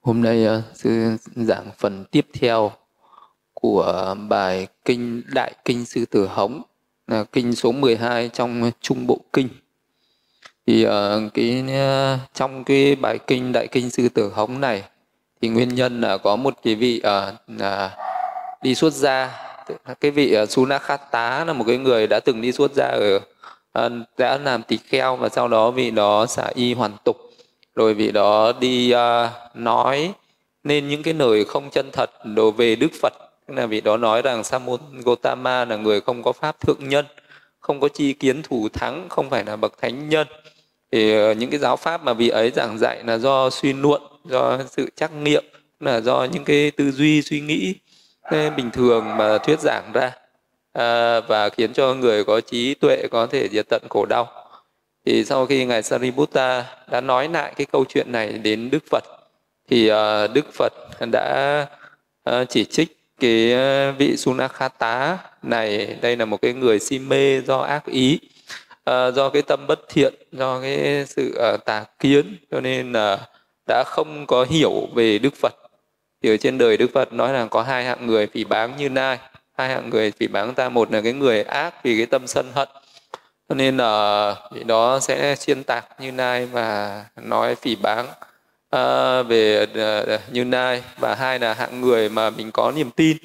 Hôm nay ờ, sư giảng phần tiếp theo của bài kinh, Đại kinh sư tử hống, là kinh số 12 trong Trung Bộ kinh. Thì ờ, cái ờ, trong cái bài kinh Đại kinh sư tử hống này, thì nguyên nhân là có một cái vị ở đi xuất gia cái vị Sunakhata là một cái người đã từng đi xuất gia ở đã làm tỳ kheo và sau đó vị đó xả y hoàn tục rồi vị đó đi uh, nói nên những cái lời không chân thật đối về Đức Phật. Tức là vị đó nói rằng Samut Gotama là người không có pháp thượng nhân không có chi kiến thủ thắng không phải là bậc thánh nhân. Thì uh, những cái giáo pháp mà vị ấy giảng dạy là do suy luận do sự trắc nghiệm là do những cái tư duy suy nghĩ bình thường mà thuyết giảng ra à, và khiến cho người có trí tuệ có thể diệt tận khổ đau thì sau khi ngài Sariputta đã nói lại cái câu chuyện này đến Đức Phật thì uh, Đức Phật đã uh, chỉ trích cái ờ, vị Sunakhata này. Đây là một cái người si mê do ác ý uh, do cái tâm bất thiện do cái sự uh, tà kiến. Cho nên uh, đã không có hiểu về Đức Phật. Thì ở trên đời Đức Phật nói là có hai hạng người phỉ báng như nai hai hạng người phỉ báng ta. Một là cái người ác vì cái tâm sân hận cho nên là vị đó sẽ xuyên tạc như nai và nói phỉ báng uh, về uh, như nai. Và hai là hạng người mà mình có niềm tin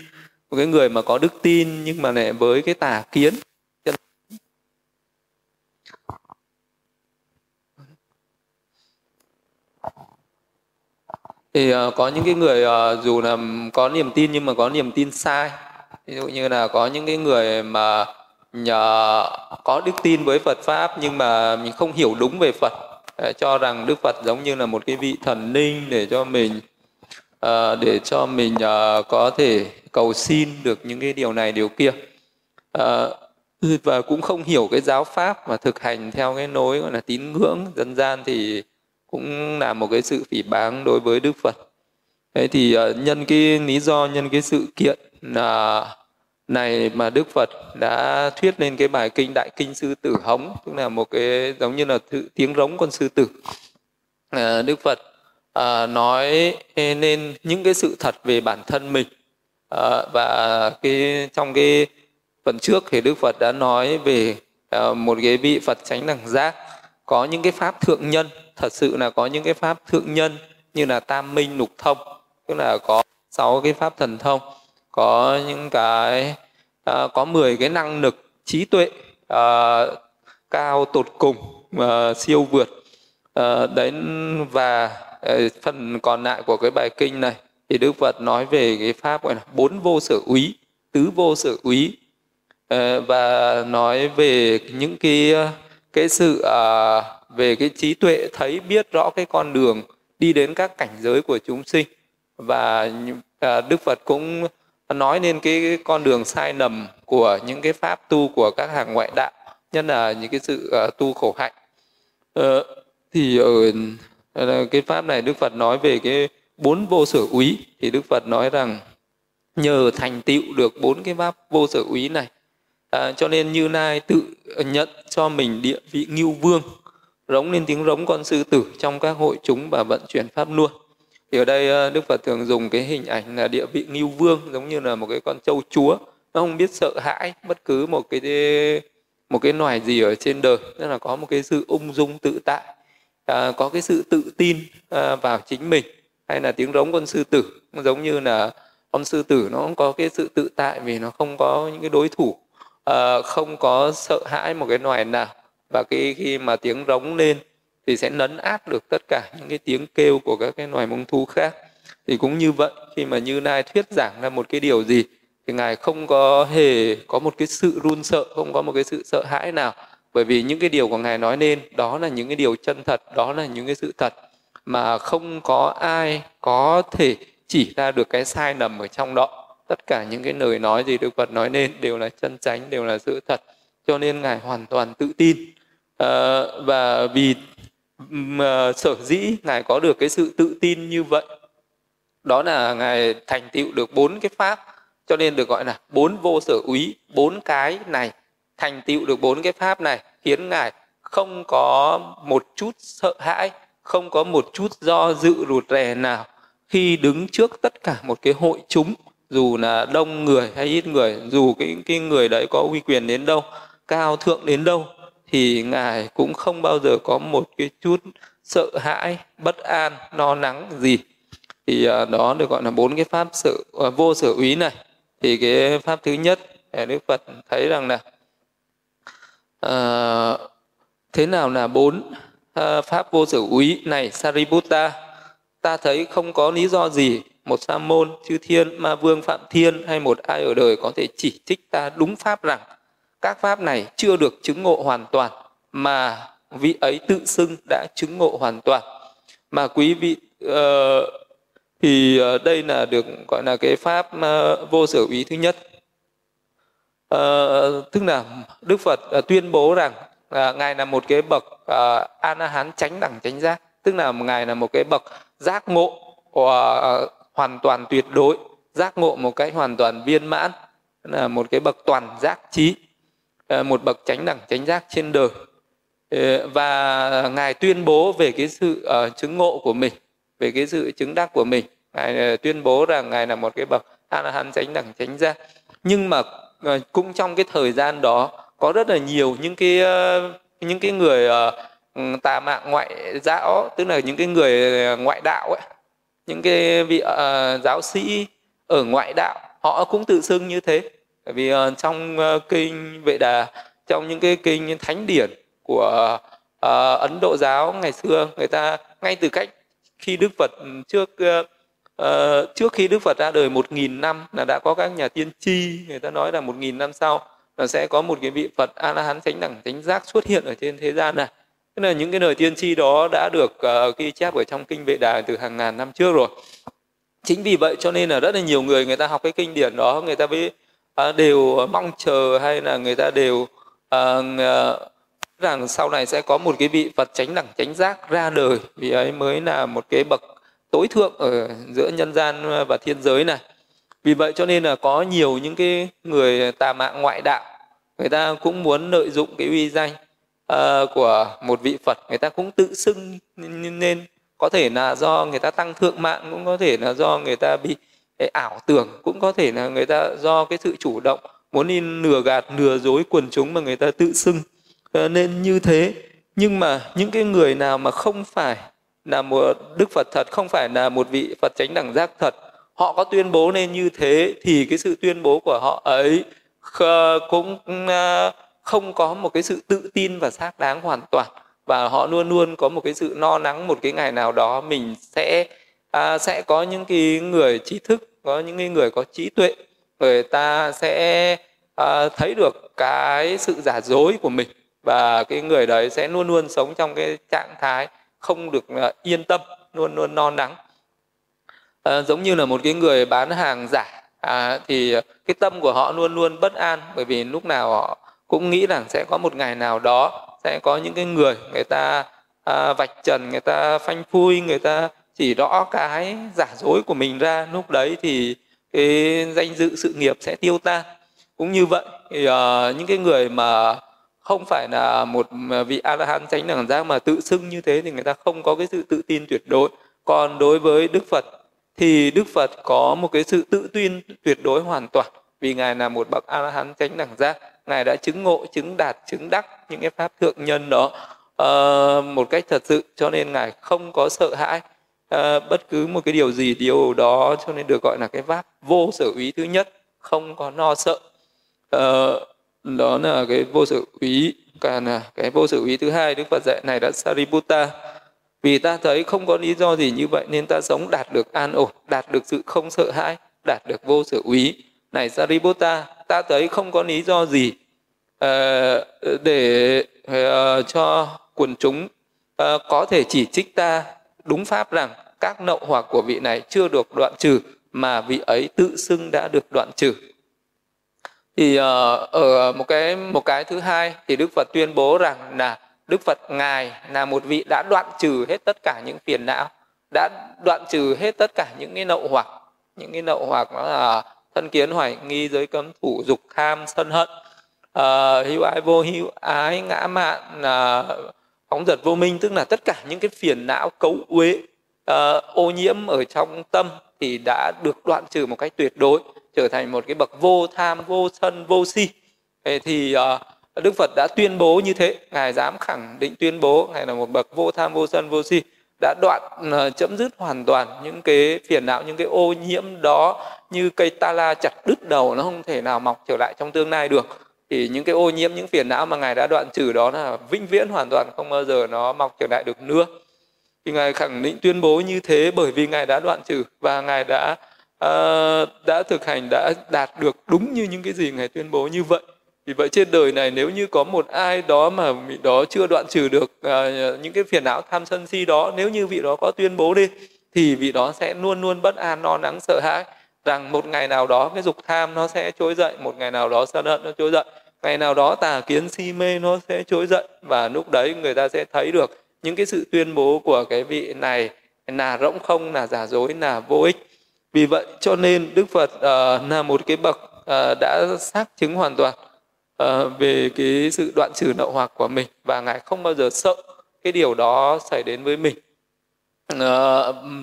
một cái người mà có đức tin nhưng mà lại với cái tà kiến. Thì uh, có những cái người uh, dù là có niềm tin nhưng mà có niềm tin sai. Ví dụ như là có những cái người mà nhờ có đức tin với Phật pháp nhưng mà mình không hiểu đúng về Phật cho rằng Đức Phật giống như là một cái vị thần linh để cho mình ờ, để cho mình uh, có thể cầu xin được những cái điều này điều kia ờ, ừ, và cũng không hiểu cái giáo pháp mà thực hành theo cái nối gọi là tín ngưỡng dân gian thì cũng là một cái sự phỉ báng đối với Đức Phật. Thế thì nhân cái lý do nhân cái sự kiện là này mà Đức Phật đã thuyết lên cái bài kinh Đại Kinh Sư Tử Hống tức là một cái giống như là tiếng rống con sư tử. À, Đức Phật à, nói nên những cái sự thật về bản thân mình. À, và cái trong cái phần trước thì Đức Phật đã nói về à, một cái vị Phật Chánh đẳng giác. Có những cái pháp thượng nhân thật sự là có những cái pháp thượng nhân như là tam minh lục thông tức là có sáu cái pháp thần thông có những cái uh, có 10 cái năng lực trí tuệ uh, cao tột cùng uh, siêu vượt uh, đấy và uh, phần còn lại của cái bài kinh này. Thì Đức Phật nói về cái pháp gọi là bốn vô sở úy tứ vô sở úy uh, và nói về những cái cái sự uh, về cái trí tuệ thấy biết rõ cái con đường đi đến các cảnh giới của chúng sinh. Và uh, Đức Phật cũng nói lên cái con đường sai lầm của những cái pháp tu của các hàng ngoại đạo nhất là những cái sự uh, tu khổ hạnh. Uh, thì ở uh, cái pháp này đức phật nói về cái bốn vô sở úy. Thì đức phật nói rằng nhờ thành tựu được bốn cái pháp vô sở úy này à, cho nên như lai tự nhận cho mình địa vị ngưu vương rống lên tiếng rống con sư tử trong các hội chúng và vận chuyển pháp luôn thì ở đây ờ, đức phật thường dùng cái hình ảnh là địa vị ngưu vương giống như là một cái con trâu chúa. Nó không biết sợ hãi bất cứ một cái một cái loài gì ở trên đời. Tức là có một cái sự ung dung tự tại à, có cái sự tự tin à, vào chính mình. Hay là tiếng rống con sư tử giống như là con sư tử nó cũng có cái sự tự tại vì nó không có những cái đối thủ à, không có sợ hãi một cái loài nào. Và cái khi mà tiếng rống lên thì sẽ lấn át được tất cả những cái tiếng kêu của các cái loài mông thú khác. Thì cũng như vậy khi mà như nai thuyết giảng ra một cái điều gì thì ngài không có hề có một cái sự run sợ không có một cái sự sợ hãi nào. Bởi vì những cái điều của ngài nói nên đó là những cái điều chân thật đó là những cái sự thật mà không có ai có thể chỉ ra được cái sai lầm ở trong đó. Tất cả những cái lời nói gì đức phật nói nên đều là chân chánh đều là sự thật. Cho nên ngài hoàn toàn tự tin. À, và vì mà ờ, sở dĩ ngài có được cái sự tự tin như vậy? Đó là ngài thành tựu được bốn cái pháp, cho nên được gọi là bốn vô sở úy, bốn cái này. Thành tựu được bốn cái pháp này khiến ngài không có một chút sợ hãi, không có một chút do dự rụt rè nào khi đứng trước tất cả một cái hội chúng, dù là đông người hay ít người, dù cái cái người đấy có uy quyền đến đâu, cao thượng đến đâu thì ngài cũng không bao giờ có một cái chút sợ hãi bất an lo lắng gì. Thì à, đó được gọi là bốn cái pháp sự à, vô sở úy này. Thì cái pháp thứ nhất đức phật thấy rằng là à, thế nào là bốn à, pháp vô sở úy này? Sariputta ta thấy không có lý do gì một sa môn chư thiên ma vương phạm thiên hay một ai ở đời có thể chỉ trích ta đúng pháp rằng các pháp này chưa được chứng ngộ hoàn toàn mà vị ấy tự xưng đã chứng ngộ hoàn toàn. Mà quý vị uh, thì uh, đây là được gọi là cái pháp uh, vô sở ý thứ nhất. Uh, tức là đức phật uh, tuyên bố rằng uh, ngài là một cái bậc à, uh, a la hán tránh đẳng tránh giác. Tức là ngài là một cái bậc giác ngộ uh, hoàn toàn tuyệt đối. Giác ngộ một cách hoàn toàn viên mãn. Là một cái bậc toàn giác trí. Ờ, một bậc chánh đẳng chánh giác trên đời. Ờ, và ngài tuyên bố về cái sự uh, chứng ngộ của mình về cái sự chứng đắc của mình. Ngài uh, tuyên bố rằng ngài là một cái bậc a la hán chánh đẳng chánh giác. Nhưng mà uh, cũng trong cái thời gian đó có rất là nhiều những cái uh, những cái người uh, tà mạng ngoại giáo tức là những cái người ngoại đạo ấy những cái vị uh, giáo sĩ ở ngoại đạo họ cũng tự xưng như thế bởi vì uh, trong uh, kinh vệ đà trong những cái kinh thánh điển của uh, ấn độ giáo ngày xưa người ta ngay từ cách khi đức phật trước uh, trước khi đức phật ra đời một nghìn năm là đã có các nhà tiên tri người ta nói là một nghìn năm sau là sẽ có một cái vị phật a la hán chánh đẳng chánh giác xuất hiện ở trên thế gian này Tức là những cái lời tiên tri đó đã được uh, ghi chép ở trong kinh vệ đà từ hàng ngàn năm trước rồi. Chính vì vậy cho nên là rất là nhiều người người ta học cái kinh điển đó người ta mới Ờ, đều ờ, mong chờ hay là người ta đều uh, rằng sau này sẽ có một cái vị Phật chánh đẳng chánh giác ra đời vì ấy mới là một cái bậc tối thượng ở giữa nhân gian và thiên giới này. Vì vậy cho nên là có nhiều những cái người tà mạng ngoại đạo người ta cũng muốn lợi dụng cái uy danh uh, của một vị Phật người ta cũng tự xưng nên có thể là do người ta tăng thượng mạng cũng có thể là do người ta bị ảo tưởng cũng có thể là người ta do cái sự chủ động muốn đi nửa gạt nửa dối quần chúng mà người ta tự xưng. Ờ, nên như thế. Nhưng mà những cái người nào mà không phải là một đức Phật thật, không phải là một vị Phật chánh đẳng giác thật, họ có tuyên bố nên như thế thì cái sự tuyên bố của họ ấy cũng à, không có một cái sự tự tin và xác đáng hoàn toàn. Và họ luôn luôn có một cái sự no nắng một cái ngày nào đó mình sẽ à, sẽ có những cái người trí thức có những cái người có trí tuệ. Người ta sẽ à, thấy được cái sự giả dối của mình và cái người đấy sẽ luôn luôn sống trong cái trạng thái không được à, yên tâm luôn luôn no nắng. À, giống như là một cái người bán hàng giả à, thì cái tâm của họ luôn luôn bất an bởi vì lúc nào họ cũng nghĩ rằng sẽ có một ngày nào đó sẽ có những cái người người ta à, vạch trần người ta phanh phui người ta chỉ rõ cái giả dối của mình ra lúc đấy thì cái danh dự sự nghiệp sẽ tiêu tan. Cũng như vậy thì uh, những cái người mà không phải là một vị a la hán chánh đẳng giác mà tự xưng như thế thì người ta không có cái sự tự tin tuyệt đối. Còn đối với đức phật thì đức phật có một cái sự tự tin tuyệt đối hoàn toàn. Vì ngài là một bậc a la hán chánh đẳng giác ngài đã chứng ngộ chứng đạt chứng đắc những cái pháp thượng nhân đó uh, một cách thật sự. Cho nên ngài không có sợ hãi à, bất cứ một cái điều gì điều đó cho nên được gọi là cái pháp vô sở úy thứ nhất không có no sợ. À, đó là cái vô sở úy còn là cái vô sở úy thứ hai đức phật dạy này đã sariputta. Vì ta thấy không có lý do gì như vậy nên ta sống đạt được an ổn đạt được sự không sợ hãi đạt được vô sở úy. Này sariputta ta thấy không có lý do gì uh, để uh, cho quần chúng uh, có thể chỉ trích ta đúng pháp rằng các nậu hoặc của vị này chưa được đoạn trừ mà vị ấy tự xưng đã được đoạn trừ. Thì uh, ở một cái một cái thứ hai thì đức phật tuyên bố rằng là đức phật ngài là một vị đã đoạn trừ hết tất cả những phiền não đã đoạn trừ hết tất cả những cái nậu hoặc những cái nậu hoặc nó là thân kiến hoài nghi giới cấm thủ dục tham sân hận. Uh, hữu ái vô hữu ái ngã mạn uh, phóng dật vô minh tức là tất cả những cái phiền não cấu uế uh, ô nhiễm ở trong tâm thì đã được đoạn trừ một cách tuyệt đối trở thành một cái bậc vô tham vô sân vô si. Thì uh, Đức Phật đã tuyên bố như thế ngài dám khẳng định tuyên bố ngài là một bậc vô tham vô sân vô si đã đoạn uh, chấm dứt hoàn toàn những cái phiền não những cái ô nhiễm đó như cây ta la chặt đứt đầu nó không thể nào mọc trở lại trong tương lai được thì những cái ô nhiễm những phiền não mà ngài đã đoạn trừ đó là vĩnh viễn hoàn toàn không bao giờ nó mọc trở lại được nữa. Thì ngài khẳng định tuyên bố như thế bởi vì ngài đã đoạn trừ và ngài đã uh, đã thực hành đã đạt được đúng như những cái gì ngài tuyên bố như vậy. Vì vậy trên đời này nếu như có một ai đó mà vị đó chưa đoạn trừ được uh, những cái phiền não tham sân si đó nếu như vị đó có tuyên bố đi thì vị đó sẽ luôn luôn bất an lo lắng sợ hãi rằng một ngày nào đó cái dục tham nó sẽ trỗi dậy một ngày nào đó sân hận nó trỗi dậy ngày nào đó tà kiến si mê nó sẽ trỗi dậy. Và lúc đấy người ta sẽ thấy được những cái sự tuyên bố của cái vị này là rỗng không là giả dối là vô ích. Vì vậy cho nên đức phật uh, là một cái bậc uh, đã xác chứng hoàn toàn uh, về cái sự đoạn trừ nậu hoặc của mình. Và ngài không bao giờ sợ cái điều đó xảy đến với mình. Uh,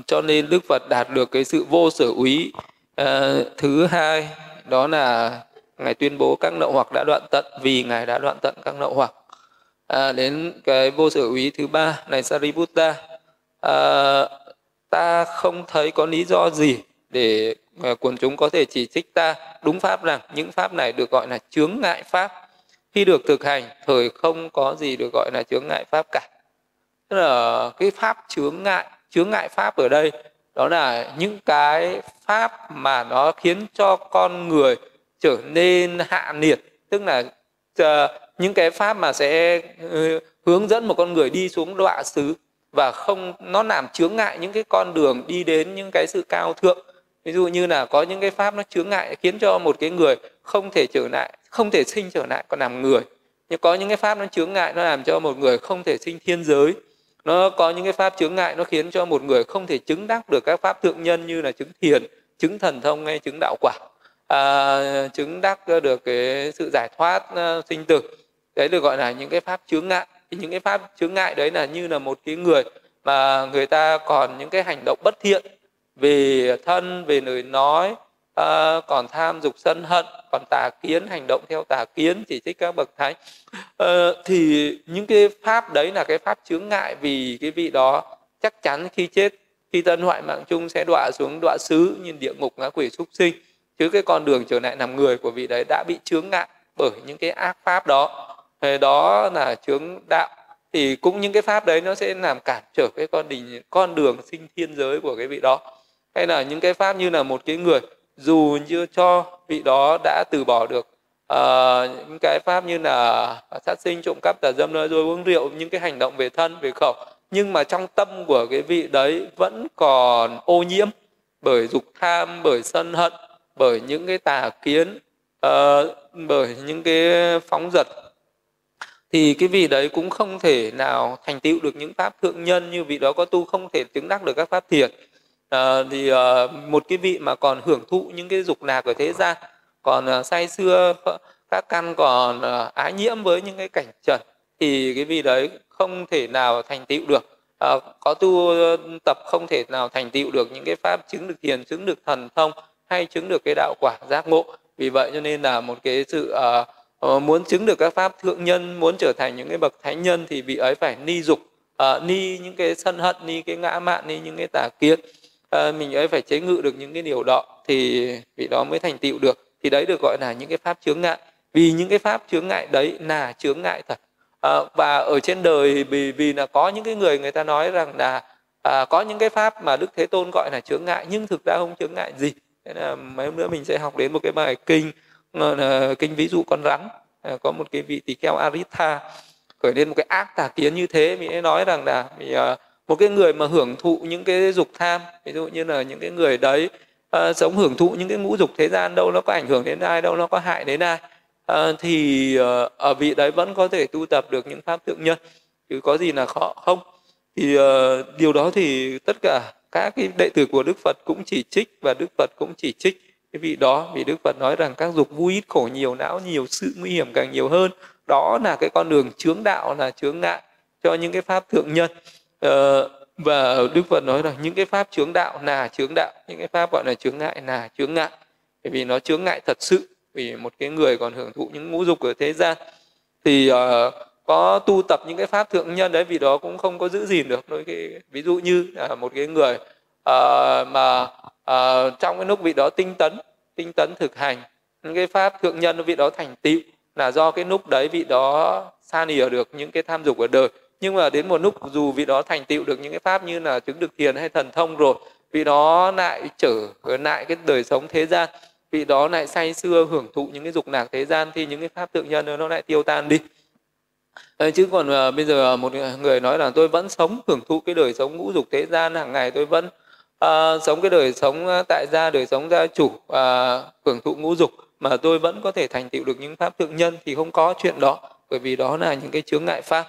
cho nên đức phật đạt được cái sự vô sở úy à, thứ hai đó là ngài tuyên bố các nậu hoặc đã đoạn tận vì ngài đã đoạn tận các nậu hoặc. À, đến cái vô sở úy thứ ba này Sariputta. À, ta không thấy có lý do gì để à, quần chúng có thể chỉ trích ta. Đúng pháp rằng những pháp này được gọi là chướng ngại pháp. Khi được thực hành thời không có gì được gọi là chướng ngại pháp cả. Tức là cái pháp chướng ngại chướng ngại pháp ở đây đó là những cái pháp mà nó khiến cho con người trở nên hạ nhiệt. Tức là uh, những cái pháp mà sẽ uh, hướng dẫn một con người đi xuống đọa xứ và không nó làm chướng ngại những cái con đường đi đến những cái sự cao thượng. Ví dụ như là có những cái pháp nó chướng ngại khiến cho một cái người không thể trở lại không thể sinh trở lại còn làm người. Nhưng có những cái pháp nó chướng ngại nó làm cho một người không thể sinh thiên giới nó có những cái pháp chướng ngại nó khiến cho một người không thể chứng đắc được các pháp thượng nhân như là chứng thiền chứng thần thông hay chứng đạo quả. À, chứng đắc được cái sự giải thoát uh, sinh tử. Đấy được gọi là những cái pháp chướng ngại. Thì những cái pháp chướng ngại đấy là như là một cái người mà người ta còn những cái hành động bất thiện về thân về lời nói à, còn tham dục sân hận còn tà kiến hành động theo tà kiến chỉ trích các bậc thánh. À, thì những cái pháp đấy là cái pháp chướng ngại vì cái vị đó chắc chắn khi chết khi tân hoại mạng chung sẽ đọa xuống đọa xứ như địa ngục ngã quỷ súc sinh. Chứ cái con đường trở lại làm người của vị đấy đã bị chướng ngại bởi những cái ác pháp đó. Thế đó là chướng đạo. Thì cũng những cái pháp đấy nó sẽ làm cản trở cái con đình con đường sinh thiên giới của cái vị đó. Hay là những cái pháp như là một cái người dù như cho vị đó đã từ bỏ được uh, những cái pháp như là sát sinh trộm cắp tà dâm nói rồi uống rượu những cái hành động về thân về khẩu nhưng mà trong tâm của cái vị đấy vẫn còn ô nhiễm bởi dục tham bởi sân hận bởi những cái tà kiến uh, bởi những cái phóng dật thì cái vị đấy cũng không thể nào thành tựu được những pháp thượng nhân như vị đó có tu không thể chứng đắc được các pháp thiền à, thì à, một cái vị mà còn hưởng thụ những cái dục lạc ở thế gian còn à, say xưa các căn còn à, ái nhiễm với những cái cảnh trần thì cái vị đấy không thể nào thành tựu được. À, có tu tập không thể nào thành tựu được những cái pháp chứng được thiền chứng được thần thông hay chứng được cái đạo quả giác ngộ. Vì vậy cho nên là một cái sự uh, muốn chứng được các pháp thượng nhân muốn trở thành những cái bậc thánh nhân thì vị ấy phải ni dục uh, ni những cái sân hận ni cái ngã mạn ni những cái tà kiến. Ờ, mình ấy phải chế ngự được những cái điều đó thì vị đó mới thành tựu được. Thì đấy được gọi là những cái pháp chướng ngại. Vì những cái pháp chướng ngại đấy là chướng ngại thật. À, và ở trên đời vì vì là có những cái người người ta nói rằng là à, có những cái pháp mà đức thế tôn gọi là chướng ngại nhưng thực ra không chướng ngại gì. Thế là mấy hôm nữa mình sẽ học đến một cái bài kinh ờ, là kinh ví dụ con rắn. À, có một cái vị tỳ kheo Aritha khởi lên một cái ác tà kiến như thế. Mình ấy nói rằng là mình, à, một cái người mà hưởng thụ những cái dục tham ví dụ như là những cái người đấy uh, sống hưởng thụ những cái ngũ dục thế gian đâu nó có ảnh hưởng đến ai đâu nó có hại đến ai uh, thì uh, ở vị đấy vẫn có thể tu tập được những pháp thượng nhân chứ có gì là khó không? Thì uh, điều đó thì tất cả các cái đệ tử của Đức Phật cũng chỉ trích và Đức Phật cũng chỉ trích cái vị đó vì Đức Phật nói rằng các dục vui ít khổ nhiều não nhiều sự nguy hiểm càng nhiều hơn. Đó là cái con đường chướng đạo là chướng ngại cho những cái pháp thượng nhân. Ờ, và đức phật nói rằng những cái pháp chướng đạo là chướng đạo những cái pháp gọi là chướng ngại là chướng ngại. Bởi vì nó chướng ngại thật sự vì một cái người còn hưởng thụ những ngũ dục ở thế gian. Thì uh, có tu tập những cái pháp thượng nhân đấy vì đó cũng không có giữ gìn được. Đối cái ví dụ như là một cái người uh, mà uh, trong cái lúc vị đó tinh tấn tinh tấn thực hành những cái pháp thượng nhân vị đó thành tựu là do cái lúc đấy vị đó xa nìa được những cái tham dục ở đời nhưng mà đến một lúc dù vị đó thành tựu được những cái pháp như là chứng được thiền hay thần thông rồi vị đó lại trở ờ, lại cái đời sống thế gian vị đó lại say xưa hưởng thụ những cái dục lạc thế gian thì những cái pháp tự nhân nó lại tiêu tan đi. Đấy, chứ còn uh, bây giờ một người nói là tôi vẫn sống hưởng thụ cái đời sống ngũ dục thế gian hàng ngày tôi vẫn uh, sống cái đời sống tại gia đời sống gia chủ uh, hưởng thụ ngũ dục mà tôi vẫn có thể thành tựu được những pháp thượng nhân thì không có chuyện đó bởi vì đó là những cái chướng ngại pháp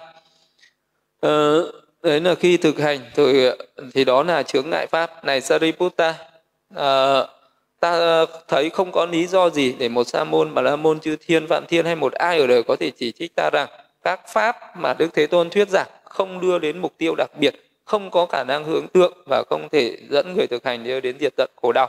Ờ, đấy là khi thực hành thì thì đó là chướng ngại pháp. Này Sariputta uh, ta thấy không có lý do gì để một sa môn mà la môn chư thiên vạn thiên hay một ai ở đời có thể chỉ trích ta rằng các pháp mà đức thế tôn thuyết giảng không đưa đến mục tiêu đặc biệt không có khả năng hướng tượng và không thể dẫn người thực hành đưa đến diệt tận khổ đau.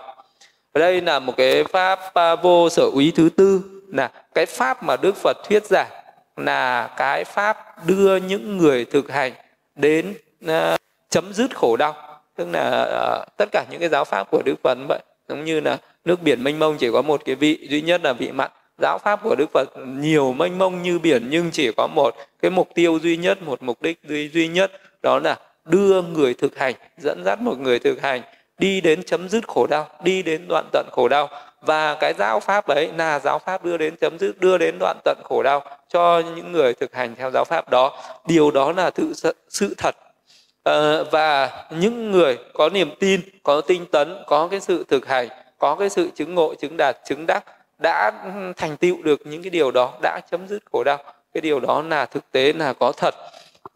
Ở đây là một cái pháp vô sở úy thứ tư. Là cái pháp mà đức phật thuyết giảng là cái pháp đưa những người thực hành đến uh, chấm dứt khổ đau. Tức là uh, tất cả những cái giáo pháp của đức phật vậy giống như là nước biển mênh mông chỉ có một cái vị duy nhất là vị mặn. Giáo pháp của đức phật nhiều mênh mông như biển nhưng chỉ có một cái mục tiêu duy nhất một mục đích duy duy nhất đó là đưa người thực hành dẫn dắt một người thực hành đi đến chấm dứt khổ đau đi đến đoạn tận khổ đau và cái giáo pháp đấy là giáo pháp đưa đến chấm dứt đưa đến đoạn tận khổ đau cho những người thực hành theo giáo pháp đó. Điều đó là tự sự thật. À, và những người có niềm tin có tinh tấn có cái sự thực hành có cái sự chứng ngộ chứng đạt chứng đắc đã thành tựu được những cái điều đó đã chấm dứt khổ đau cái điều đó là thực tế là có thật.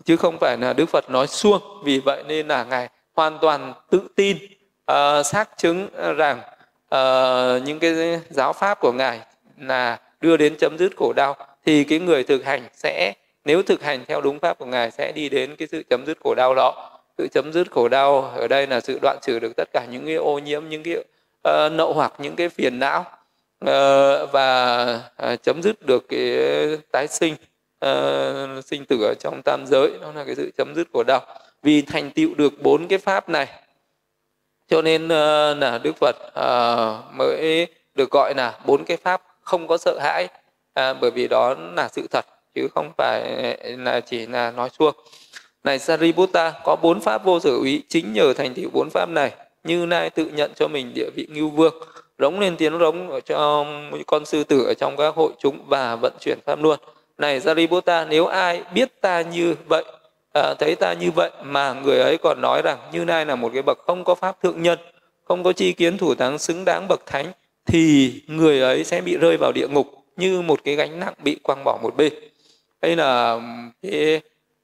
Chứ không phải là đức phật nói suông vì vậy nên là ngài hoàn toàn tự tin uh, xác chứng rằng uh, những cái giáo pháp của ngài là đưa đến chấm dứt khổ đau thì cái người thực hành sẽ nếu thực hành theo đúng pháp của ngài sẽ đi đến cái sự chấm dứt khổ đau đó. Sự chấm dứt khổ đau ở đây là sự đoạn trừ được tất cả những cái ô nhiễm những cái uh, nậu hoặc những cái phiền não uh, và uh, chấm dứt được cái tái sinh uh, sinh tử ở trong tam giới. Đó là cái sự chấm dứt khổ đau. Vì thành tựu được bốn cái pháp này cho nên ờ, là đức phật ờ, mới được gọi là bốn cái pháp không có sợ hãi à, bởi vì đó là sự thật, chứ không phải là chỉ là nói suông này Sariputta, có bốn pháp vô sở úy, chính nhờ thành tựu bốn pháp này, như nay tự nhận cho mình địa vị ngưu vương, rống lên tiếng rống ở trong con sư tử ở trong các hội chúng và vận chuyển pháp luôn. Này Sariputta, nếu ai biết ta như vậy à, thấy ta như vậy mà người ấy còn nói rằng như nay là một cái bậc không có pháp thượng nhân không có chi kiến thủ thắng xứng đáng bậc thánh thì người ấy sẽ bị rơi vào địa ngục như một cái gánh nặng bị quăng bỏ một bên. Đây là cái,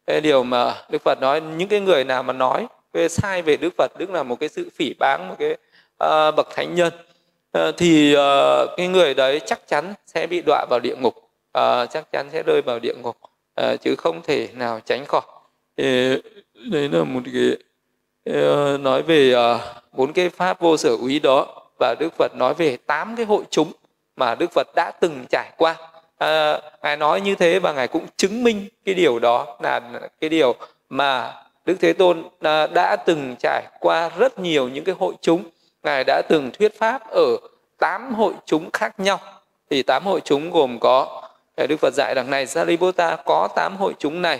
cái điều mà đức phật nói. Những cái người nào mà nói về sai về đức phật Đức là một cái sự phỉ báng một cái uh, bậc thánh nhân uh, thì uh, cái người đấy chắc chắn sẽ bị đọa vào địa ngục uh, chắc chắn sẽ rơi vào địa ngục uh, chứ không thể nào tránh khỏi đấy là một cái nói về à, bốn cái pháp vô sở úy đó và đức phật nói về tám cái hội chúng mà đức phật đã từng trải qua. À, ngài nói như thế và ngài cũng chứng minh cái điều đó là cái điều mà đức thế tôn à, đã từng trải qua rất nhiều những cái hội chúng. Ngài đã từng thuyết pháp ở tám hội chúng khác nhau. Thì tám hội chúng gồm có đức phật dạy đằng này sariputta có tám hội chúng này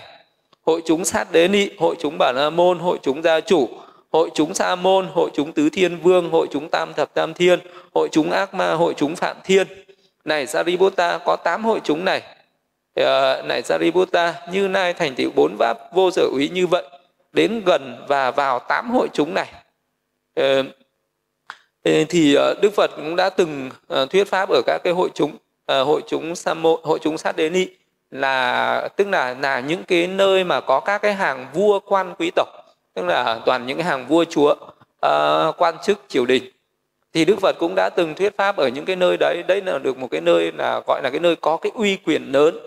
hội chúng sát đế nị hội chúng bản la môn hội chúng gia chủ hội chúng sa môn hội chúng tứ thiên vương hội chúng tam thập tam thiên hội chúng ác ma hội chúng phạm thiên này Sariputta có tám hội chúng này này Sariputta như nay thành tựu bốn pháp vô sở úy như vậy đến gần và vào tám hội chúng này thì Đức Phật cũng đã từng thuyết pháp ở các cái hội chúng hội chúng sa môn hội chúng sát đế nị là tức là là những cái nơi mà có các cái hàng vua quan quý tộc tức là toàn những cái hàng vua chúa uh, quan chức triều đình. Thì đức phật cũng đã từng thuyết pháp ở những cái nơi đấy đấy là được một cái nơi là gọi là cái nơi có cái uy quyền lớn.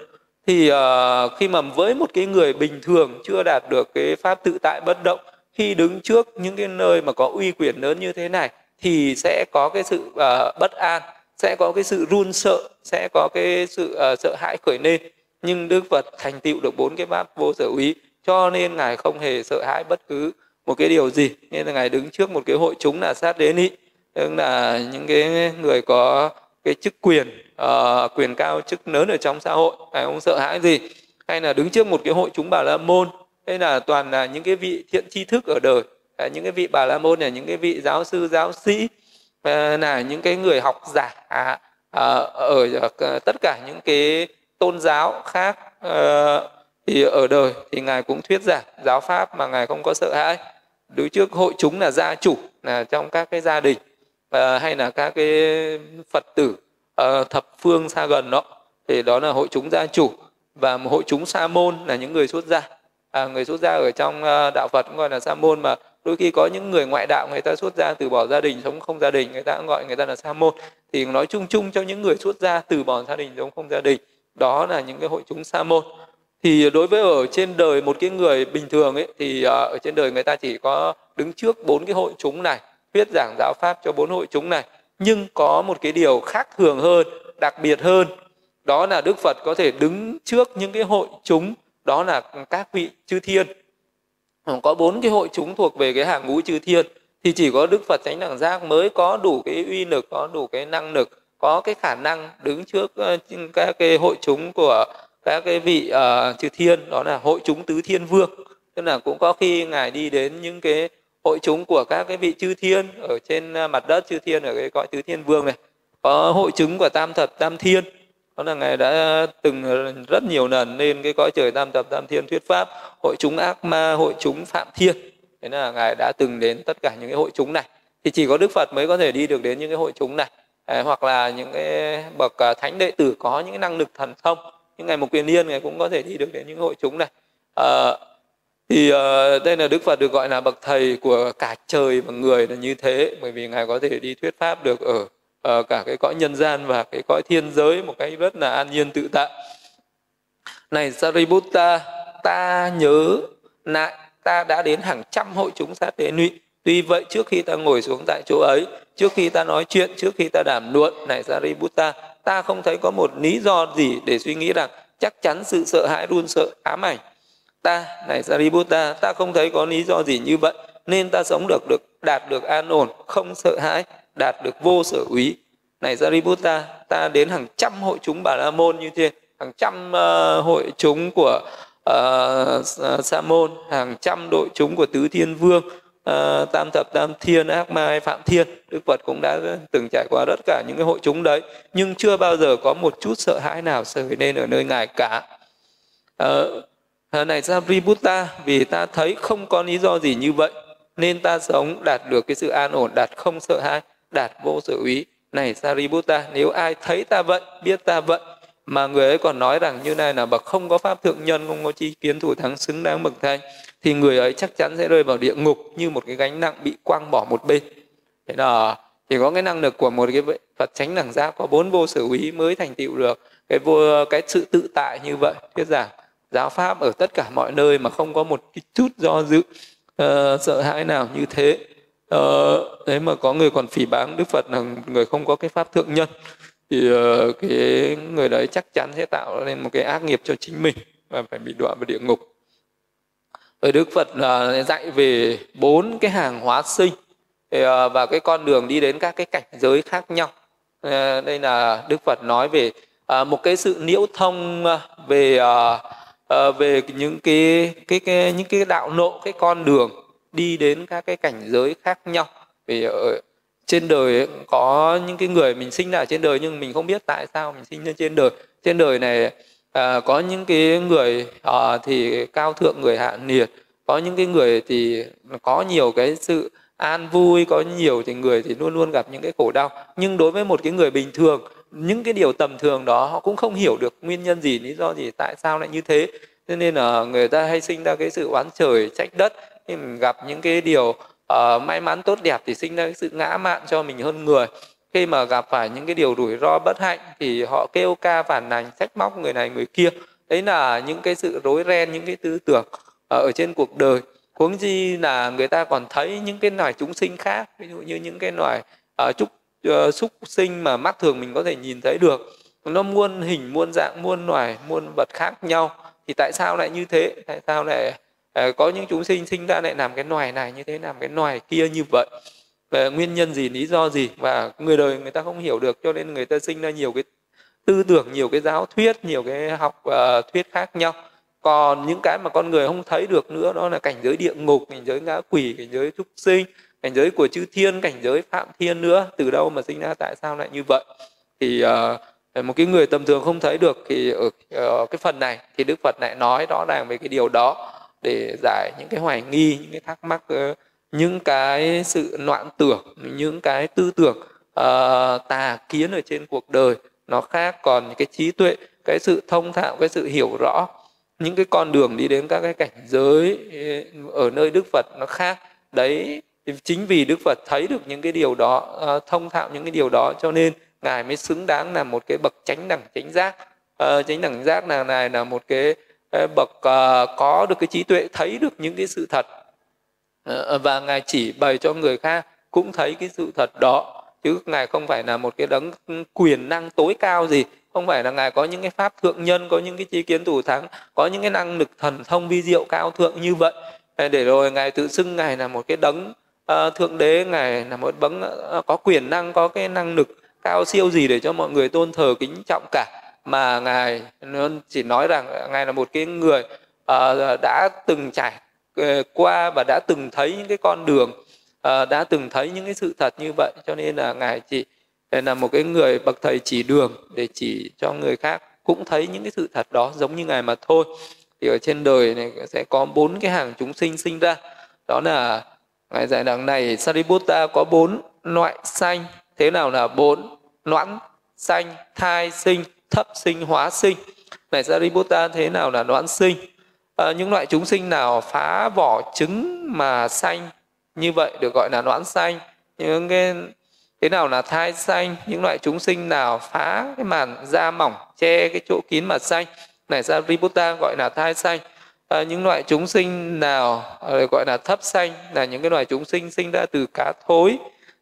Thì uh, khi mà với một cái người bình thường chưa đạt được cái pháp tự tại bất động khi đứng trước những cái nơi mà có uy quyền lớn như thế này thì sẽ có cái sự uh, bất an sẽ có cái sự run sợ sẽ có cái sự uh, sợ hãi khởi lên nhưng đức phật thành tựu được bốn cái pháp vô sở úy cho nên ngài không hề sợ hãi bất cứ một cái điều gì. Nên là ngài đứng trước một cái hội chúng là sát đế nị tức là những cái người có cái chức quyền uh, quyền cao chức lớn ở trong xã hội ngài không sợ hãi gì. Hay là đứng trước một cái hội chúng bà la môn. Hay là toàn là những cái vị thiện tri thức ở đời. À, những cái vị bà la môn là những cái vị giáo sư giáo sĩ à, là những cái người học giả à, à, ở tất cả những cái tôn giáo khác ờ, thì ở đời thì ngài cũng thuyết giảng giáo pháp mà ngài không có sợ hãi. Đối trước hội chúng là gia chủ là trong các cái gia đình ờ, hay là các cái phật tử ờ, thập phương xa gần đó thì đó là hội chúng gia chủ. Và một hội chúng sa môn là những người xuất gia. À, người xuất gia ở trong uh, đạo Phật cũng gọi là sa môn mà đôi khi có những người ngoại đạo người ta xuất gia từ bỏ gia đình sống không gia đình người ta cũng gọi người ta là sa môn. Thì nói chung chung cho những người xuất gia từ bỏ gia đình sống không gia đình đó là những cái hội chúng sa môn. Thì đối với ở trên đời một cái người bình thường ấy, thì à, ở trên đời người ta chỉ có đứng trước bốn cái hội chúng này, thuyết giảng giáo pháp cho bốn hội chúng này. Nhưng có một cái điều khác thường hơn, đặc biệt hơn, đó là đức phật có thể đứng trước những cái hội chúng, đó là các vị chư thiên. Có bốn cái hội chúng thuộc về cái hàng ngũ chư thiên, thì chỉ có đức phật chánh đẳng giác mới có đủ cái uy lực, có đủ cái năng lực có cái khả năng đứng trước ờ, các cái hội chúng của các cái vị uh, chư thiên đó là hội chúng tứ thiên vương. Tức là cũng có khi ngài đi đến những cái hội chúng của các cái vị chư thiên ở trên ờ, mặt đất chư thiên ở cái cõi tứ thiên vương này. Có hội chúng của tam thập tam thiên. Đó là ngài đã từng rất nhiều lần lên cái cõi trời tam thập tam thiên thuyết pháp hội chúng ác ma hội chúng phạm thiên. Thế là ngài đã từng đến tất cả những cái hội chúng này. Thì chỉ có đức phật mới có thể đi được đến những cái hội chúng này. Ờ, hoặc là những cái bậc ờ, thánh đệ tử có những cái năng lực thần thông. Những ngày một quyền liên ngài cũng có thể đi được đến những hội chúng này. À, thì uh, đây là đức phật được gọi là bậc thầy của cả trời và người là như thế bởi vì ngài có thể đi thuyết pháp được ở uh, cả cái cõi nhân gian và cái cõi thiên giới một cách rất là an nhiên tự tại. Này Sariputta ta nhớ lại ta đã đến hàng trăm hội chúng sát đế nụy tuy vậy trước khi ta ngồi xuống tại chỗ ấy trước khi ta nói chuyện trước khi ta đàm luận này Sariputta ta không thấy có một lý do gì để suy nghĩ rằng chắc chắn sự sợ hãi run sợ ám ảnh ta này Sariputta ta không thấy có lý do gì như vậy nên ta sống được được đạt được an ổn không sợ hãi đạt được vô sở úy này Sariputta ta đến hàng trăm hội chúng Bà La Môn như thế hàng trăm uh, hội chúng của uh, Sa môn hàng trăm đội chúng của tứ thiên vương uh, tam thập tam thiên ác ma phạm thiên đức phật cũng đã từng trải qua tất cả những cái hội chúng đấy. Nhưng chưa bao giờ có một chút sợ hãi nào xảy nên ở nơi ngài cả. Uh, này Sariputta vì ta thấy không có lý do gì như vậy nên ta sống đạt được cái sự an ổn đạt không sợ hãi đạt vô sự ý. Này Sariputta nếu ai thấy ta vậy biết ta vậy mà người ấy còn nói rằng như này là bậc không có pháp thượng nhân không có chi kiến thủ thắng xứng đáng bậc thanh thì người ấy chắc chắn sẽ rơi vào địa ngục như một cái gánh nặng bị quăng bỏ một bên. Thế là chỉ có cái năng lực của một cái Phật chánh đẳng giác có bốn vô sở úy mới thành tựu được. Cái vô cái sự tự tại như vậy thuyết giảng giáo pháp ở tất cả mọi nơi mà không có một cái chút do dự uh, sợ hãi nào như thế. Ờ, uh, đấy mà có người còn phỉ báng đức phật là người không có cái pháp thượng nhân thì uh, cái người đấy chắc chắn sẽ tạo nên một cái ác nghiệp cho chính mình và phải bị đọa vào địa ngục rồi đức phật là dạy về bốn cái hàng hóa sinh. À, và cái con đường đi đến các cái cảnh giới khác nhau. Ờ, đây là đức phật nói về à, một cái sự nhiễu thông à, về về những cái, cái cái những cái đạo nộ cái con đường đi đến các cái cảnh giới khác nhau. Vì ở trên đời ấy, có những cái người mình sinh ra trên đời nhưng mình không biết tại sao mình sinh ra trên đời. Trên đời này à, có những cái người à, thì cao thượng người hạ nhiệt có những cái người thì có nhiều cái sự an vui có nhiều thì người thì luôn luôn gặp những cái khổ đau. Nhưng đối với một cái người bình thường những cái điều tầm thường đó họ cũng không hiểu được nguyên nhân gì lý do gì tại sao lại như thế. Cho nên là người ta hay sinh ra cái sự oán trời trách đất. Khi mình gặp những cái điều uh, may mắn tốt đẹp thì sinh ra cái sự ngã mạn cho mình hơn người khi mà gặp phải những cái điều rủi ro bất hạnh thì họ kêu ca phản nàn trách móc người này người kia. Đấy là những cái sự rối ren những cái tư tưởng ờ, ở trên cuộc đời. Huống chi là người ta còn thấy những cái loài chúng sinh khác ví dụ như những cái loài uh, trúc uh, súc sinh mà mắt thường mình có thể nhìn thấy được. Nó muôn hình muôn dạng muôn loài muôn vật khác nhau. Thì tại sao lại như thế? Tại sao lại uh, có những chúng sinh sinh ra lại làm cái loài này như thế làm cái loài kia như vậy? Về nguyên nhân gì lý do gì và người đời người ta không hiểu được cho nên người ta sinh ra nhiều cái tư tưởng nhiều cái giáo thuyết nhiều cái học uh, thuyết khác nhau. Còn những cái mà con người không thấy được nữa đó là cảnh giới địa ngục cảnh giới ngã quỷ cảnh giới trúc sinh cảnh giới của chư thiên cảnh giới phạm thiên nữa. Từ đâu mà sinh ra tại sao lại như vậy? Thì uh, một cái người tầm thường không thấy được thì ở uh, cái phần này thì đức phật lại nói rõ ràng về cái điều đó để giải những cái hoài nghi những cái thắc mắc uh, những cái sự loạn tưởng những cái tư tưởng uh, tà kiến ở trên cuộc đời nó khác còn cái trí tuệ cái sự thông thạo cái sự hiểu rõ. Những cái con đường đi đến các cái cảnh giới ờ, ở nơi đức phật nó khác. Đấy chính vì đức phật thấy được những cái điều đó uh, thông thạo những cái điều đó cho nên ngài mới xứng đáng là một cái bậc chánh đẳng chánh giác. Uh, chánh đẳng giác là này là một cái bậc uh, có được cái trí tuệ thấy được những cái sự thật. Ờ, ờ, và ngài chỉ bày cho người khác cũng thấy cái sự thật đó. Chứ ngài không phải là một cái đấng ừ, quyền năng tối cao gì. Không phải là ngài có những cái pháp thượng nhân có những cái trí kiến thủ thắng có những cái năng lực thần thông vi diệu cao thượng như vậy. Để rồi ngài tự xưng ngài là một cái đấng uh, thượng đế ngài là một đấng uh, có quyền năng có cái năng lực cao siêu gì để cho mọi người tôn thờ kính trọng cả. Mà ngài chỉ nói rằng ngài là một cái người uh, đã từng trải Ờ, qua và đã từng thấy những cái con đường ờ, đã từng thấy những cái sự thật như vậy. Cho nên là ngài chỉ là một cái người bậc thầy chỉ đường để chỉ cho người khác cũng thấy những cái sự thật đó giống như ngài mà thôi. Thì ở trên đời này sẽ có bốn cái hàng chúng sinh sinh ra. Đó là ngài giải đằng này, Sariputta có bốn loại sanh, thế nào là bốn noãn sanh, thai sinh, thấp sinh, hóa sinh? Này, Sariputta, thế nào là noãn sinh? À, những loại chúng sinh nào phá vỏ trứng mà xanh như vậy được gọi là noãn xanh. Những cái thế nào là thai xanh? Những loại chúng sinh nào phá cái màn da mỏng che cái chỗ kín mà xanh? Này ra Riputta gọi là thai xanh. À, những loại chúng sinh nào ờ, gọi là thấp xanh là những cái loại chúng sinh sinh ra từ cá thối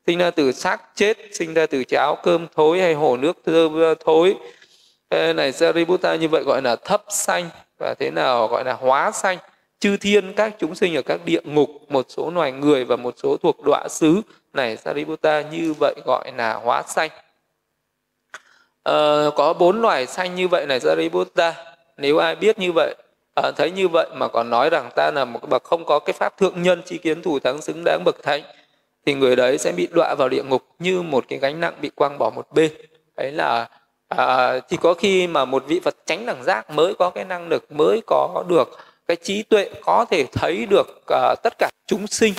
sinh ra từ xác chết sinh ra từ cháo cơm thối hay hồ nước thối. Này này Sariputta như vậy gọi là thấp xanh và thế nào gọi là hóa sanh chư thiên các chúng sinh ở các địa ngục một số loài người và một số thuộc đọa xứ này Sariputta như vậy gọi là hóa sanh. À, có bốn loài sanh như vậy này Sariputta. Nếu ai biết như vậy à, thấy như vậy mà còn nói rằng ta là một bậc không có cái pháp thượng nhân chi kiến thủ thắng xứng đáng bậc thánh thì người đấy sẽ bị đọa vào địa ngục như một cái gánh nặng bị quăng bỏ một bên. Đấy là à, thì có khi mà một vị Phật tránh đẳng giác mới có cái năng lực mới có được cái trí tuệ có thể thấy được uh, tất cả chúng sinh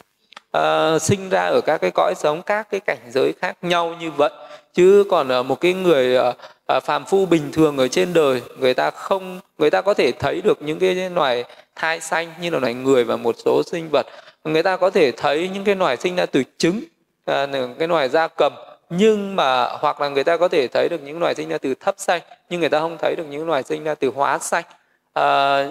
uh, sinh ra ở các cái cõi sống các cái cảnh giới khác nhau như vậy. Chứ còn uh, một cái người uh, uh, phàm phu bình thường ở trên đời người ta không người ta có thể thấy được những cái loài thai xanh như là loài người và một số sinh vật. Người ta có thể thấy những cái loài sinh ra từ trứng uh, cái loài da cầm nhưng mà hoặc là người ta có thể thấy được những loài sinh ra từ thấp xanh nhưng người ta không thấy được những loài sinh ra từ hóa xanh. À,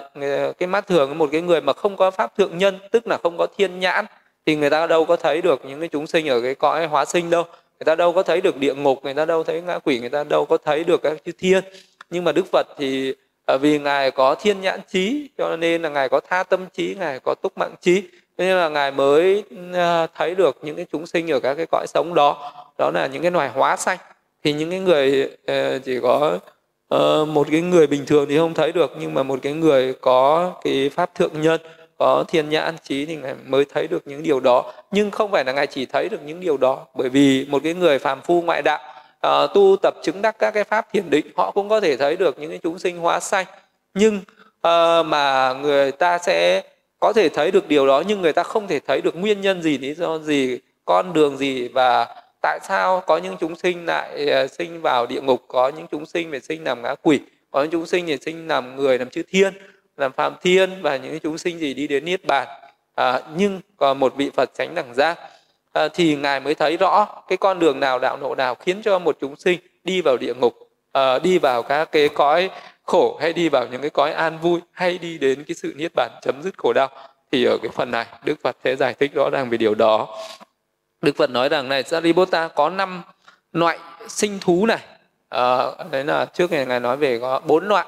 cái mắt thường một cái người mà không có pháp thượng nhân tức là không có thiên nhãn thì người ta đâu có thấy được những cái chúng sinh ở cái cõi hóa sinh đâu. Người ta đâu có thấy được địa ngục người ta đâu thấy ngã quỷ người ta đâu có thấy được các chư thiên. Nhưng mà đức phật thì ờ, vì ngài có thiên nhãn trí cho nên là ngài có tha tâm trí ngài có túc mạng trí nên là ngài mới ờ, thấy được những cái chúng sinh ở các cái cõi sống đó. Đó là những cái loài hóa xanh thì những cái người ờ, chỉ có ờ, một cái người bình thường thì không thấy được nhưng mà một cái người có cái pháp thượng nhân có thiên nhãn trí thì ngài mới thấy được những điều đó. Nhưng không phải là ngài chỉ thấy được những điều đó bởi vì một cái người phàm phu ngoại đạo uh, tu tập chứng đắc các cái pháp thiền định họ cũng có thể thấy được những cái chúng sinh hóa xanh nhưng uh, mà người ta sẽ có thể thấy được điều đó nhưng người ta không thể thấy được nguyên nhân gì lý do gì con đường gì và tại sao có những chúng sinh lại ờ, sinh vào địa ngục có những chúng sinh phải sinh làm ngã quỷ có những chúng sinh thì sinh làm người làm chư thiên làm phạm thiên và những chúng sinh gì đi đến niết bàn. À, nhưng còn một vị phật tránh đẳng giác à, thì ngài mới thấy rõ cái con đường nào đạo nộ nào khiến cho một chúng sinh đi vào địa ngục à, đi vào các cái cõi khổ hay đi vào những cái cõi an vui hay đi đến cái sự niết bàn chấm dứt khổ đau. Thì ở cái phần này đức phật sẽ giải thích rõ ràng về điều đó. Đức phật nói rằng này sariputta có năm loại sinh thú này. À, đấy là trước ngày ngài nói về có bốn loại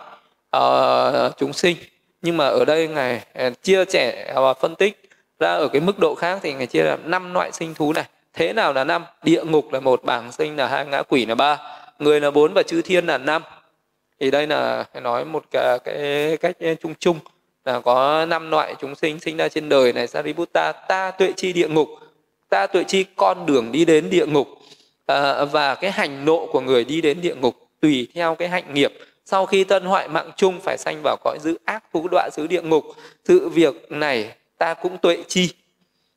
uh, chúng sinh. Nhưng mà ở đây ngài ờ, chia sẻ và phân tích ra ở cái mức độ khác thì ngài chia là năm loại sinh thú này. Thế nào là năm? Địa ngục là một bảng sinh là hai ngã quỷ là ba người là bốn và chư thiên là năm thì đây là nói một cái, cái cách chung chung là có năm loại chúng sinh sinh ra trên đời này Sariputta ta tuệ chi địa ngục. Ta tuệ chi con đường đi đến địa ngục. À, và cái hành nộ của người đi đến địa ngục tùy theo cái hạnh nghiệp. Sau khi tân hoại mạng chung phải sanh vào cõi dữ ác thú đọa xứ địa ngục. Sự việc này ta cũng tuệ chi.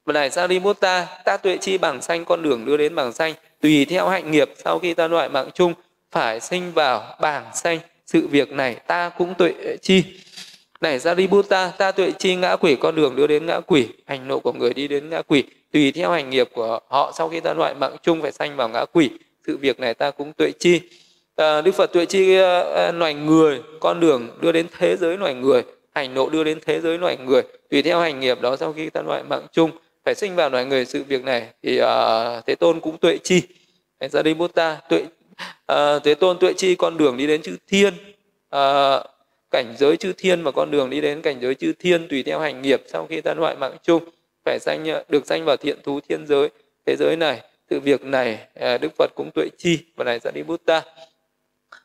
Và này Sariputta ta tuệ chi bằng sanh con đường đưa đến bằng sanh tùy theo hạnh nghiệp sau khi tân hoại mạng chung phải sinh vào bảng sanh sự việc này ta cũng tuệ chi. Này Sariputta ta tuệ chi ngã quỷ con đường đưa đến ngã quỷ hành nộ của người đi đến ngã quỷ. Tùy theo hành nghiệp của họ sau khi ta loại mạng chung phải sanh vào ngã quỷ. Sự việc này ta cũng tuệ chi. À, đức phật tuệ chi à, à loài người con đường đưa đến thế giới loài người hành nộ đưa đến thế giới loài người. Tùy theo hành nghiệp đó sau khi ta loại mạng chung phải sinh vào loài người sự việc này thì uh, thế tôn cũng tuệ chi. Sariputta tuệ à, thế tôn tuệ chi con đường đi đến chư thiên. À, cảnh giới chư thiên và con đường đi đến cảnh giới chư thiên tùy theo hành nghiệp. Sau khi ta loại mạng chung phải sanh được sanh vào thiện thú thiên giới thế giới này. Sự việc này ờ, đức phật cũng tuệ chi và này sẽ đi bút ta.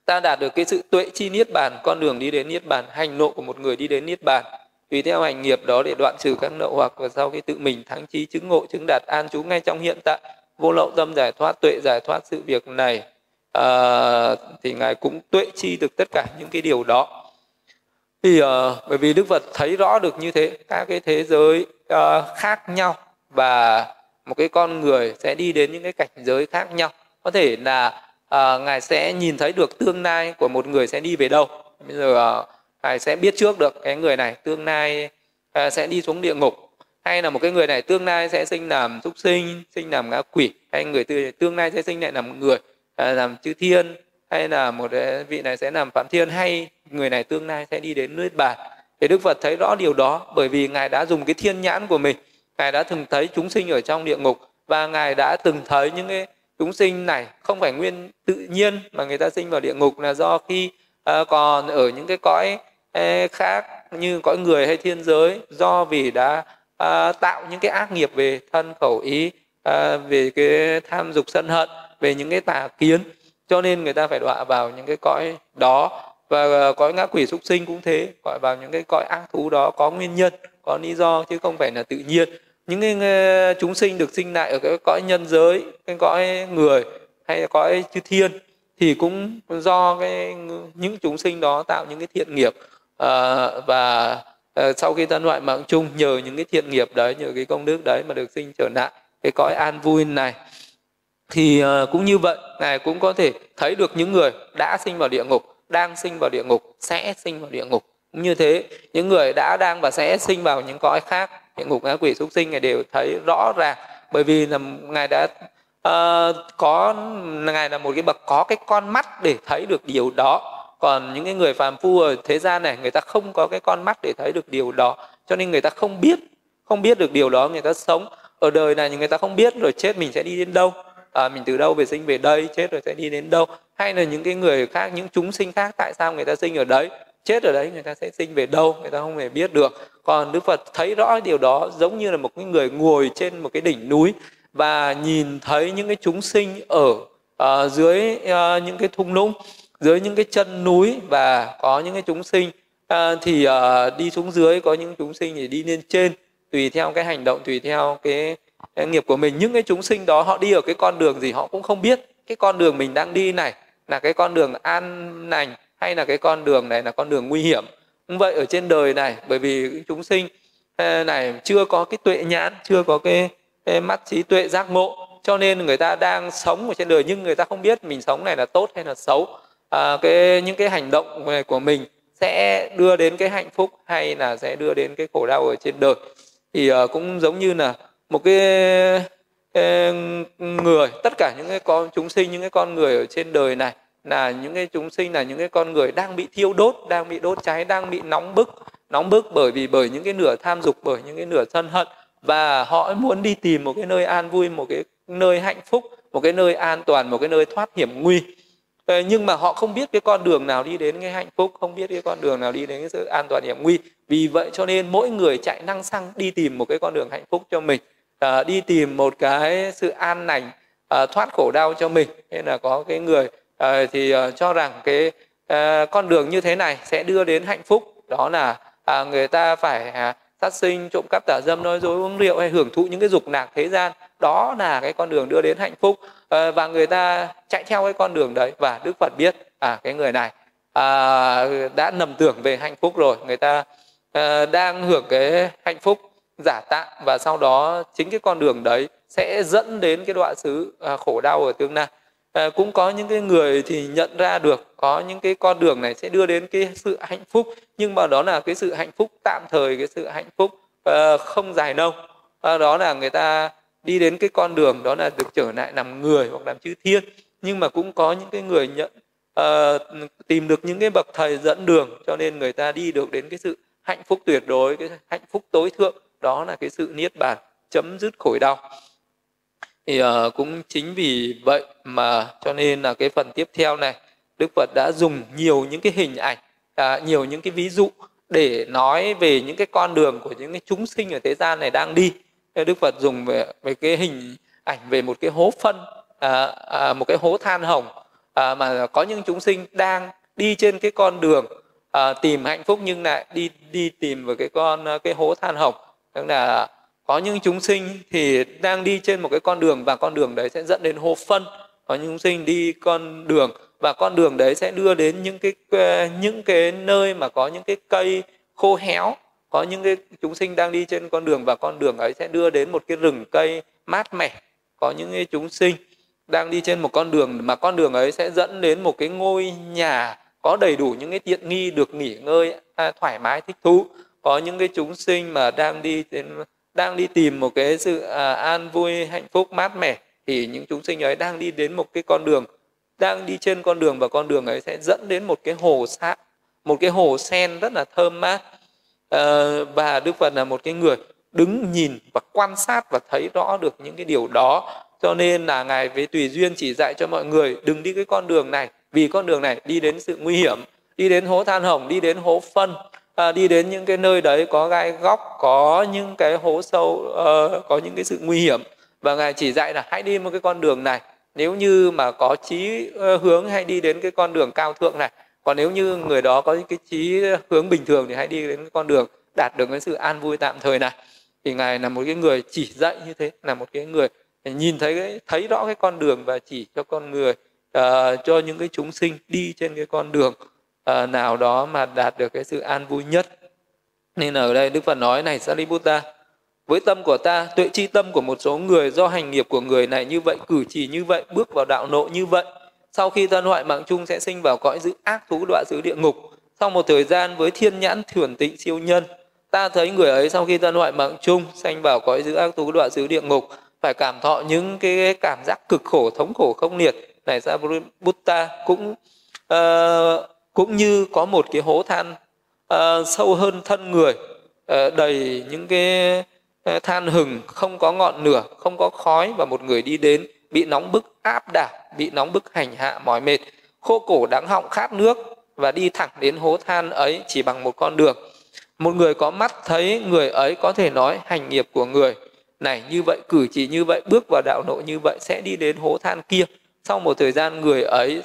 Ta đạt được cái sự tuệ chi niết bàn con đường đi đến niết bàn hành nộ của một người đi đến niết bàn tùy theo hành nghiệp đó để đoạn trừ các nợ hoặc và sau khi tự mình thắng trí chứng ngộ chứng đạt an trú ngay trong hiện tại. Vô lậu tâm giải thoát tuệ giải thoát sự việc này à, thì ngài cũng tuệ chi được tất cả những cái điều đó. Thì uh, bởi vì đức phật thấy rõ được như thế các cái thế giới uh, khác nhau và một cái con người sẽ đi đến những cái cảnh giới khác nhau. Có thể là uh, ngài sẽ nhìn thấy được tương lai của một người sẽ đi về đâu. Bây giờ uh, ngài sẽ biết trước được cái người này tương lai uh, sẽ đi xuống địa ngục hay là một cái người này tương lai sẽ sinh làm súc sinh sinh làm ngã quỷ hay người tương lai sẽ sinh lại làm người. Ờ, làm chư thiên hay là một ờ, vị này sẽ làm phạm thiên hay người này tương lai sẽ đi đến niết bàn thì đức phật thấy rõ điều đó bởi vì ngài đã dùng cái thiên nhãn của mình. Ngài đã từng thấy chúng sinh ở trong địa ngục và ngài đã từng thấy những cái chúng sinh này không phải nguyên tự nhiên mà người ta sinh vào địa ngục là do khi uh, còn ở những cái cõi uh, khác như cõi người hay thiên giới do vì đã uh, tạo những cái ác nghiệp về thân khẩu ý uh, về cái tham dục sân hận về những cái tà kiến. Cho nên người ta phải đọa vào những cái cõi đó và ờ, cõi ngã quỷ súc sinh cũng thế gọi vào những cái cõi ác thú đó có nguyên nhân có lý do chứ không phải là tự nhiên. Những cái ờ, chúng sinh được sinh lại ở cái cõi nhân giới cái cõi người hay là cõi chư thiên thì cũng do cái những chúng sinh đó tạo những cái thiện nghiệp à, và à, sau khi ta loại mạng chung nhờ những cái thiện nghiệp đấy nhờ cái công đức đấy mà được sinh trở lại cái cõi an vui này thì ờ, cũng như vậy ngài cũng có thể thấy được những người đã sinh vào địa ngục đang sinh vào địa ngục sẽ sinh vào địa ngục. Cũng như thế những người đã đang và sẽ sinh vào những cõi khác địa ngục ngã quỷ súc sinh ngài đều thấy rõ ràng. Bởi vì là ngài đã uh, có ngài là một cái bậc có cái con mắt để thấy được điều đó. Còn những cái người phàm phu ở thế gian này người ta không có cái con mắt để thấy được điều đó. Cho nên người ta không biết không biết được điều đó người ta sống ở đời này người ta không biết rồi chết mình sẽ đi đến đâu à, mình từ đâu về sinh về đây chết rồi sẽ đi đến đâu? Hay là những cái người khác những chúng sinh khác tại sao người ta sinh ở đấy? Chết ở đấy người ta sẽ sinh về đâu? Người ta không hề biết được. Còn đức phật thấy rõ điều đó giống như là một cái người ngồi trên một cái đỉnh núi và nhìn thấy những cái chúng sinh ở uh, dưới uh, những cái thung lũng dưới những cái chân núi và có những cái chúng sinh uh, thì uh, đi xuống dưới có những chúng sinh thì đi lên trên tùy theo cái hành động tùy theo cái nghiệp của mình những cái chúng sinh đó họ đi ở cái con đường gì họ cũng không biết. Cái con đường mình đang đi này là cái con đường an lành hay là cái con đường này là con đường nguy hiểm? Cũng vậy ở trên đời này bởi vì chúng sinh ờ, này chưa có cái tuệ nhãn chưa có cái, cái mắt trí tuệ giác ngộ cho nên người ta đang sống ở trên đời nhưng người ta không biết mình sống này là tốt hay là xấu. À, cái những cái hành động của mình sẽ đưa đến cái hạnh phúc hay là sẽ đưa đến cái khổ đau ở trên đời. Thì uh, cũng giống như là một cái, người tất cả những cái con chúng sinh những cái con người ở trên đời này là những cái chúng sinh là những cái con người đang bị thiêu đốt đang bị đốt cháy đang bị nóng bức nóng bức bởi vì bởi những cái nửa tham dục bởi những cái nửa sân hận. Và họ muốn đi tìm một cái nơi an vui một cái nơi hạnh phúc một cái nơi an toàn một cái nơi thoát hiểm nguy. Nhưng mà họ không biết cái con đường nào đi đến cái hạnh phúc không biết cái con đường nào đi đến cái sự an toàn hiểm nguy. Vì vậy cho nên mỗi người chạy năng xăng đi tìm một cái con đường hạnh phúc cho mình à, đi tìm một cái sự an lành à, thoát khổ đau cho mình. Nên là có cái người à, thì à, cho rằng cái à, con đường như thế này sẽ đưa đến hạnh phúc. Đó là à, người ta phải à, sát sinh trộm cắp tả dâm nói dối uống rượu hay hưởng thụ những cái dục lạc thế gian. Đó là cái con đường đưa đến hạnh phúc. À, và người ta chạy theo cái con đường đấy và đức phật biết à cái người này à, đã nầm tưởng về hạnh phúc rồi. Người ta à, đang hưởng cái hạnh phúc giả tạm và sau đó chính cái con đường đấy sẽ dẫn đến cái đoạn xứ à, khổ đau ở tương lai. À, cũng có những cái người thì nhận ra được có những cái con đường này sẽ đưa đến cái sự hạnh phúc nhưng mà đó là cái sự hạnh phúc tạm thời cái sự hạnh phúc uh, không dài lâu. À, đó là người ta đi đến cái con đường đó là được trở lại làm người hoặc làm chư thiên. Nhưng mà cũng có những cái người nhận uh, tìm được những cái bậc thầy dẫn đường cho nên người ta đi được đến cái sự hạnh phúc tuyệt đối cái hạnh phúc tối thượng đó là cái sự niết bàn chấm dứt khổ đau. Thì uh, cũng chính vì vậy mà cho nên là cái phần tiếp theo này đức phật đã dùng nhiều những cái hình ảnh uh, nhiều những cái ví dụ để nói về những cái con đường của những cái chúng sinh ở thế gian này đang đi. Đức phật dùng về, về cái hình ảnh về một cái hố phân à, à, một cái hố than hồng à, mà có những chúng sinh đang đi trên cái con đường à, tìm hạnh phúc nhưng lại đi đi tìm vào cái con cái hố than hồng tức là có những chúng sinh thì đang đi trên một cái con đường và con đường đấy sẽ dẫn đến hô phân. Có những chúng sinh đi con đường và con đường đấy sẽ đưa đến những cái ờ, những cái nơi mà có những cái cây khô héo. Có những cái chúng sinh đang đi trên con đường và con đường ấy sẽ đưa đến một cái rừng cây mát mẻ. Có những cái chúng sinh đang đi trên một con đường mà con đường ấy sẽ dẫn đến một cái ngôi nhà có đầy đủ những cái tiện nghi được nghỉ ngơi à, thoải mái, thích thú có những cái chúng sinh mà đang đi đến đang đi tìm một cái sự à, an vui hạnh phúc mát mẻ thì những chúng sinh ấy đang đi đến một cái con đường đang đi trên con đường và con đường ấy sẽ dẫn đến một cái hồ xạ một cái hồ sen rất là thơm mát. À, và đức phật là một cái người đứng nhìn và quan sát và thấy rõ được những cái điều đó. Cho nên là ngài với tùy duyên chỉ dạy cho mọi người đừng đi cái con đường này vì con đường này đi đến sự nguy hiểm đi đến hố than hồng đi đến hố phân à, đi đến những cái nơi đấy có gai góc có những cái hố sâu uh, có những cái sự nguy hiểm. Và ngài chỉ dạy là hãy đi một cái con đường này. Nếu như mà có chí uh, hướng hay đi đến cái con đường cao thượng này. Còn nếu như người đó có cái chí hướng bình thường thì hãy đi đến cái con đường đạt được cái sự an vui tạm thời này. Thì ngài là một cái người chỉ dạy như thế là một cái người nhìn thấy cái thấy rõ cái con đường và chỉ cho con người uh, cho những cái chúng sinh đi trên cái con đường uh, nào đó mà đạt được cái sự an vui nhất. Nên ở đây đức phật nói này sariputta với tâm của ta tuệ chi tâm của một số người do hành nghiệp của người này như vậy cử chỉ như vậy bước vào đạo nộ như vậy sau khi thân hoại mạng chung sẽ sinh vào cõi giữ ác thú đọa xứ địa ngục. Sau một thời gian với thiên nhãn thưởng tịnh siêu nhân ta thấy người ấy sau khi thân hoại mạng chung sanh vào cõi giữ ác thú đọa xứ địa ngục phải cảm thọ những cái cảm giác cực khổ thống khổ không liệt. Này ra Buddha cũng uh, cũng như có một cái hố than uh, sâu hơn thân người uh, đầy những cái ờ, than hừng không có ngọn lửa không có khói và một người đi đến bị nóng bức áp đảo bị nóng bức hành hạ mỏi mệt. Khô cổ đắng họng khát nước và đi thẳng đến hố than ấy chỉ bằng một con đường. Một người có mắt thấy người ấy có thể nói hành nghiệp của người này như vậy cử chỉ như vậy bước vào đạo nội như vậy sẽ đi đến hố than kia. Sau một thời gian người ấy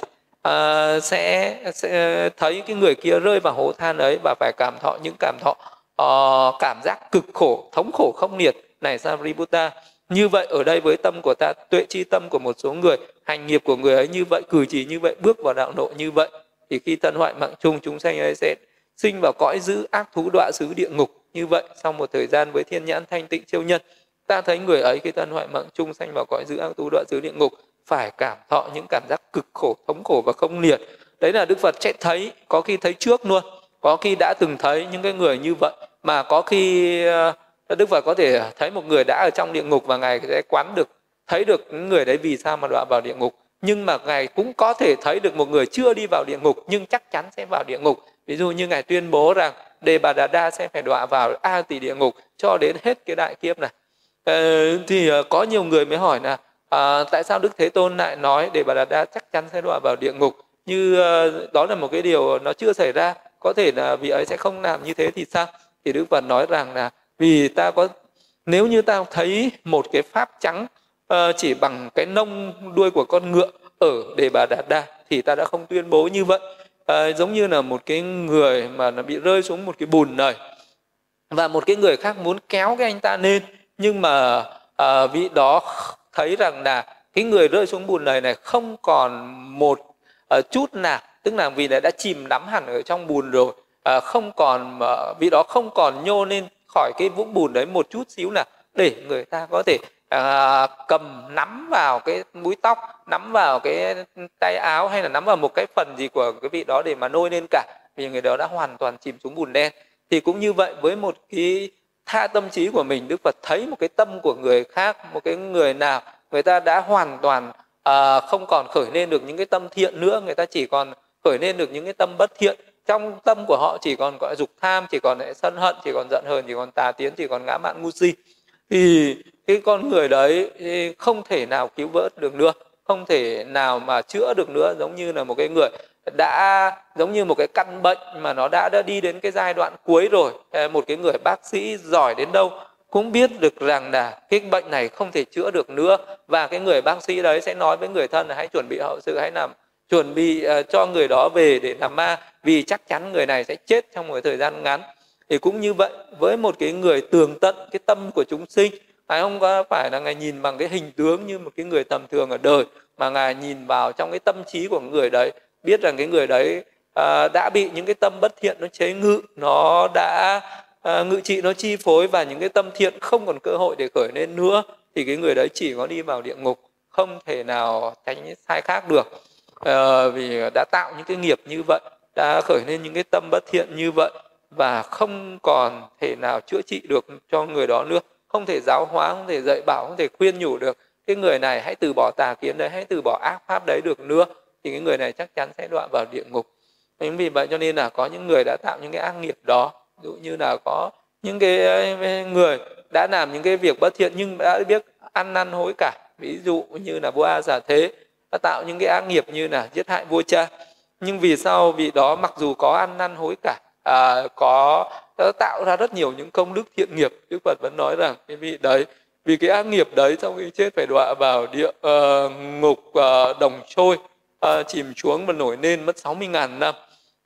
uh, sẽ, sẽ thấy cái người kia rơi vào hố than ấy và phải cảm thọ những cảm thọ uh, cảm giác cực khổ thống khổ không liệt này Sariputta như vậy ở đây với tâm của ta tuệ chi tâm của một số người hành nghiệp của người ấy như vậy cử chỉ như vậy bước vào đạo nội như vậy thì khi thân hoại mạng chung chúng sanh ấy sẽ sinh vào cõi giữ ác thú đọa xứ địa ngục. Như vậy sau một thời gian với thiên nhãn thanh tịnh siêu nhân ta thấy người ấy khi thân hoại mạng chung sanh vào cõi giữ ác thú đọa xứ địa ngục phải cảm thọ những cảm giác cực khổ thống khổ và không liệt. Đấy là đức phật sẽ thấy có khi thấy trước luôn có khi đã từng thấy những cái người như vậy. Mà có khi ờ, đức phật có thể thấy một người đã ở trong địa ngục và ngài sẽ quán được thấy được người đấy vì sao mà đọa vào địa ngục. Nhưng mà ngài cũng có thể thấy được một người chưa đi vào địa ngục nhưng chắc chắn sẽ vào địa ngục. Ví dụ như ngài tuyên bố rằng đề bà đà đa sẽ phải đọa vào a tỷ địa ngục cho đến hết cái đại kiếp này. Ờ, thì ờ, có nhiều người mới hỏi là à, tại sao đức thế tôn lại nói để bà đà đa chắc chắn sẽ đọa vào địa ngục? Như ờ, đó là một cái điều nó chưa xảy ra. Có thể là vị ấy sẽ không làm như thế thì sao? Thì đức phật nói rằng là vì ta có nếu như ta thấy một cái pháp trắng uh, chỉ bằng cái nông đuôi của con ngựa ở đề bà đạt đa thì ta đã không tuyên bố như vậy. À, giống như là một cái người mà nó bị rơi xuống một cái bùn này. Và một cái người khác muốn kéo cái anh ta lên nhưng mà à, vị đó thấy rằng là cái người rơi xuống bùn này này không còn một uh, chút nào. Tức là vì này đã chìm đắm hẳn ở trong bùn rồi uh, không còn uh, vì đó không còn nhô lên khỏi cái vũng bùn đấy một chút xíu nào để người ta có thể à, cầm nắm vào cái mũi tóc nắm vào cái tay áo hay là nắm vào một cái phần gì của cái vị đó để mà nôi lên cả. Vì người đó đã hoàn toàn chìm xuống bùn đen. Thì cũng như vậy với một cái tha tâm trí của mình đức phật thấy một cái tâm của người khác một cái người nào người ta đã hoàn toàn à, không còn khởi lên được những cái tâm thiện nữa người ta chỉ còn khởi lên được những cái tâm bất thiện. Trong tâm của họ chỉ còn gọi dục tham chỉ còn sân hận chỉ còn giận hờn chỉ còn tà tiến chỉ còn ngã mạn ngu si. Thì cái con người đấy không thể nào cứu vớt được nữa không thể nào mà chữa được nữa giống như là một cái người đã giống như một cái căn bệnh mà nó đã đã đi đến cái giai đoạn cuối rồi. Một cái người bác sĩ giỏi đến đâu cũng biết được rằng là cái bệnh này không thể chữa được nữa. Và cái người bác sĩ đấy sẽ nói với người thân là hãy chuẩn bị hậu sự hãy làm chuẩn bị uh, cho người đó về để làm ma vì chắc chắn người này sẽ chết trong một thời gian ngắn. Thì cũng như vậy với một cái người tường tận cái tâm của chúng sinh ngài không? Có phải là ngài nhìn bằng cái hình tướng như một cái người tầm thường ở đời mà ngài nhìn vào trong cái tâm trí của người đấy biết rằng cái người đấy à, đã bị những cái tâm bất thiện nó chế ngự nó đã à, ngự trị nó chi phối và những cái tâm thiện không còn cơ hội để khởi lên nữa thì cái người đấy chỉ có đi vào địa ngục không thể nào tránh sai khác được. À, vì đã tạo những cái nghiệp như vậy đã khởi lên những cái tâm bất thiện như vậy và không còn thể nào chữa trị được cho người đó nữa. Không thể giáo hóa không thể dạy bảo không thể khuyên nhủ được. Cái người này hãy từ bỏ tà kiến đấy hãy từ bỏ ác pháp đấy được nữa thì cái người này chắc chắn sẽ đoạn vào địa ngục. Chính vì vậy cho nên là có những người đã tạo những cái ác nghiệp đó. Ví dụ như là có những cái ờ, người đã làm những cái việc bất thiện nhưng đã biết ăn năn hối cải. Ví dụ như là vua a giả thế đã tạo những cái ác nghiệp như là giết hại vua cha. Nhưng vì sao? Vị đó mặc dù có ăn năn hối cải à, có đã tạo ra rất nhiều những công đức thiện nghiệp đức phật vẫn nói rằng cái vị đấy vì cái ác nghiệp đấy sau khi chết phải đọa vào địa uh, ngục uh, đồng trôi uh, chìm xuống và nổi lên mất 60 ngàn năm.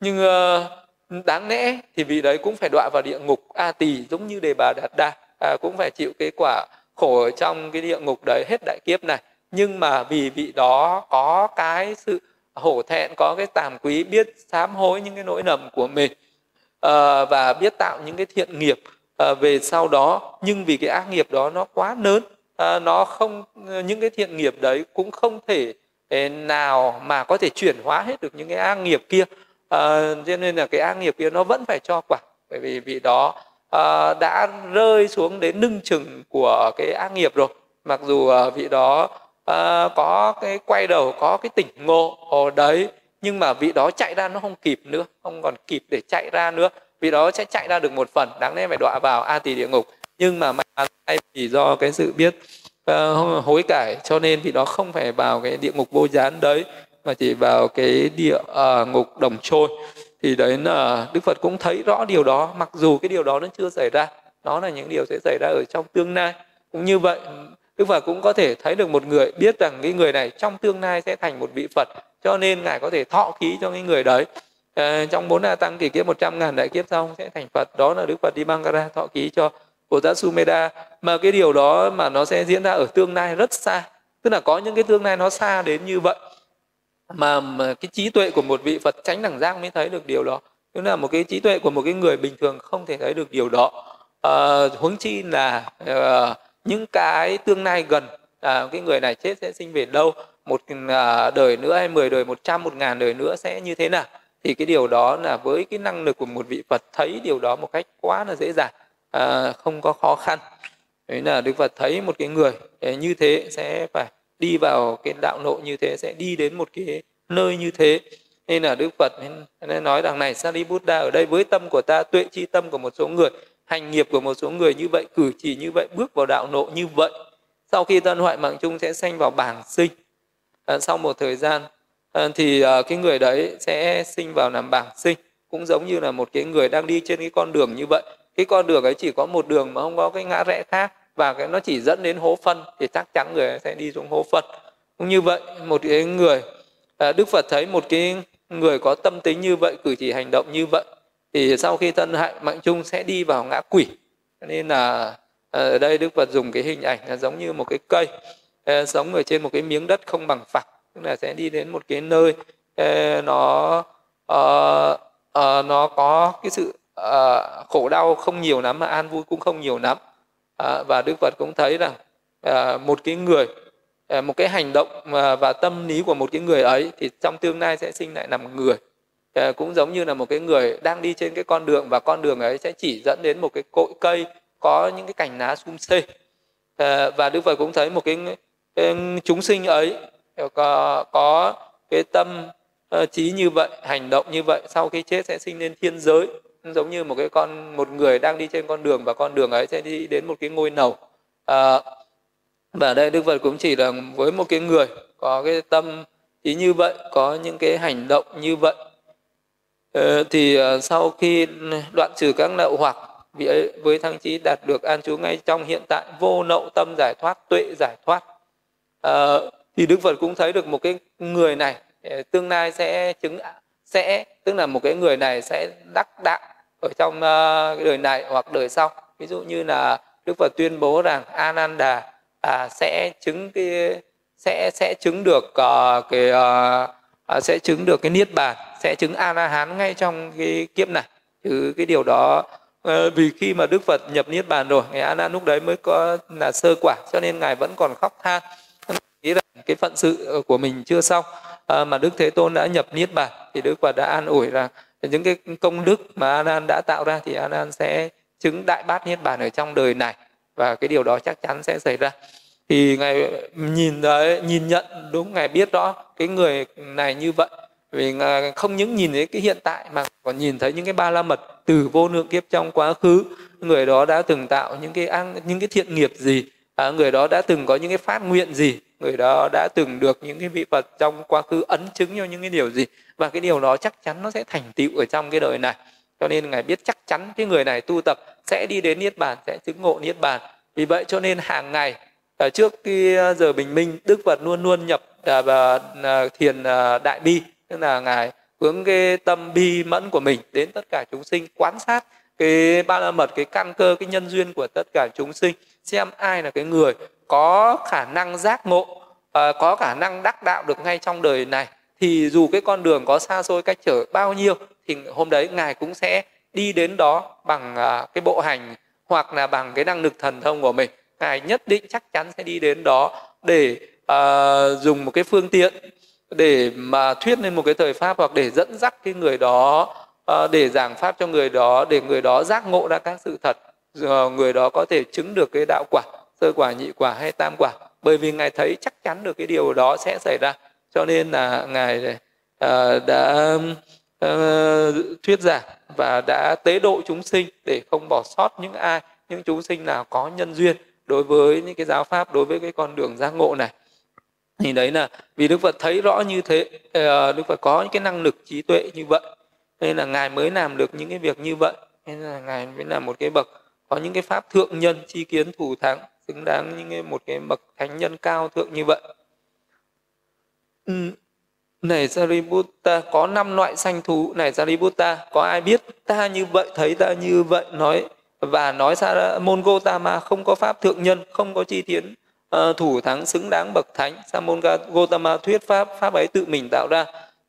Nhưng uh, đáng lẽ thì vị đấy cũng phải đọa vào địa ngục a tỳ giống như đề bà đạt đa à, cũng phải chịu cái quả khổ ở trong cái địa ngục đấy hết đại kiếp này. Nhưng mà vì vị đó có cái sự hổ thẹn có cái tàm quý biết sám hối những cái nỗi lầm của mình Ờ, và biết tạo những cái thiện nghiệp uh, về sau đó. Nhưng vì cái ác nghiệp đó nó quá lớn uh, nó không những cái thiện nghiệp đấy cũng không thể nào mà có thể chuyển hóa hết được những cái ác nghiệp kia? Uh, cho nên là cái ác nghiệp kia nó vẫn phải cho quả. Bởi vì vị đó uh, đã rơi xuống đến nưng chừng của cái ác nghiệp rồi. Mặc dù uh, vị đó uh, có cái quay đầu có cái tỉnh ngộ ở đấy nhưng mà vị đó chạy ra nó không kịp nữa không còn kịp để chạy ra nữa. Vị đó sẽ chạy ra được một phần đáng lẽ phải đọa vào a tỳ địa ngục. Nhưng mà may mắn thay vì do cái sự biết uh, hối cải cho nên vị đó không phải vào cái địa ngục vô gián đấy mà chỉ vào cái địa uh, ngục đồng trôi. Thì đấy là đức phật cũng thấy rõ điều đó mặc dù cái điều đó nó chưa xảy ra đó là những điều sẽ xảy ra ở trong tương lai. Cũng như vậy đức phật cũng có thể thấy được một người biết rằng cái người này trong tương lai sẽ thành một vị phật cho nên ngài có thể thọ ký cho cái người đấy. À, trong bốn a tăng kỳ kiếp 100 ngàn đại kiếp sau sẽ thành phật đó là đức phật đi bangara thọ ký cho bồ tát sumeda mà cái điều đó mà nó sẽ diễn ra ở tương lai rất xa. Tức là có những cái tương lai nó xa đến như vậy. Mà, mà cái trí tuệ của một vị phật tránh đẳng giác mới thấy được điều đó. Tức là một cái trí tuệ của một cái người bình thường không thể thấy được điều đó. À, huống chi là à, những cái tương lai gần à, cái người này chết sẽ sinh về đâu? Một à, đời nữa hay mười đời một trăm một ngàn đời nữa sẽ như thế nào? Thì cái điều đó là với cái năng lực của một vị Phật thấy điều đó một cách quá là dễ dàng à, không có khó khăn. Đấy là Đức Phật thấy một cái người như thế sẽ phải đi vào cái đạo nội như thế sẽ đi đến một cái nơi như thế. Nên là đức phật nên nói rằng này Sariputta ở đây với tâm của ta tuệ chi tâm của một số người hành nghiệp của một số người như vậy cử chỉ như vậy bước vào đạo nộ như vậy sau khi tân hoại mạng chung sẽ sanh vào bảng sinh. À, sau một thời gian à, thì à, cái người đấy sẽ sinh vào làm bảng sinh cũng giống như là một cái người đang đi trên cái con đường như vậy cái con đường ấy chỉ có một đường mà không có cái ngã rẽ khác. Và cái nó chỉ dẫn đến hố phân thì chắc chắn người ấy sẽ đi xuống hố phân. Cũng như vậy một cái người à, đức phật thấy một cái người có tâm tính như vậy cử chỉ hành động như vậy thì sau khi thân hại mạng chung sẽ đi vào ngã quỷ. Nên là à, ở đây đức phật dùng cái hình ảnh là giống như một cái cây à, sống ở trên một cái miếng đất không bằng phẳng. Tức là sẽ đi đến một cái nơi nó uh, uh, nó có cái sự à, khổ đau không nhiều lắm mà an vui cũng không nhiều lắm. À, và đức phật cũng thấy rằng à, một cái người à, một cái hành động uh, và tâm lý của một cái người ấy thì trong tương lai sẽ sinh lại là một người. À, cũng giống như là một cái người đang đi trên cái con đường và con đường ấy sẽ chỉ dẫn đến một cái cội cây có những cái cành lá sum xê. À, và đức phật cũng thấy một cái, cái chúng sinh ấy có, có cái tâm trí như vậy hành động như vậy sau khi chết sẽ sinh lên thiên giới giống như một cái con một người đang đi trên con đường và con đường ấy sẽ đi đến một cái ngôi nầu à, và đây đức phật cũng chỉ là với một cái người có cái tâm ý như vậy có những cái hành động như vậy. Ờ, à, thì sau khi đoạn trừ các lậu hoặc vị ấy với thăng trí đạt được an trú ngay trong hiện tại vô nậu tâm giải thoát tuệ giải thoát. À, thì đức phật cũng thấy được một cái người này ờ, tương lai sẽ chứng sẽ tức là một cái người này sẽ đắc đạo ở trong uh, đời này hoặc đời sau. Ví dụ như là đức phật tuyên bố rằng ananda à, sẽ chứng cái sẽ sẽ chứng được uh, cái uh, sẽ chứng được cái niết bàn sẽ chứng a la hán ngay trong cái kiếp này. Chứ cái điều đó uh, vì khi mà đức phật nhập niết bàn rồi ngài a nan lúc đấy mới có là sơ quả cho nên ngài vẫn còn khóc than. Nghĩ rằng cái phận sự của mình chưa xong mà đức thế tôn đã nhập niết bàn thì đức phật đã an ủi rằng những cái công đức mà anan đã tạo ra thì anan sẽ chứng đại bát niết bàn ở trong đời này. Và cái điều đó chắc chắn sẽ xảy ra. Thì ngài nhìn đấy nhìn nhận đúng ngài biết rõ cái người này như vậy. Vì ngài không những nhìn thấy cái hiện tại mà còn nhìn thấy những cái ba la mật từ vô lượng kiếp trong quá khứ. Người đó đã từng tạo những cái ăn những cái thiện nghiệp gì? À, người đó đã từng có những cái phát nguyện gì? Người đó đã từng được những cái vị phật trong quá khứ ấn chứng cho những cái điều gì. Và cái điều đó chắc chắn nó sẽ thành tựu ở trong cái đời này. Cho nên ngài biết chắc chắn cái người này tu tập sẽ đi đến niết bàn, sẽ chứng ngộ niết bàn. Vì vậy cho nên hàng ngày ở trước khi à, giờ bình minh, đức phật luôn luôn nhập à, và thiền đại bi. Tức là ngài hướng cái tâm bi mẫn của mình đến tất cả chúng sinh quan sát cái ba la mật, cái căn cơ, cái nhân duyên của tất cả chúng sinh, xem ai là cái người có khả năng giác ngộ ờ, có khả năng đắc đạo được ngay trong đời này thì dù cái con đường có xa xôi cách trở bao nhiêu thì hôm đấy ngài cũng sẽ đi đến đó bằng ờ, cái bộ hành hoặc là bằng cái năng lực thần thông của mình. Ngài nhất định chắc chắn sẽ đi đến đó để uh, dùng một cái phương tiện để mà thuyết lên một cái thời pháp hoặc để dẫn dắt cái người đó uh, để giảng pháp cho người đó để người đó giác ngộ ra các sự thật uh, người đó có thể chứng được cái đạo quả sơ quả nhị quả hay tam quả. Bởi vì ngài thấy chắc chắn được cái điều đó sẽ xảy ra. Cho nên là ngài uh, đã uh, thuyết giảng và đã tế độ chúng sinh để không bỏ sót những ai những chúng sinh nào có nhân duyên đối với những cái giáo pháp đối với cái con đường giác ngộ này. Thì đấy là vì đức phật thấy rõ như thế uh, đức phật có những cái năng lực trí tuệ như vậy. Nên là ngài mới làm được những cái việc như vậy. Nên là ngài mới là một cái bậc có những cái pháp thượng nhân chi kiến thủ thắng xứng đáng những một cái bậc thánh nhân cao thượng như vậy ừ, Này Sariputta, có năm loại sanh thú. Này Sariputta, có ai biết ta như vậy, thấy ta như vậy, nói và nói sa môn Gotama không có pháp thượng nhân, không có chi tiến uh, ờ, thủ thắng xứng đáng bậc thánh. Sa môn Gotama thuyết pháp, pháp ấy tự mình tạo ra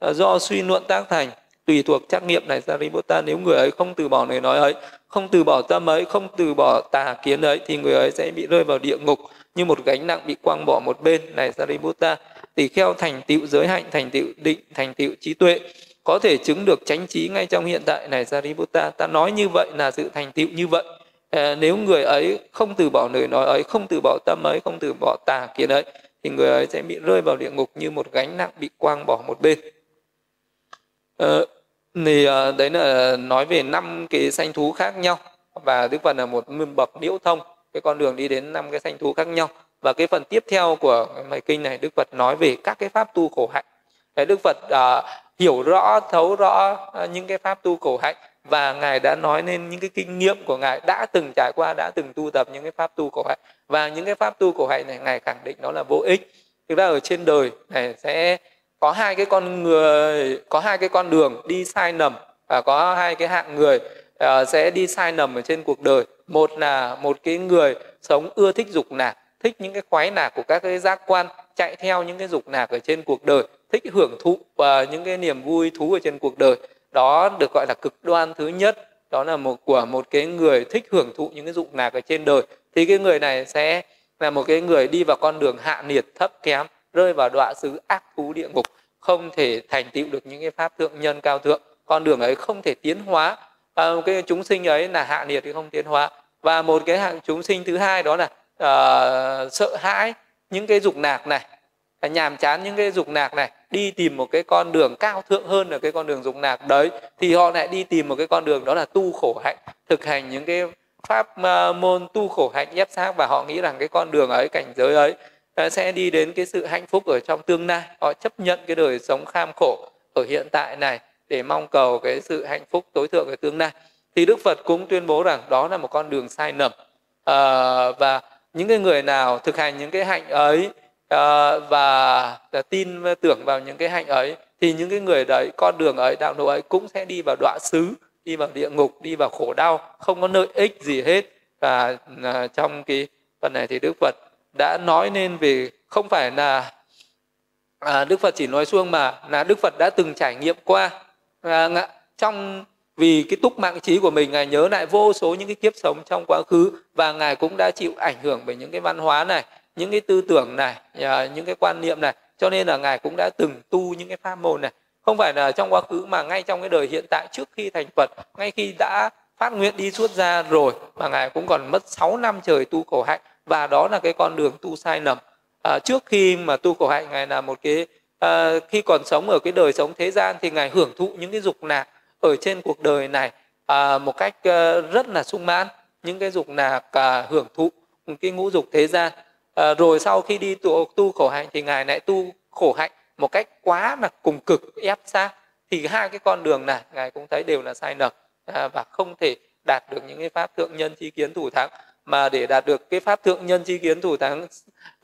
uh, do suy luận tác thành tùy thuộc trắc nghiệm này Sariputta nếu người ấy không từ bỏ lời nói ấy không từ bỏ tâm ấy không từ bỏ tà kiến ấy thì người ấy sẽ bị rơi vào địa ngục như một gánh nặng bị quăng bỏ một bên này Sariputta tỳ kheo thành tựu giới hạnh thành tựu định thành tựu trí tuệ có thể chứng được chánh trí ngay trong hiện tại này Sariputta ta nói như vậy là sự thành tựu như vậy. À, nếu người ấy không từ bỏ lời nói ấy không từ bỏ tâm ấy không từ bỏ tà kiến ấy thì người ấy sẽ bị rơi vào địa ngục như một gánh nặng bị quang bỏ một bên. À, thì ờ, đấy là nói về năm cái sanh thú khác nhau và đức phật là một bậc liễu thông. Cái con đường đi đến năm cái sanh thú khác nhau. Và cái phần tiếp theo của bài kinh này đức phật nói về các cái pháp tu khổ hạnh. Đấy, đức phật uh, hiểu rõ thấu rõ ờ, những cái pháp tu khổ hạnh và ngài đã nói lên những cái kinh nghiệm của ngài đã từng trải qua đã từng tu tập những cái pháp tu khổ hạnh. Và những cái pháp tu khổ hạnh này ngài khẳng định nó là vô ích. Thực ra ở trên đời này sẽ có hai cái con người có hai cái con đường đi sai nầm và có hai cái hạng người uh, sẽ đi sai nầm ở trên cuộc đời. Một là một cái người sống ưa thích dục nạc thích những cái khoái nạc của các cái giác quan chạy theo những cái dục nạc ở trên cuộc đời thích hưởng thụ và những cái niềm vui thú ở trên cuộc đời. Đó được gọi là cực đoan thứ nhất. Đó là một của một cái người thích hưởng thụ những cái dục nạc ở trên đời. Thì cái người này sẽ là một cái người đi vào con đường hạ nhiệt thấp kém rơi vào đọa xứ ác thú địa ngục không thể thành tựu được những cái pháp thượng nhân cao thượng. Con đường ấy không thể tiến hóa. À, cái chúng sinh ấy là hạ nhiệt thì không tiến hóa. Và một cái hạng chúng sinh thứ hai đó là uh, sợ hãi những cái dục nạc này à, nhàm chán những cái dục nạc này đi tìm một cái con đường cao thượng hơn là cái con đường dục nạc đấy thì họ lại đi tìm một cái con đường đó là tu khổ hạnh thực hành những cái pháp uh, môn tu khổ hạnh ép xác. Và họ nghĩ rằng cái con đường ấy cảnh giới ấy Ờ, sẽ đi đến cái sự hạnh phúc ở trong tương lai. Họ chấp nhận cái đời sống kham khổ ở hiện tại này để mong cầu cái sự hạnh phúc tối thượng ở tương lai. Thì đức phật cũng tuyên bố rằng đó là một con đường sai lầm. À, và những cái người nào thực hành những cái hạnh ấy à, và tin tưởng vào những cái hạnh ấy thì những cái người đấy con đường ấy đạo nội ấy cũng sẽ đi vào đọa xứ đi vào địa ngục đi vào khổ đau không có lợi ích gì hết. Và à, trong cái phần này thì đức phật đã nói nên về không phải là à, đức phật chỉ nói xuông mà là đức phật đã từng trải nghiệm qua. À, trong vì cái túc mạng trí của mình ngài nhớ lại vô số những cái kiếp sống trong quá khứ và ngài cũng đã chịu ảnh hưởng bởi những cái văn hóa này những cái tư tưởng này à, những cái quan niệm này. Cho nên là ngài cũng đã từng tu những cái pháp môn này. Không phải là trong quá khứ mà ngay trong cái đời hiện tại trước khi thành phật ngay khi đã phát nguyện đi xuất gia rồi mà ngài cũng còn mất 6 năm trời tu khổ hạnh và đó là cái con đường tu sai lầm. À, trước khi mà tu khổ hạnh ngài là một cái à, khi còn sống ở cái đời sống thế gian thì ngài hưởng thụ những cái dục lạc ở trên cuộc đời này à, một cách à, rất là sung mãn. Những cái dục lạc à, hưởng thụ cái ngũ dục thế gian. À, rồi sau khi đi tu, tu khổ hạnh thì ngài lại tu khổ hạnh một cách quá là cùng cực ép sát. Thì hai cái con đường này ngài cũng thấy đều là sai lầm à, và không thể đạt được những cái pháp thượng nhân chi kiến thủ thắng mà để đạt được cái pháp thượng nhân chi kiến thủ thắng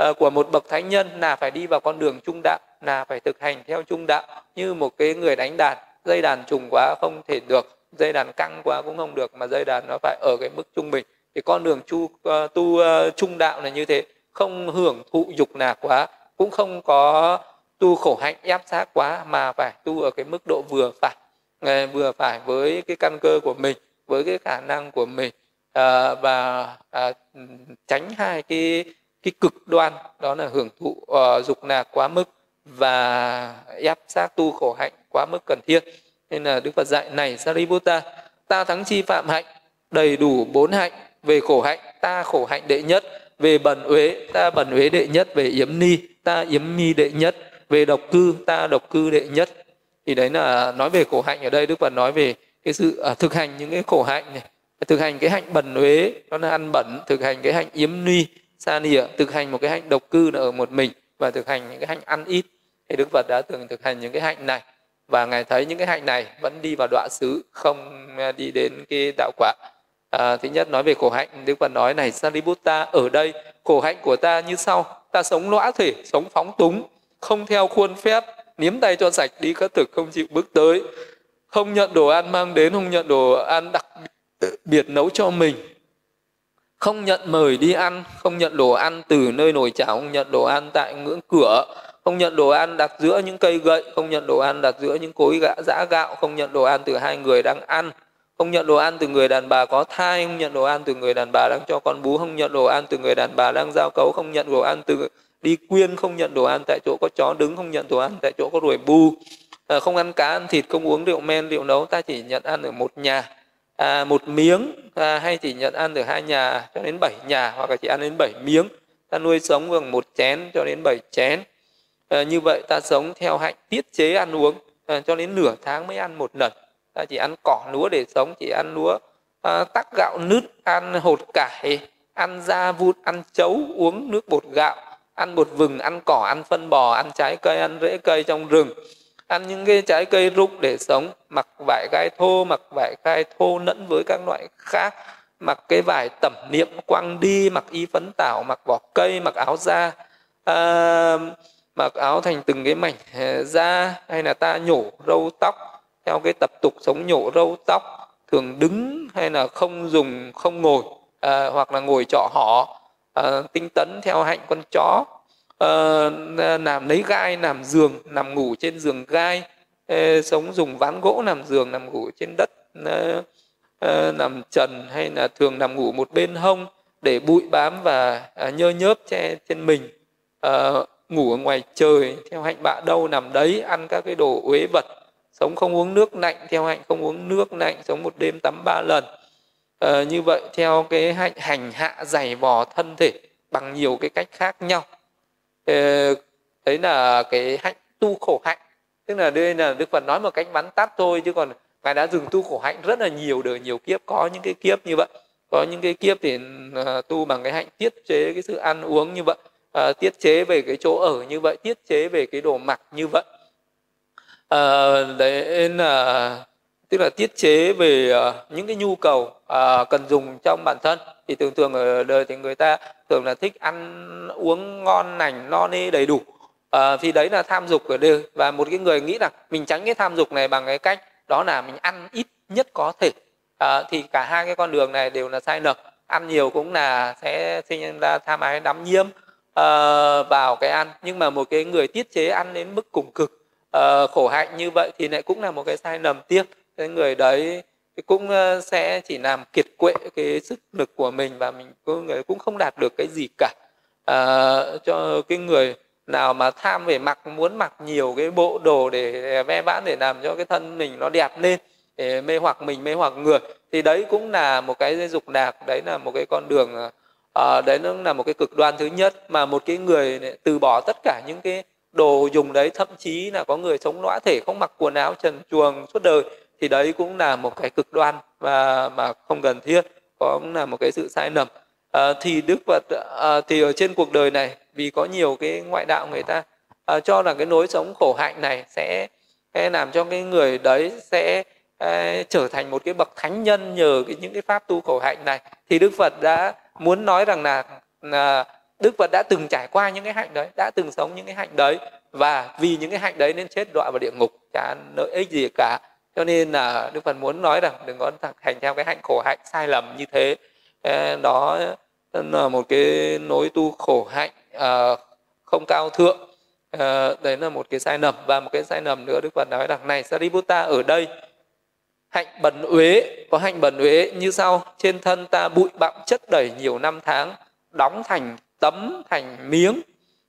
uh, của một bậc thánh nhân là phải đi vào con đường trung đạo là phải thực hành theo trung đạo như một cái người đánh đàn. Dây đàn trùng quá không thể được dây đàn căng quá cũng không được mà dây đàn nó phải ở cái mức trung bình. Thì con đường chu uh, tu uh, trung đạo là như thế không hưởng thụ dục nạc quá cũng không có tu khổ hạnh ép sát quá mà phải tu ở cái mức độ vừa phải vừa phải với cái căn cơ của mình với cái khả năng của mình à, và à, tránh hai cái cái cực đoan đó là hưởng thụ uh, dục là quá mức và ép sát tu khổ hạnh quá mức cần thiết. Nên là đức phật dạy này sariputta ta thắng chi phạm hạnh đầy đủ bốn hạnh về khổ hạnh ta khổ hạnh đệ nhất về bẩn uế ta bẩn uế đệ nhất về yếm ni ta yếm ni đệ nhất về độc cư ta độc cư đệ nhất. Thì đấy là nói về khổ hạnh ở đây đức phật nói về cái sự uh, thực hành những cái khổ hạnh này thực hành cái hạnh bẩn uế đó là ăn bẩn thực hành cái hạnh yếm ni sa nỉa thực hành một cái hạnh độc cư là ở một mình và thực hành những cái hạnh ăn ít. Thì đức phật đã từng thực hành những cái hạnh này và ngài thấy những cái hạnh này vẫn đi vào đọa xứ không à, đi đến cái đạo quả. À, thứ nhất nói về khổ hạnh đức phật nói này sariputta ở đây khổ hạnh của ta như sau. Ta sống lõa thể sống phóng túng không theo khuôn phép niếm tay cho sạch đi khất thực không chịu bước tới không nhận đồ ăn mang đến không nhận đồ ăn đặc biệt biệt nấu cho mình không nhận mời đi ăn không nhận đồ ăn từ nơi nồi chảo không nhận đồ ăn tại ngưỡng cửa không nhận đồ ăn đặt giữa những cây gậy không nhận đồ ăn đặt giữa những cối gã giã gạo không nhận đồ ăn từ hai người đang ăn không nhận đồ ăn từ người đàn bà có thai không nhận đồ ăn từ người đàn bà đang cho con bú không nhận đồ ăn từ người đàn bà đang giao cấu không nhận đồ ăn từ đi quyên không nhận đồ ăn tại chỗ có chó đứng không nhận đồ ăn tại chỗ có ruồi bu không ăn cá ăn thịt không uống rượu men rượu nấu ta chỉ nhận ăn ở một nhà à, một miếng à, hay chỉ nhận ăn từ hai nhà cho đến bảy nhà hoặc là chỉ ăn đến bảy miếng. Ta nuôi sống bằng một chén cho đến bảy chén. À, như vậy ta sống theo hạnh tiết chế ăn uống à, cho đến nửa tháng mới ăn một lần. Ta chỉ ăn cỏ lúa để sống chỉ ăn lúa à, tắc gạo nứt ăn hột cải ăn da vụt ăn chấu uống nước bột gạo ăn bột vừng ăn cỏ ăn phân bò ăn trái cây ăn rễ cây trong rừng ăn những cái trái cây rụng để sống mặc vải gai thô mặc vải gai thô lẫn với các loại khác mặc cái vải tẩm niệm quăng đi mặc y phấn tảo mặc vỏ cây mặc áo da à, mặc áo thành từng cái mảnh à, da hay là ta nhổ râu tóc theo cái tập tục sống nhổ râu tóc thường đứng hay là không dùng không ngồi à, hoặc là ngồi trọ họ à, tinh tấn theo hạnh con chó. Ờ, làm lấy gai làm giường nằm ngủ trên giường gai. Sống dùng ván gỗ làm giường nằm ngủ trên đất ờ, nằm trần hay là thường nằm ngủ một bên hông để bụi bám và à, nhơ nhớp che trên mình. Ờ, ngủ ở ngoài trời theo hạnh bạ đâu nằm đấy ăn các cái đồ uế vật. Sống không uống nước lạnh theo hạnh không uống nước lạnh sống một đêm tắm ba lần. À, như vậy theo cái hạnh hành hạ dày vò thân thể bằng nhiều cái cách khác nhau đấy là cái hạnh tu khổ hạnh. Tức là đây là đức phật nói một cách bắn tắt thôi chứ còn ngài đã dừng tu khổ hạnh rất là nhiều đời nhiều kiếp. Có những cái kiếp như vậy có những cái kiếp thì à, tu bằng cái hạnh tiết chế cái sự ăn uống như vậy à, tiết chế về cái chỗ ở như vậy tiết chế về cái đồ mặc như vậy. À, đấy là tức là tiết chế về à, những cái nhu cầu à, cần dùng trong bản thân. Thì thường thường ở đời thì người ta thường là thích ăn, uống ngon lành, no nê đầy đủ. À, thì đấy là tham dục ở đây và một cái người nghĩ là mình tránh cái tham dục này bằng cái cách đó là mình ăn ít nhất có thể. Thì cả hai cái con đường này đều là sai lầm. Ăn nhiều cũng là sẽ sinh ra tham ái, đắm nhiễm vào cái ăn. Nhưng mà một cái người tiết chế ăn đến mức cùng cực khổ hạnh như vậy thì lại cũng là một cái sai lầm tiếc cái người đấy cũng ờ, sẽ chỉ làm kiệt quệ cái sức lực của mình và mình cũng người cũng không đạt được cái gì cả. À, cho cái người nào mà tham về mặc muốn mặc nhiều cái bộ đồ để ve vãn để làm cho cái thân mình nó đẹp lên để mê hoặc mình mê hoặc người thì đấy cũng là một cái dục lạc đấy là một cái con đường à, đấy nó là một cái cực đoan thứ nhất mà một cái người từ bỏ tất cả những cái đồ dùng đấy thậm chí là có người sống lõa thể không mặc quần áo trần chuồng suốt đời thì đấy cũng là một cái cực đoan và mà không cần thiết cũng là một cái sự sai lầm. À, thì đức phật à, ờ, thì ở trên cuộc đời này vì có nhiều cái ngoại đạo người ta à, cho là cái nối sống khổ hạnh này sẽ, sẽ làm cho cái người đấy sẽ à, trở thành một cái bậc thánh nhân nhờ cái, những cái pháp tu khổ hạnh này. Thì đức phật đã muốn nói rằng là, là đức phật đã từng trải qua những cái hạnh đấy đã từng sống những cái hạnh đấy và vì những cái hạnh đấy nên chết đọa vào địa ngục chả lợi ích gì cả cho nên là đức phật muốn nói rằng đừng có hành theo cái hạnh khổ hạnh sai lầm như thế. Ờ, đó là một cái nối tu khổ hạnh à, không cao thượng. À, đấy là một cái sai lầm. Và một cái sai lầm nữa đức phật nói rằng này sariputta ở đây hạnh bẩn uế có hạnh bẩn uế như sau. Trên thân ta bụi bặm chất đầy nhiều năm tháng đóng thành tấm thành miếng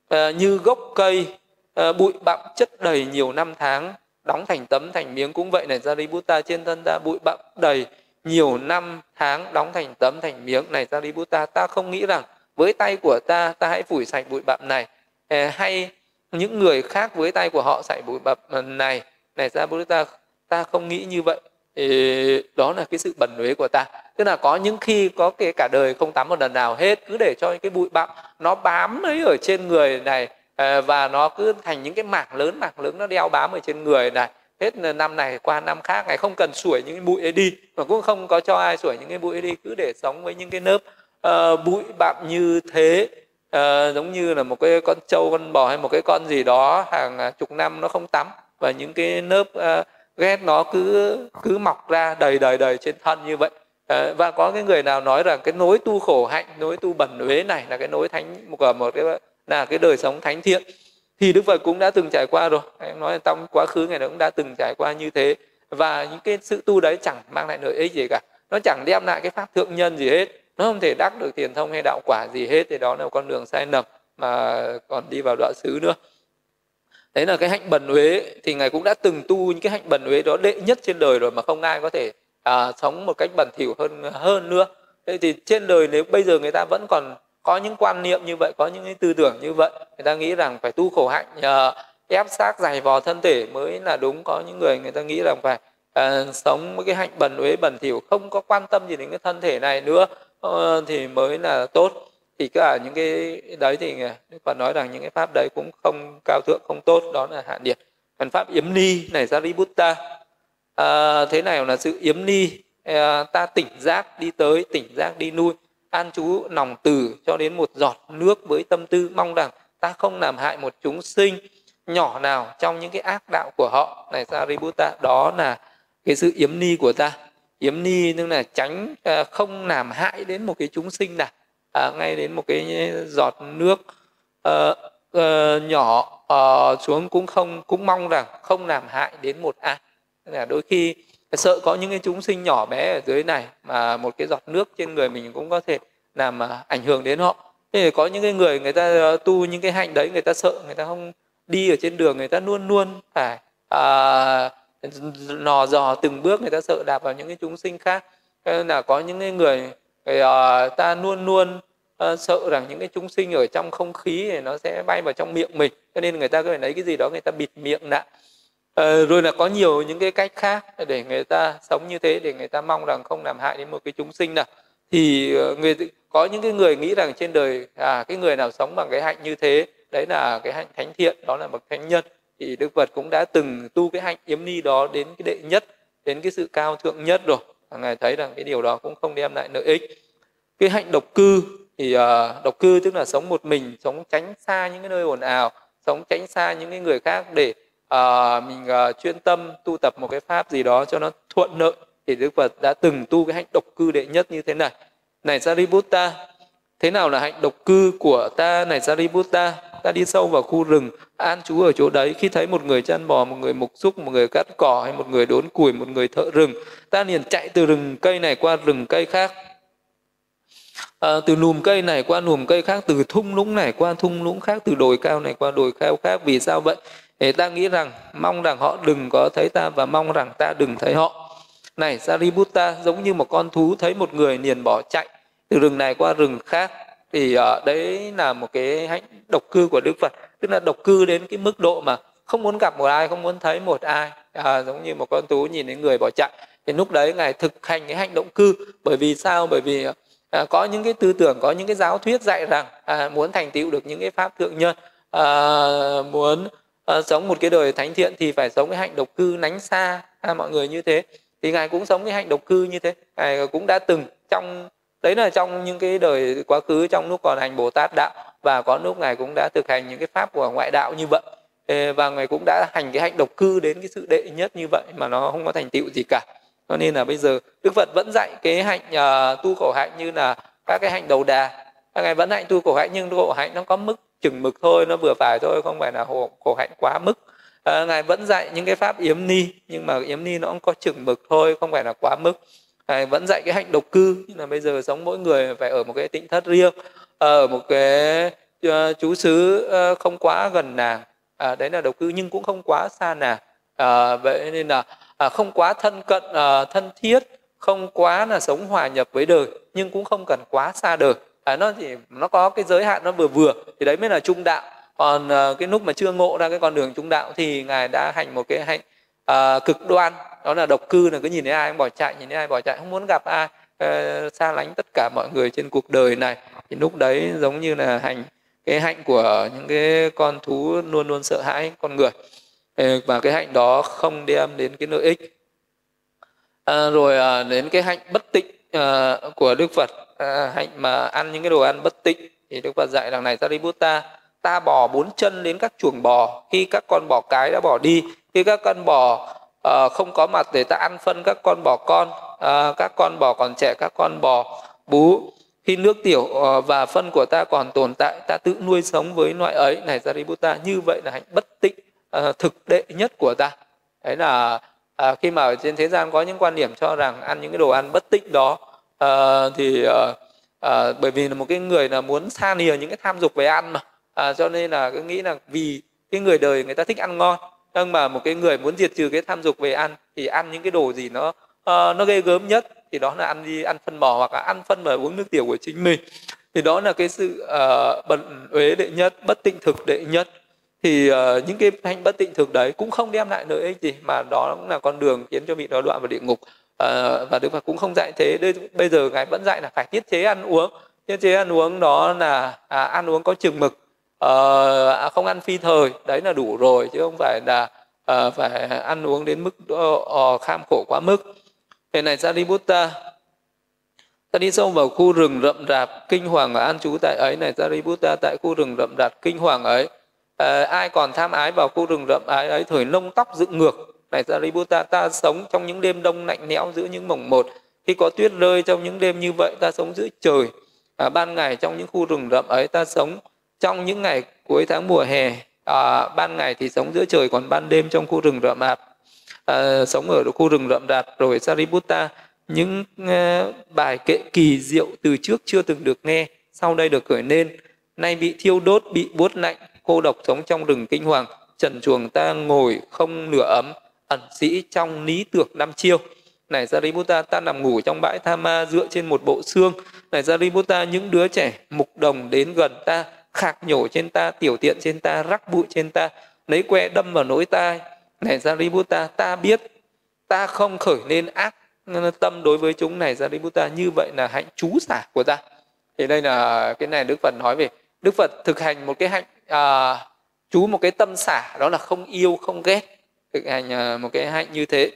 à, như gốc cây à, bụi bặm chất đầy nhiều năm tháng đóng thành tấm thành miếng cũng vậy này. Sariputta trên thân ta bụi bặm đầy nhiều năm tháng đóng thành tấm thành miếng này. Sariputta ta không nghĩ rằng với tay của ta ta hãy phủi sạch bụi bặm này. Hay những người khác với tay của họ sạch bụi bặm này. Này Sariputta ta không nghĩ như vậy. Ê, đó là cái sự bẩn uế của ta. Tức là có những khi có cái cả đời không tắm một lần nào hết cứ để cho cái bụi bặm nó bám ấy ở trên người này. Ờ, và nó cứ thành những cái mảng lớn mảng lớn nó đeo bám ở trên người này. Hết năm này qua năm khác ngày không cần sủi những cái bụi ấy đi mà cũng không có cho ai sủi những cái bụi ấy đi cứ để sống với những cái nớp uh, ờ, bụi bặm như thế. Uh, giống như là một cái con trâu con bò hay một cái con gì đó hàng à, chục năm nó không tắm và những cái nớp uh, ghét nó cứ cứ mọc ra đầy đầy đầy trên thân như vậy. Uh, và có cái người nào nói rằng cái nối tu khổ hạnh nối tu bẩn uế này là cái nối thánh một một cái là cái đời sống thánh thiện. Thì đức phật cũng đã từng trải qua rồi. Em nói là trong quá khứ ngày đó cũng đã từng trải qua như thế. Và những cái sự tu đấy chẳng mang lại lợi ích gì cả. Nó chẳng đem lại cái pháp thượng nhân gì hết. Nó không thể đắc được tiền thông hay đạo quả gì hết. Thì đó là một con đường sai lầm mà còn đi vào đoạn xứ nữa. Đấy là cái hạnh bần uế. Thì ngài cũng đã từng tu những cái hạnh bần uế đó đệ nhất trên đời rồi mà không ai có thể à, sống một cách bẩn thỉu hơn hơn nữa. Thế thì trên đời nếu bây giờ người ta vẫn còn có những quan niệm như vậy có những cái tư tưởng như vậy người ta nghĩ rằng phải tu khổ hạnh nhờ ép xác dày vò thân thể mới là đúng. Có những người người ta nghĩ rằng phải uh, sống với cái hạnh bần uế bẩn thỉu không có quan tâm gì đến cái thân thể này nữa uh, thì mới là tốt. Thì cả những cái đấy thì Đức Phật nói rằng những cái pháp đấy cũng không cao thượng không tốt đó là hạ điệt còn pháp yếm ni này Sariputta à, thế này là sự yếm ni à, ta tỉnh giác đi tới tỉnh giác đi nuôi an trú lòng từ cho đến một giọt nước với tâm tư mong rằng ta không làm hại một chúng sinh nhỏ nào trong những cái ác đạo của họ. Này Sariputta đó là cái sự yếm ni của ta. Yếm ni tức là tránh à, không làm hại đến một cái chúng sinh nào. À, ngay đến một cái giọt nước uh, uh, nhỏ uh, xuống cũng không cũng mong rằng không làm hại đến một ai. Là đôi khi sợ có những cái chúng sinh nhỏ bé ở dưới này mà một cái giọt nước trên người mình cũng có thể làm à, ảnh hưởng đến họ. Thế có những cái người người ta ờ, tu những cái hạnh đấy người ta sợ người ta không đi ở trên đường người ta luôn luôn phải à, nò dò từng bước người ta sợ đạp vào những cái chúng sinh khác. Nên là có những cái người, người à, ta luôn luôn à, sợ rằng những cái chúng sinh ở trong không khí thì nó sẽ bay vào trong miệng mình. Cho nên người ta có phải lấy cái gì đó người ta bịt miệng lại Ờ, rồi là có nhiều những cái cách khác để người ta sống như thế để người ta mong rằng không làm hại đến một cái chúng sinh nào. Thì ờ, người có những cái người nghĩ rằng trên đời à cái người nào sống bằng cái hạnh như thế đấy là cái hạnh thánh thiện đó là bậc thánh nhân thì đức phật cũng đã từng tu cái hạnh yếm ni đó đến cái đệ nhất đến cái sự cao thượng nhất rồi. Và ngài thấy rằng cái điều đó cũng không đem lại lợi ích. Cái hạnh độc cư thì uh, độc cư tức là sống một mình sống tránh xa những cái nơi ồn ào sống tránh xa những cái người khác để à, mình à, chuyên tâm tu tập một cái pháp gì đó cho nó thuận lợi thì đức phật đã từng tu cái hạnh độc cư đệ nhất như thế này. Này sariputta thế nào là hạnh độc cư của ta? Này sariputta ta đi sâu vào khu rừng an trú ở chỗ đấy. Khi thấy một người chăn bò một người mục xúc một người cắt cỏ hay một người đốn củi một người thợ rừng ta liền chạy từ rừng cây này qua rừng cây khác. À, từ lùm cây này qua lùm cây khác từ thung lũng này qua thung lũng khác từ đồi cao này qua đồi cao khác. Vì sao vậy? Thì ta nghĩ rằng mong rằng họ đừng có thấy ta và mong rằng ta đừng thấy họ. Này Sariputta giống như một con thú thấy một người liền bỏ chạy từ rừng này qua rừng khác. Thì uh, đấy là một cái hạnh độc cư của Đức Phật. Tức là độc cư đến cái mức độ mà không muốn gặp một ai không muốn thấy một ai. À, giống như một con thú nhìn thấy người bỏ chạy. Thì lúc đấy ngài thực hành cái hành động cư. Bởi vì sao? Bởi vì à, có những cái tư tưởng có những cái giáo thuyết dạy rằng à, muốn thành tựu được những cái pháp thượng nhân à, muốn à, sống một cái đời thánh thiện thì phải sống cái hạnh độc cư nánh xa. À, mọi người như thế. Thì ngài cũng sống cái hạnh độc cư như thế. Ngài cũng đã từng trong đấy là trong những cái đời quá khứ trong lúc còn hành bồ tát đạo và có lúc ngài cũng đã thực hành những cái pháp của ngoại đạo như vậy. Và ngài cũng đã hành cái hạnh độc cư đến cái sự đệ nhất như vậy mà nó không có thành tựu gì cả. Cho nên là bây giờ đức phật vẫn dạy cái hạnh uh, tu khổ hạnh như là các cái hạnh đầu đà. Các ngài vẫn hạnh tu khổ hạnh nhưng khổ hạnh nó có mức chừng mực thôi nó vừa phải thôi không phải là khổ, khổ hạnh quá mức. À, ngài vẫn dạy những cái pháp yếm ni nhưng mà yếm ni nó cũng có chừng mực thôi không phải là quá mức. Ngài vẫn dạy cái hạnh độc cư như là bây giờ sống mỗi người phải ở một cái tịnh thất riêng ờ, ở một cái uh, chú xứ uh, không quá gần nàng. À, đấy là độc cư nhưng cũng không quá xa nàng. À, vậy nên là à, không quá thân cận à, thân thiết không quá là sống hòa nhập với đời nhưng cũng không cần quá xa đời à, nó thì nó có cái giới hạn nó vừa vừa thì đấy mới là trung đạo. Còn uh, cái lúc mà chưa ngộ ra cái con đường trung đạo thì ngài đã hành một cái hạnh uh, cực đoan đó là độc cư là cứ nhìn thấy ai cũng bỏ chạy nhìn thấy ai bỏ chạy không muốn gặp ai uh, xa lánh tất cả mọi người trên cuộc đời này. Thì lúc đấy giống như là hành cái hạnh của những cái con thú luôn luôn sợ hãi con người. Và cái hạnh đó không đem đến cái lợi ích. À, rồi à, đến cái hạnh bất tịnh à, của đức phật à, hạnh mà ăn những cái đồ ăn bất tịnh thì đức phật dạy rằng này sariputta ta bỏ bốn chân đến các chuồng bò. Khi các con bò cái đã bỏ đi khi các con bò uh, không có mặt để ta ăn phân các con bò con uh, các con bò còn trẻ các con bò bú khi nước tiểu uh, và phân của ta còn tồn tại ta tự nuôi sống với loại ấy. Này Sariputta như vậy là hạnh bất tịnh uh, thực đệ nhất của ta. Đấy là uh, khi mà ở trên thế gian có những quan điểm cho rằng ăn những cái đồ ăn bất tịnh đó à, thì à, à, bởi vì là một cái người là muốn xa lìa những cái tham dục về ăn mà. À, cho nên là cứ nghĩ là vì cái người đời người ta thích ăn ngon nhưng mà một cái người muốn diệt trừ cái tham dục về ăn thì ăn những cái đồ gì nó uh, nó ghê gớm nhất thì đó là ăn đi ăn phân bò hoặc là ăn phân mà uống nước tiểu của chính mình. Thì đó là cái sự uh, bận uế đệ nhất bất tịnh thực đệ nhất. Thì uh, những cái hạnh bất tịnh thực đấy cũng không đem lại lợi ích gì mà đó cũng là con đường khiến cho vị đó đoạn vào địa ngục à, và đức phật cũng không dạy thế. Đây, bây giờ ngài vẫn dạy là phải tiết chế ăn uống. Tiết chế ăn uống đó là à, ăn uống có chừng mực. Ờ, à, không ăn phi thời. Đấy là đủ rồi chứ không phải là à, phải ăn uống đến mức à, kham khổ quá mức. Thế này Sariputta. Ta đi sâu vào khu rừng rậm rạp kinh hoàng ở an trú tại ấy. Này Sariputta tại khu rừng rậm rạp kinh hoàng ấy à, ai còn tham ái vào khu rừng rậm ái ấy thời lông tóc dựng ngược này Sariputta ta sống trong những đêm đông lạnh lẽo giữa những mồng một. Khi có tuyết rơi trong những đêm như vậy ta sống giữa trời. À, ban ngày trong những khu rừng rậm ấy ta sống trong những ngày cuối tháng mùa hè. À, ban ngày thì sống giữa trời còn ban đêm trong khu rừng rậm rạp à, sống ở khu rừng rậm rạp. Rồi Sariputta những uh, bài kệ kỳ diệu từ trước chưa từng được nghe sau đây được khởi lên. Nay bị thiêu đốt bị buốt lạnh cô độc sống trong rừng kinh hoàng. Trần chuồng ta ngồi không nửa ấm ẩn sĩ trong lý tưởng năm chiêu. Này Sariputta ta nằm ngủ trong bãi tha ma dựa trên một bộ xương. Này Sariputta những đứa trẻ mục đồng đến gần ta khạc nhổ trên ta tiểu tiện trên ta rắc bụi trên ta lấy que đâm vào nỗi tai. Này Sariputta ta biết ta không khởi nên ác tâm đối với chúng. Này Sariputta như vậy là hạnh chú xả của ta. Thì đây là cái này Đức Phật nói về. Đức Phật thực hành một cái hạnh à, chú một cái tâm xả đó là không yêu không ghét thực hành à, một cái hạnh như thế.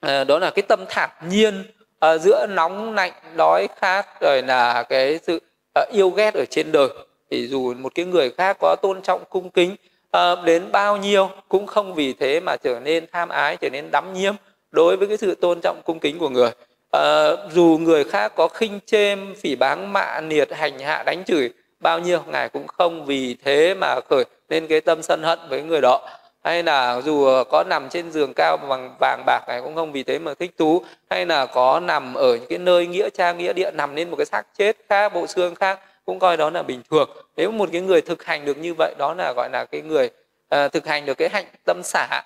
À, đó là cái tâm thản nhiên à, giữa nóng lạnh đói khát rồi là cái sự à, yêu ghét ở trên đời. Thì dù một cái người khác có tôn trọng cung kính à, đến bao nhiêu cũng không vì thế mà trở nên tham ái trở nên đắm nhiễm đối với cái sự tôn trọng cung kính của người. À, dù người khác có khinh chêm phỉ báng mạ niệt hành hạ đánh chửi bao nhiêu ngài cũng không vì thế mà khởi lên cái tâm sân hận với người đó hay là dù ờ, có nằm trên giường cao bằng vàng bạc này cũng không vì thế mà thích thú. Hay là có nằm ở những cái nơi nghĩa trang nghĩa địa nằm lên một cái xác chết khác bộ xương khác cũng coi đó là bình thường. Nếu một cái người thực hành được như vậy đó là gọi là cái người uh, thực hành được cái hạnh tâm xả.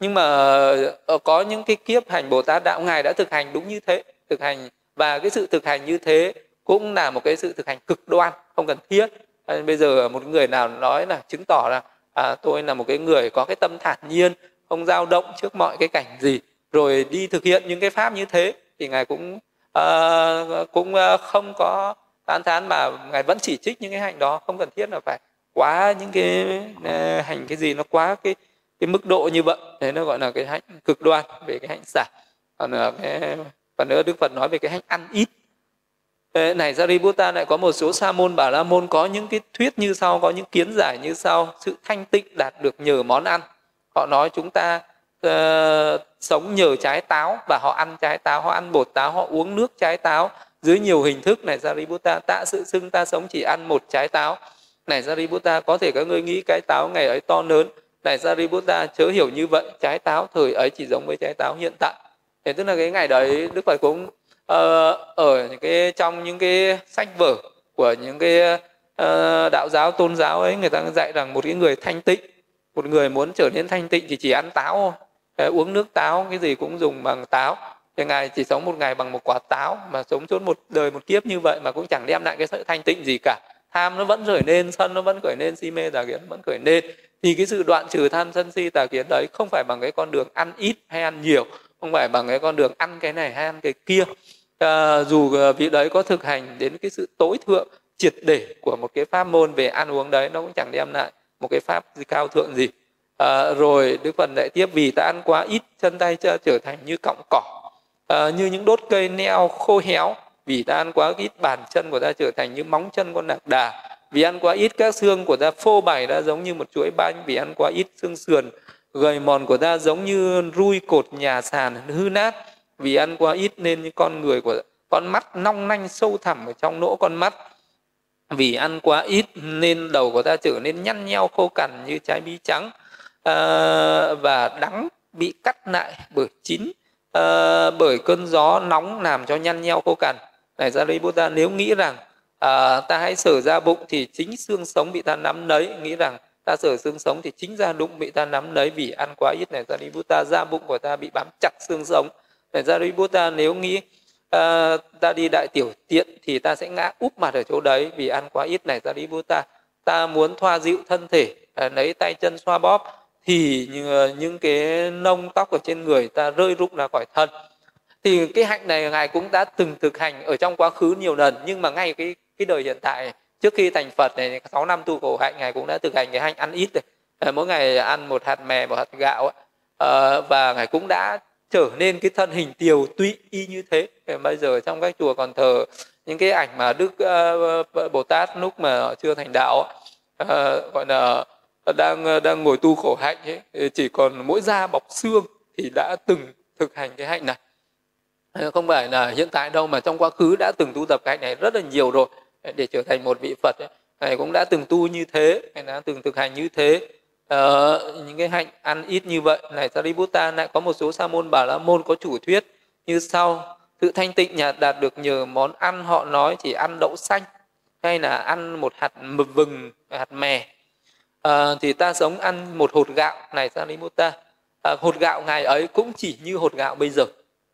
Nhưng mà uh, có những cái kiếp hành bồ tát đạo ngài đã thực hành đúng như thế thực hành và cái sự thực hành như thế cũng là một cái sự thực hành cực đoan không cần thiết. Bây giờ một người nào nói là chứng tỏ là à, tôi là một cái người có cái tâm thản nhiên không dao động trước mọi cái cảnh gì. Rồi đi thực hiện những cái pháp như thế thì ngài cũng uh, cũng uh, không có tán thán mà ngài vẫn chỉ trích những cái hành đó. Không cần thiết là phải quá những cái uh, hành cái gì nó quá cái cái mức độ như vậy. Thế nó gọi là cái hạnh cực đoan về cái hạnh giả. Còn là cái phần nữa đức phật nói về cái hạnh ăn ít. Này Sariputta lại có một số sa môn bà la môn có những cái thuyết như sau có những kiến giải như sau. Sự thanh tịnh đạt được nhờ món ăn. Họ nói chúng ta uh, sống nhờ trái táo và họ ăn trái táo họ ăn bột táo họ uống nước trái táo. Dưới nhiều hình thức này Sariputta tạ sự xưng ta sống chỉ ăn một trái táo. Này Sariputta có thể các ngươi nghĩ cái táo ngày ấy to lớn. Này Sariputta chớ hiểu như vậy. Trái táo thời ấy chỉ giống với trái táo hiện tại. Thế tức là cái ngày đấy Đức Phật cũng Ờ, ở những cái, trong những cái sách vở của những cái ờ, đạo giáo, tôn giáo ấy, người ta dạy rằng một cái người thanh tịnh, một người muốn trở nên thanh tịnh thì chỉ ăn táo thôi. Ờ, uống nước táo, cái gì cũng dùng bằng táo. Thì ngài chỉ sống một ngày bằng một quả táo, mà sống suốt một đời một kiếp như vậy mà cũng chẳng đem lại cái sự thanh tịnh gì cả. Tham nó vẫn khởi lên sân nó vẫn khởi lên si mê tà kiến vẫn khởi lên thì cái sự đoạn trừ tham, sân si, tà kiến đấy không phải bằng cái con đường ăn ít hay ăn nhiều, không phải bằng cái con đường ăn cái này hay ăn cái kia à, dù ờ, vị đấy có thực hành đến cái sự tối thượng triệt để của một cái pháp môn về ăn uống đấy nó cũng chẳng đem lại một cái pháp gì cao thượng gì. À, rồi đức phật lại tiếp vì ta ăn quá ít chân tay trở thành như cọng cỏ. À, như những đốt cây neo khô héo. Vì ta ăn quá ít bàn chân của ta trở thành như móng chân con lạc đà. Vì ăn quá ít các xương của ta phô bày ra giống như một chuỗi bánh. Vì ăn quá ít xương sườn gầy mòn của ta giống như rui cột nhà sàn hư nát vì ăn quá ít nên những con người của con mắt long nanh sâu thẳm ở trong lỗ con mắt. Vì ăn quá ít nên đầu của ta trở nên nhăn nheo khô cằn như trái bí trắng à, và đắng bị cắt lại bởi chín à, bởi cơn gió nóng làm cho nhăn nheo khô cằn. Này ra đây Buddha nếu nghĩ rằng à, ta hãy sở ra bụng thì chính xương sống bị ta nắm lấy. Nghĩ rằng ta sở xương sống thì chính ra bụng bị ta nắm lấy vì ăn quá ít. Này ra đi Buddha ra bụng của ta bị bám chặt xương sống. Sariputta nếu nghĩ uh, ta đi đại tiểu tiện thì ta sẽ ngã úp mặt ở chỗ đấy vì ăn quá ít. Này Sariputta ta muốn thoa dịu thân thể à, lấy tay chân xoa bóp thì những cái nông tóc ở trên người ta rơi rụng ra khỏi thân. Thì cái hạnh này ngài cũng đã từng thực hành ở trong quá khứ nhiều lần nhưng mà ngay cái cái đời hiện tại trước khi thành Phật này 6 năm tu khổ hạnh ngài cũng đã thực hành cái hạnh ăn ít này. Ờ, mỗi ngày ăn một hạt mè một hạt gạo ờ, và ngài cũng đã trở nên cái thân hình tiều tụy y như thế bây giờ trong các chùa còn thờ những cái ảnh mà đức uh, bồ tát lúc mà chưa thành đạo uh, gọi là ờ, đang đang ngồi tu khổ hạnh ấy, chỉ còn mỗi da bọc xương thì đã từng thực hành cái hạnh này không phải là hiện tại đâu mà trong quá khứ đã từng tu tập cái hạnh này rất là nhiều rồi để trở thành một vị phật ấy. ngài cũng đã từng tu như thế ngài đã từng thực hành như thế uh, những cái hạnh ăn ít như vậy. Này Sariputta lại có một số sa môn bà la môn có chủ thuyết như sau. Sự thanh tịnh nhà đạt được nhờ món ăn họ nói chỉ ăn đậu xanh hay là ăn một hạt vừng hạt mè. À, thì ta sống ăn một hột gạo. Này Sariputta à, hột gạo ngày ấy cũng chỉ như hột gạo bây giờ.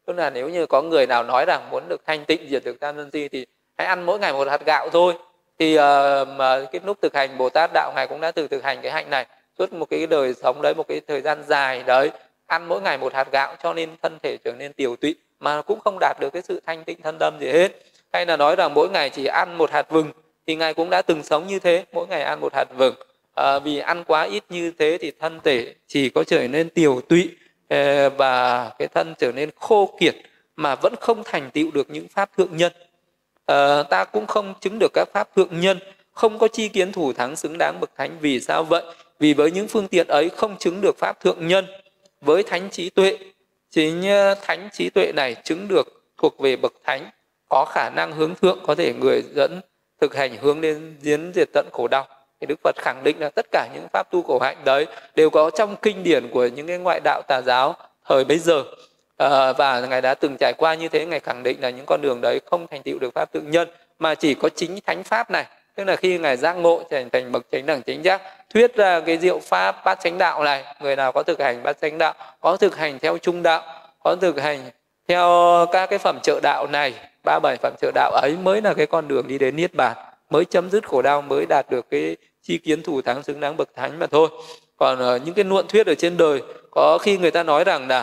Tức là nếu như có người nào nói rằng muốn được thanh tịnh diệt được tam sân si thì hãy ăn mỗi ngày một hạt gạo thôi. Thì uh, mà cái lúc thực hành bồ tát đạo ngài cũng đã từ thực hành cái hạnh này suốt một cái đời sống đấy một cái thời gian dài đấy ăn mỗi ngày một hạt gạo cho nên thân thể trở nên tiểu tụy mà cũng không đạt được cái sự thanh tịnh thân tâm gì hết. Hay là nói rằng mỗi ngày chỉ ăn một hạt vừng thì ngài cũng đã từng sống như thế mỗi ngày ăn một hạt vừng. À, vì ăn quá ít như thế thì thân thể chỉ có trở nên tiểu tụy ờ, và cái thân trở nên khô kiệt mà vẫn không thành tựu được những pháp thượng nhân. À, ta cũng không chứng được các pháp thượng nhân không có chi kiến thủ thắng xứng đáng bậc thánh vì sao vậy? Vì với những phương tiện ấy không chứng được pháp thượng nhân với thánh trí tuệ chính ờ, thánh trí tuệ này chứng được thuộc về bậc thánh có khả năng hướng thượng có thể người dẫn thực hành hướng đến diễn diệt tận khổ đau. Thì đức phật khẳng định là tất cả những pháp tu khổ hạnh đấy đều có trong kinh điển của những cái ngoại đạo tà giáo thời bấy giờ. À, và ngài đã từng trải qua như thế ngài khẳng định là những con đường đấy không thành tựu được pháp tự nhân mà chỉ có chính thánh pháp này tức là khi ngài giác ngộ thành thành bậc chánh đẳng chính giác thuyết ra cái diệu pháp bát chánh đạo này người nào có thực hành bát chánh đạo có thực hành theo trung đạo có thực hành theo các cái phẩm trợ đạo này ba bảy phẩm trợ đạo ấy mới là cái con đường đi đến niết bàn mới chấm dứt khổ đau mới đạt được cái chi kiến thủ thắng xứng đáng bậc thánh mà thôi. Còn uh, những cái luận thuyết ở trên đời có khi người ta nói rằng là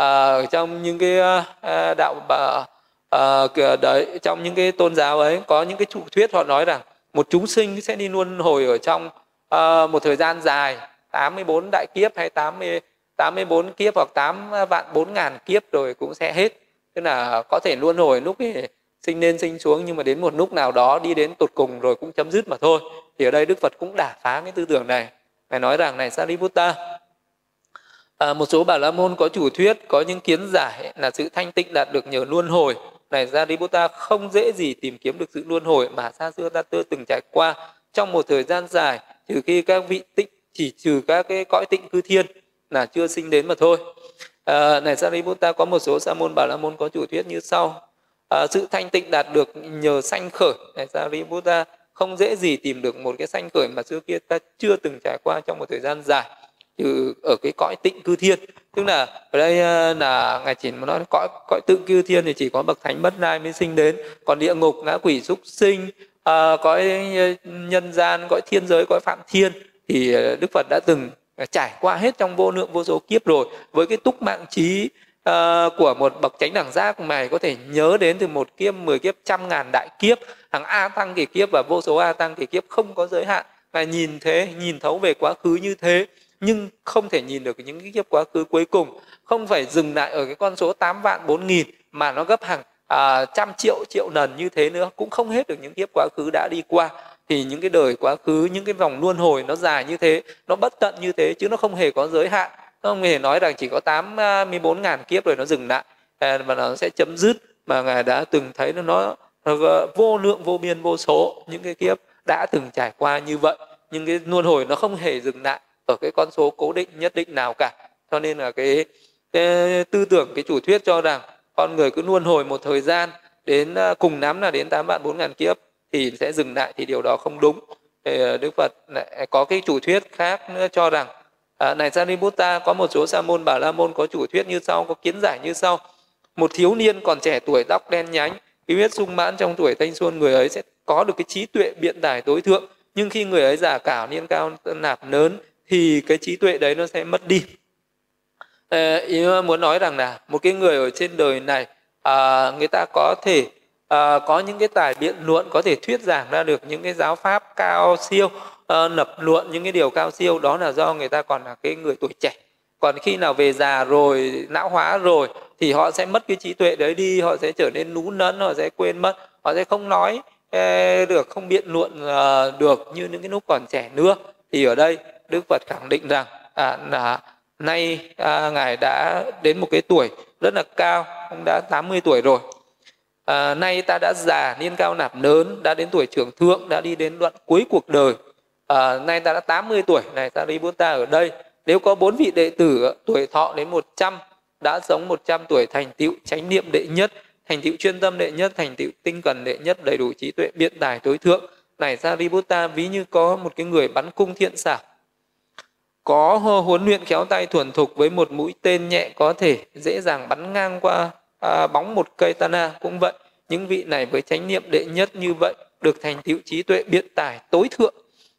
uh, trong những cái uh, đạo uh, uh, đấy trong những cái tôn giáo ấy có những cái chủ thuyết họ nói rằng một chúng sinh sẽ đi luân hồi ở trong uh, một thời gian dài 84 đại kiếp hay 80 84 kiếp hoặc 8 vạn 4 ngàn kiếp rồi cũng sẽ hết. Tức là có thể luân hồi lúc ấy sinh lên sinh xuống nhưng mà đến một lúc nào đó đi đến tột cùng rồi cũng chấm dứt mà thôi. Thì ở đây Đức Phật cũng đả phá cái tư tưởng này. Ngài nói rằng này Sariputta à, một số bà la môn có chủ thuyết có những kiến giải là sự thanh tịnh đạt được nhờ luân hồi này Sariputta không dễ gì tìm kiếm được sự luân hồi mà xa xưa ta chưa từng trải qua trong một thời gian dài trừ khi các vị tịnh chỉ trừ các cái cõi tịnh cư thiên là chưa sinh đến mà thôi. À, này Sariputta có một số sa môn bà la môn có chủ thuyết như sau. À, sự thanh tịnh đạt được nhờ sanh khởi. Này Sariputta không dễ gì tìm được một cái sanh khởi mà xưa kia ta chưa từng trải qua trong một thời gian dài như ở cái cõi tịnh cư thiên. Tức là ở đây ờ, là ngài chỉ nói cõi cõi tự cư thiên thì chỉ có bậc thánh bất lai mới sinh đến. Còn địa ngục ngã quỷ súc sinh à, cõi ờ, nhân gian cõi thiên giới cõi phạm thiên thì đức phật đã từng trải qua hết trong vô lượng vô số kiếp rồi. Với cái túc mạng trí uh, của một bậc chánh đẳng giác mày có thể nhớ đến từ một kiếp mười kiếp trăm ngàn đại kiếp hàng a tăng kỳ kiếp và vô số a tăng kỳ kiếp không có giới hạn. Và nhìn thế nhìn thấu về quá khứ như thế nhưng không thể nhìn được những cái kiếp quá khứ cuối cùng. Không phải dừng lại ở cái con số 8 vạn 4 nghìn mà nó gấp hàng à, trăm triệu triệu lần như thế nữa. Cũng không hết được những kiếp quá khứ đã đi qua. Thì những cái đời quá khứ những cái vòng luân hồi nó dài như thế nó bất tận như thế chứ nó không hề có giới hạn. Nó không hề nói rằng chỉ có 84 à, ngàn kiếp rồi nó dừng lại. Và nó sẽ chấm dứt. Mà ngài đã từng thấy nó, nó, nó vô lượng vô biên vô số những cái kiếp đã từng trải qua như vậy. Nhưng cái luân hồi nó không hề dừng lại ở cái con số cố định nhất định nào cả. Cho nên là cái, cái tư tưởng cái chủ thuyết cho rằng con người cứ luân hồi một thời gian đến à, cùng nắm là đến tám vạn bốn ngàn kiếp thì sẽ dừng lại thì điều đó không đúng. Thì à, Đức Phật lại có cái chủ thuyết khác nữa cho rằng à, này Sariputta có một số sa môn bà la môn có chủ thuyết như sau có kiến giải như sau. Một thiếu niên còn trẻ tuổi tóc đen nhánh khi huyết sung mãn trong tuổi thanh xuân người ấy sẽ có được cái trí tuệ biện tài tối thượng. Nhưng khi người ấy già cảo niên cao nạp lớn thì cái trí tuệ đấy nó sẽ mất đi. Ờ, ý muốn nói rằng là một cái người ở trên đời này à, người ta có thể à, có những cái tài biện luận có thể thuyết giảng ra được những cái giáo pháp cao siêu à, lập luận những cái điều cao siêu đó là do người ta còn là cái người tuổi trẻ. Còn khi nào về già rồi não hóa rồi thì họ sẽ mất cái trí tuệ đấy đi họ sẽ trở nên lú nẫn họ sẽ quên mất họ sẽ không nói ờ, được không biện luận được như những cái lúc còn trẻ nữa. Thì ở đây đức phật khẳng định rằng à, là nay à, ngài đã đến một cái tuổi rất là cao ông đã 80 tuổi rồi. À, nay ta đã già niên cao nạp lớn đã đến tuổi trưởng thượng đã đi đến đoạn cuối cuộc đời. À, nay ta đã 80 tuổi này ta đi ta ở đây. Nếu có bốn vị đệ tử tuổi thọ đến 100 đã sống 100 tuổi thành tựu chánh niệm đệ nhất thành tựu chuyên tâm đệ nhất thành tựu tinh cần đệ nhất đầy đủ trí tuệ biện tài tối thượng. Này Sariputta ví như có một cái người bắn cung thiện xảo có huấn luyện khéo tay thuần thục với một mũi tên nhẹ có thể dễ dàng bắn ngang qua à, bóng một cây tana cũng vậy. Những vị này với chánh niệm đệ nhất như vậy được thành tựu trí tuệ biện tài tối thượng.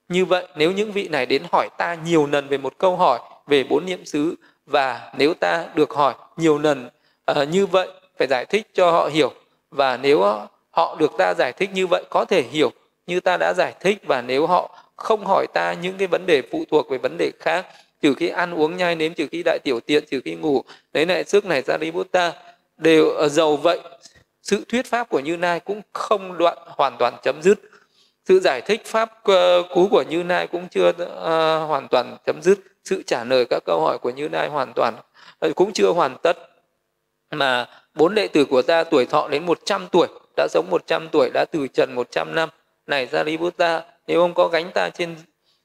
Như vậy nếu những vị này đến hỏi ta nhiều lần về một câu hỏi về bốn niệm xứ và nếu ta được hỏi nhiều lần uh, như vậy phải giải thích cho họ hiểu. Và nếu họ được ta giải thích như vậy có thể hiểu như ta đã giải thích và nếu họ không hỏi ta những cái vấn đề phụ thuộc về vấn đề khác trừ khi ăn uống nhai nếm trừ khi đại tiểu tiện trừ khi ngủ. Đấy này sức này Sariputta đều ờ, ở giàu vậy sự thuyết pháp của Như Lai cũng không đoạn hoàn toàn chấm dứt. Sự giải thích pháp ờ, cú của Như Lai cũng chưa uh, hoàn toàn chấm dứt. Sự trả lời các câu hỏi của Như Lai hoàn toàn cũng chưa hoàn tất. Mà bốn đệ tử của ta tuổi thọ đến 100 tuổi đã sống 100 tuổi đã từ trần 100 năm này Sariputta nếu ông có gánh ta trên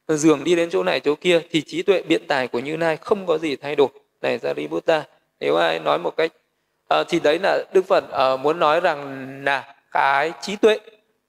giường đi đến chỗ này chỗ kia thì trí tuệ biện tài của Như Lai không có gì thay đổi. Này Sariputta nếu ai nói một cách uh, thì đấy là Đức Phật uh, muốn nói rằng là cái trí tuệ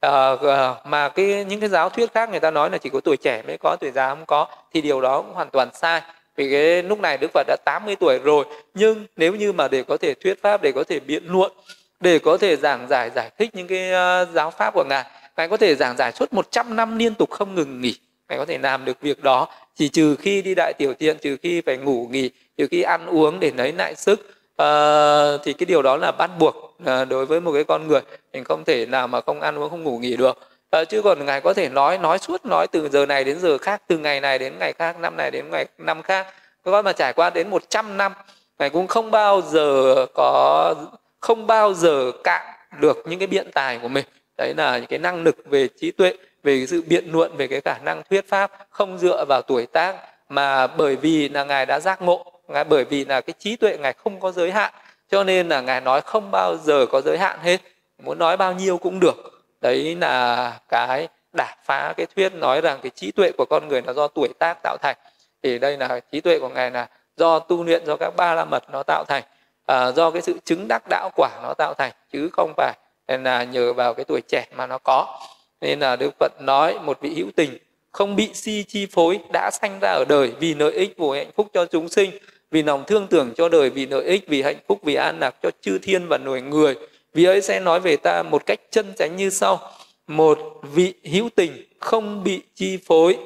uh, uh, mà cái những cái giáo thuyết khác người ta nói là chỉ có tuổi trẻ mới có tuổi già không có thì điều đó cũng hoàn toàn sai. Vì cái lúc này Đức Phật đã 80 tuổi rồi nhưng nếu như mà để có thể thuyết pháp để có thể biện luận để có thể giảng giải giải thích những cái uh, giáo pháp của ngài bạn có thể giảng giải suốt 100 năm liên tục không ngừng nghỉ. Bạn có thể làm được việc đó. Chỉ trừ khi đi đại tiểu tiện trừ khi phải ngủ nghỉ trừ khi ăn uống để lấy lại sức. Uh, thì cái điều đó là bắt buộc uh, đối với một cái con người. Mình không thể nào mà không ăn uống không ngủ nghỉ được. Uh, chứ còn ngài có thể nói nói suốt nói từ giờ này đến giờ khác từ ngày này đến ngày khác năm này đến ngày năm khác. Các con mà trải qua đến 100 năm ngài cũng không bao giờ có không bao giờ cạn được những cái biện tài của mình đấy là những cái năng lực về trí tuệ về sự biện luận về cái khả năng thuyết pháp không dựa vào tuổi tác mà bởi vì là ngài đã giác ngộ ngài bởi vì là cái trí tuệ ngài không có giới hạn. Cho nên là ngài nói không bao giờ có giới hạn hết muốn nói bao nhiêu cũng được. Đấy là cái đả phá cái thuyết nói rằng cái trí tuệ của con người là do tuổi tác tạo thành. Thì đây là trí tuệ của ngài là do tu luyện do các ba la mật nó tạo thành à, do cái sự chứng đắc đạo quả nó tạo thành chứ không phải nên là nhờ vào cái tuổi trẻ mà nó có. Nên là đức phật nói một vị hữu tình không bị si chi phối đã sanh ra ở đời vì lợi ích vì hạnh phúc cho chúng sinh vì lòng thương tưởng cho đời vì lợi ích vì hạnh phúc vì an lạc cho chư thiên và nổi người. Vì ấy sẽ nói về ta một cách chân chánh như sau. Một vị hữu tình không bị chi phối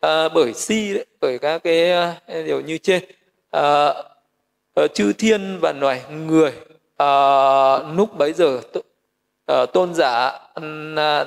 à, bởi si đấy, bởi các cái uh, điều như trên. À, ờ, chư thiên và loài người à, lúc bấy giờ uh, tôn giả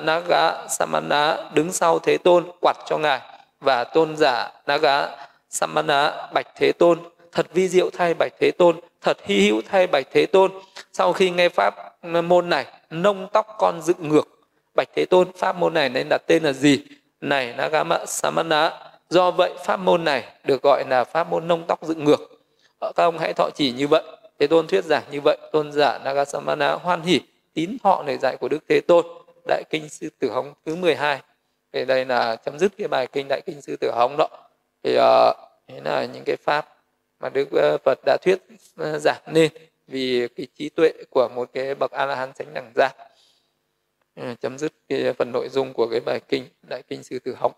Naga Samana đứng sau Thế Tôn quạt cho ngài. Và tôn giả Naga Samana bạch Thế Tôn thật vi diệu thay bạch Thế Tôn thật hy hữu thay bạch Thế Tôn. Sau khi nghe pháp môn này nông tóc con dựng ngược. Bạch Thế Tôn pháp môn này nên đặt tên là gì? Này Naga Samana do vậy pháp môn này được gọi là pháp môn nông tóc dựng ngược. Ờ, các ông hãy thọ chỉ như vậy. Thế Tôn thuyết giảng như vậy. Tôn giả Nagasamana hoan hỉ tín thọ lời dạy của Đức Thế Tôn Đại Kinh Sư Tử Hống thứ 12 thì đây là chấm dứt cái bài kinh Đại Kinh Sư Tử Hống đó. Thì uh, là những cái pháp mà Đức ờ, Phật đã thuyết uh, giảng nên vì cái trí tuệ của một cái bậc A La Hán chánh đẳng giác. Uh, chấm dứt cái phần nội dung của cái bài kinh Đại Kinh Sư Tử Hống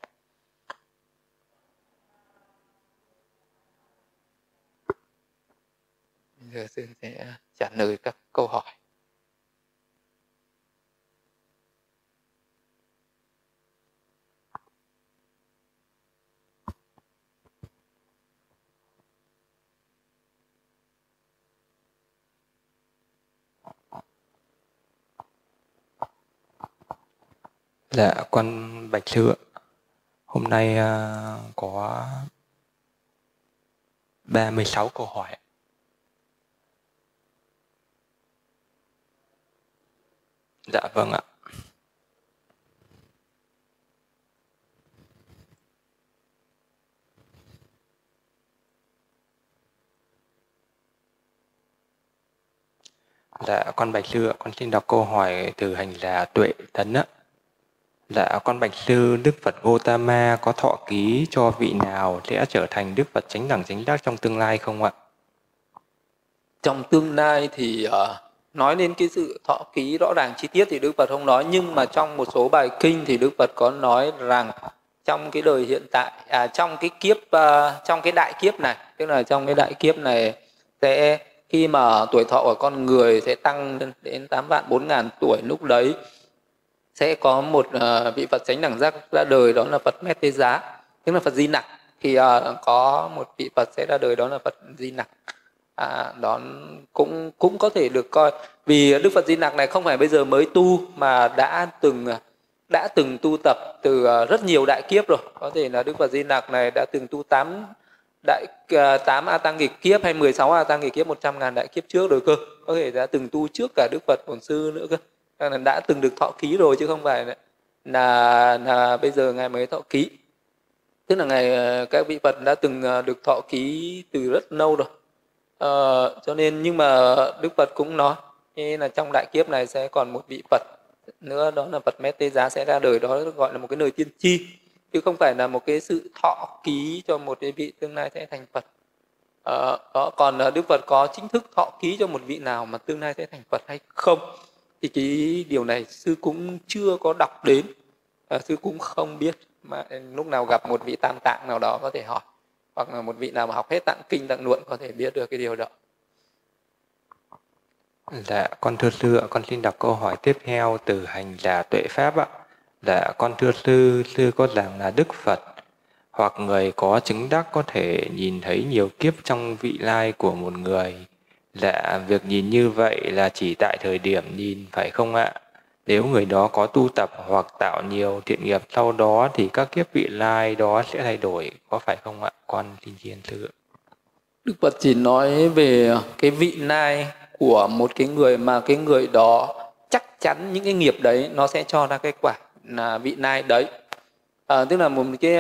giờ xin sẽ trả lời các câu hỏi. Dạ, con Bạch Sư ạ. Hôm nay uh, có 36 câu hỏi. Dạ vâng ạ. Dạ, con Bạch Sư ạ, con xin đọc câu hỏi từ hành giả Tuệ Tấn ạ. Dạ, con Bạch Sư, Đức Phật Gautama có thọ ký cho vị nào sẽ trở thành Đức Phật chánh đẳng chánh giác trong tương lai không ạ? Trong tương lai thì uh, nói đến cái sự thọ ký rõ ràng chi tiết thì Đức Phật không nói nhưng mà trong một số bài kinh thì Đức Phật có nói rằng trong cái đời hiện tại à, trong cái kiếp uh, trong cái đại kiếp này tức là trong cái đại kiếp này sẽ khi mà tuổi thọ của con người sẽ tăng đến 8 vạn 4 ngàn tuổi lúc đấy sẽ có một uh, vị Phật chánh đẳng giác ra đời đó là Phật Mét Tế Giá tức là Phật Di Nặc. Thì uh, có một vị Phật sẽ ra đời đó là Phật Di Nặc. À, đó cũng cũng có thể được coi vì Đức Phật Di Nặc này không phải bây giờ mới tu mà đã từng đã từng tu tập từ ờ, rất nhiều đại kiếp rồi. Có thể là Đức Phật Di Nặc này đã từng tu tám đại tám a tăng nghịch kiếp hay 16 a tăng nghịch kiếp 100 ngàn đại kiếp trước rồi cơ. Có thể đã từng tu trước cả Đức Phật Bổn Sư nữa cơ là đã từng được thọ ký rồi chứ không phải là là bây giờ ngài mới thọ ký. Tức là ngài các vị phật đã từng à, được thọ ký từ rất lâu rồi. À, cho nên nhưng mà đức phật cũng nói như là trong đại kiếp này sẽ còn một vị phật nữa đó là phật mét tê giá sẽ ra đời đó gọi là một cái nơi tiên tri chứ không phải là một cái sự thọ ký cho một cái vị tương lai sẽ thành phật. Ờ, à, đó còn đức phật có chính thức thọ ký cho một vị nào mà tương lai sẽ thành phật hay không? Thì cái điều này sư cũng chưa có đọc đến. À, sư cũng không biết mà lúc nào gặp một vị tam tạng nào đó có thể hỏi hoặc là một vị nào mà học hết tạng kinh tạng luận có thể biết được cái điều đó. Dạ, con thưa sư ạ, con xin đọc câu hỏi tiếp theo từ hành giả tuệ pháp ạ. Dạ, con thưa sư, sư có rằng là Đức Phật hoặc người có chứng đắc có thể nhìn thấy nhiều kiếp trong vị lai của một người. Dạ, việc nhìn như vậy là chỉ tại thời điểm nhìn phải không ạ? Nếu người đó có tu tập hoặc tạo nhiều thiện nghiệp sau đó thì các kiếp vị lai đó sẽ thay đổi, có phải không ạ? Con xin chiên sư. Đức Phật chỉ nói về cái vị lai của một cái người mà cái người đó chắc chắn những cái nghiệp đấy nó sẽ cho ra cái quả là vị lai đấy. À, tức là một cái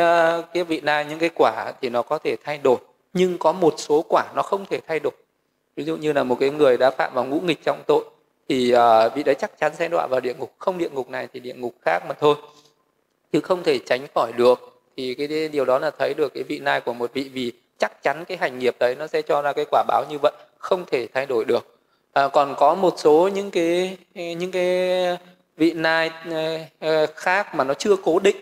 cái vị lai những cái quả thì nó có thể thay đổi nhưng có một số quả nó không thể thay đổi ví dụ như là một cái người đã phạm vào ngũ nghịch trong tội thì uh, vị đấy chắc chắn sẽ đọa vào địa ngục. Không địa ngục này thì địa ngục khác mà thôi. Chứ không thể tránh khỏi được. Thì cái điều đó là thấy được cái vị nai của một vị vì chắc chắn cái hành nghiệp đấy nó sẽ cho ra cái quả báo như vậy không thể thay đổi được. À, còn có một số những cái những cái vị nai à, à, khác mà nó chưa cố định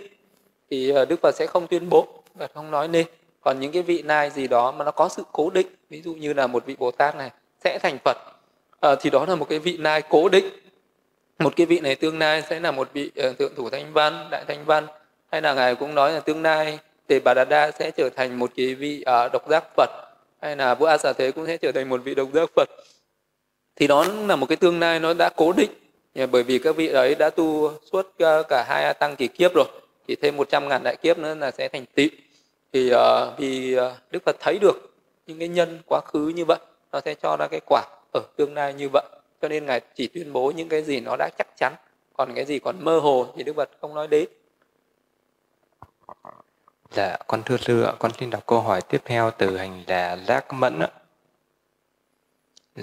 thì đức phật sẽ không tuyên bố và không nói nên còn những cái vị nai gì đó mà nó có sự cố định ví dụ như là một vị bồ tát này sẽ thành phật à, thì đó là một cái vị nai cố định. Một cái vị này tương lai sẽ là một vị uh, thượng thủ thanh văn đại thanh văn. Hay là ngài cũng nói là tương lai tề bà đà đa sẽ trở thành một cái vị uh, độc giác phật. Hay là vua a xà thế cũng sẽ trở thành một vị độc giác phật. Thì đó là một cái tương lai nó đã cố định. Bởi vì các vị ấy đã tu suốt cả hai tăng kỳ kiếp rồi thì thêm 100 ngàn đại kiếp nữa là sẽ thành tịnh thì uh, vì uh, đức phật thấy được những cái nhân quá khứ như vậy nó sẽ cho ra cái quả ở tương lai như vậy. Cho nên ngài chỉ tuyên bố những cái gì nó đã chắc chắn còn cái gì còn mơ hồ thì đức phật không nói đến. Dạ con thưa sư ạ con xin đọc câu hỏi tiếp theo từ hành giả giác mẫn ạ.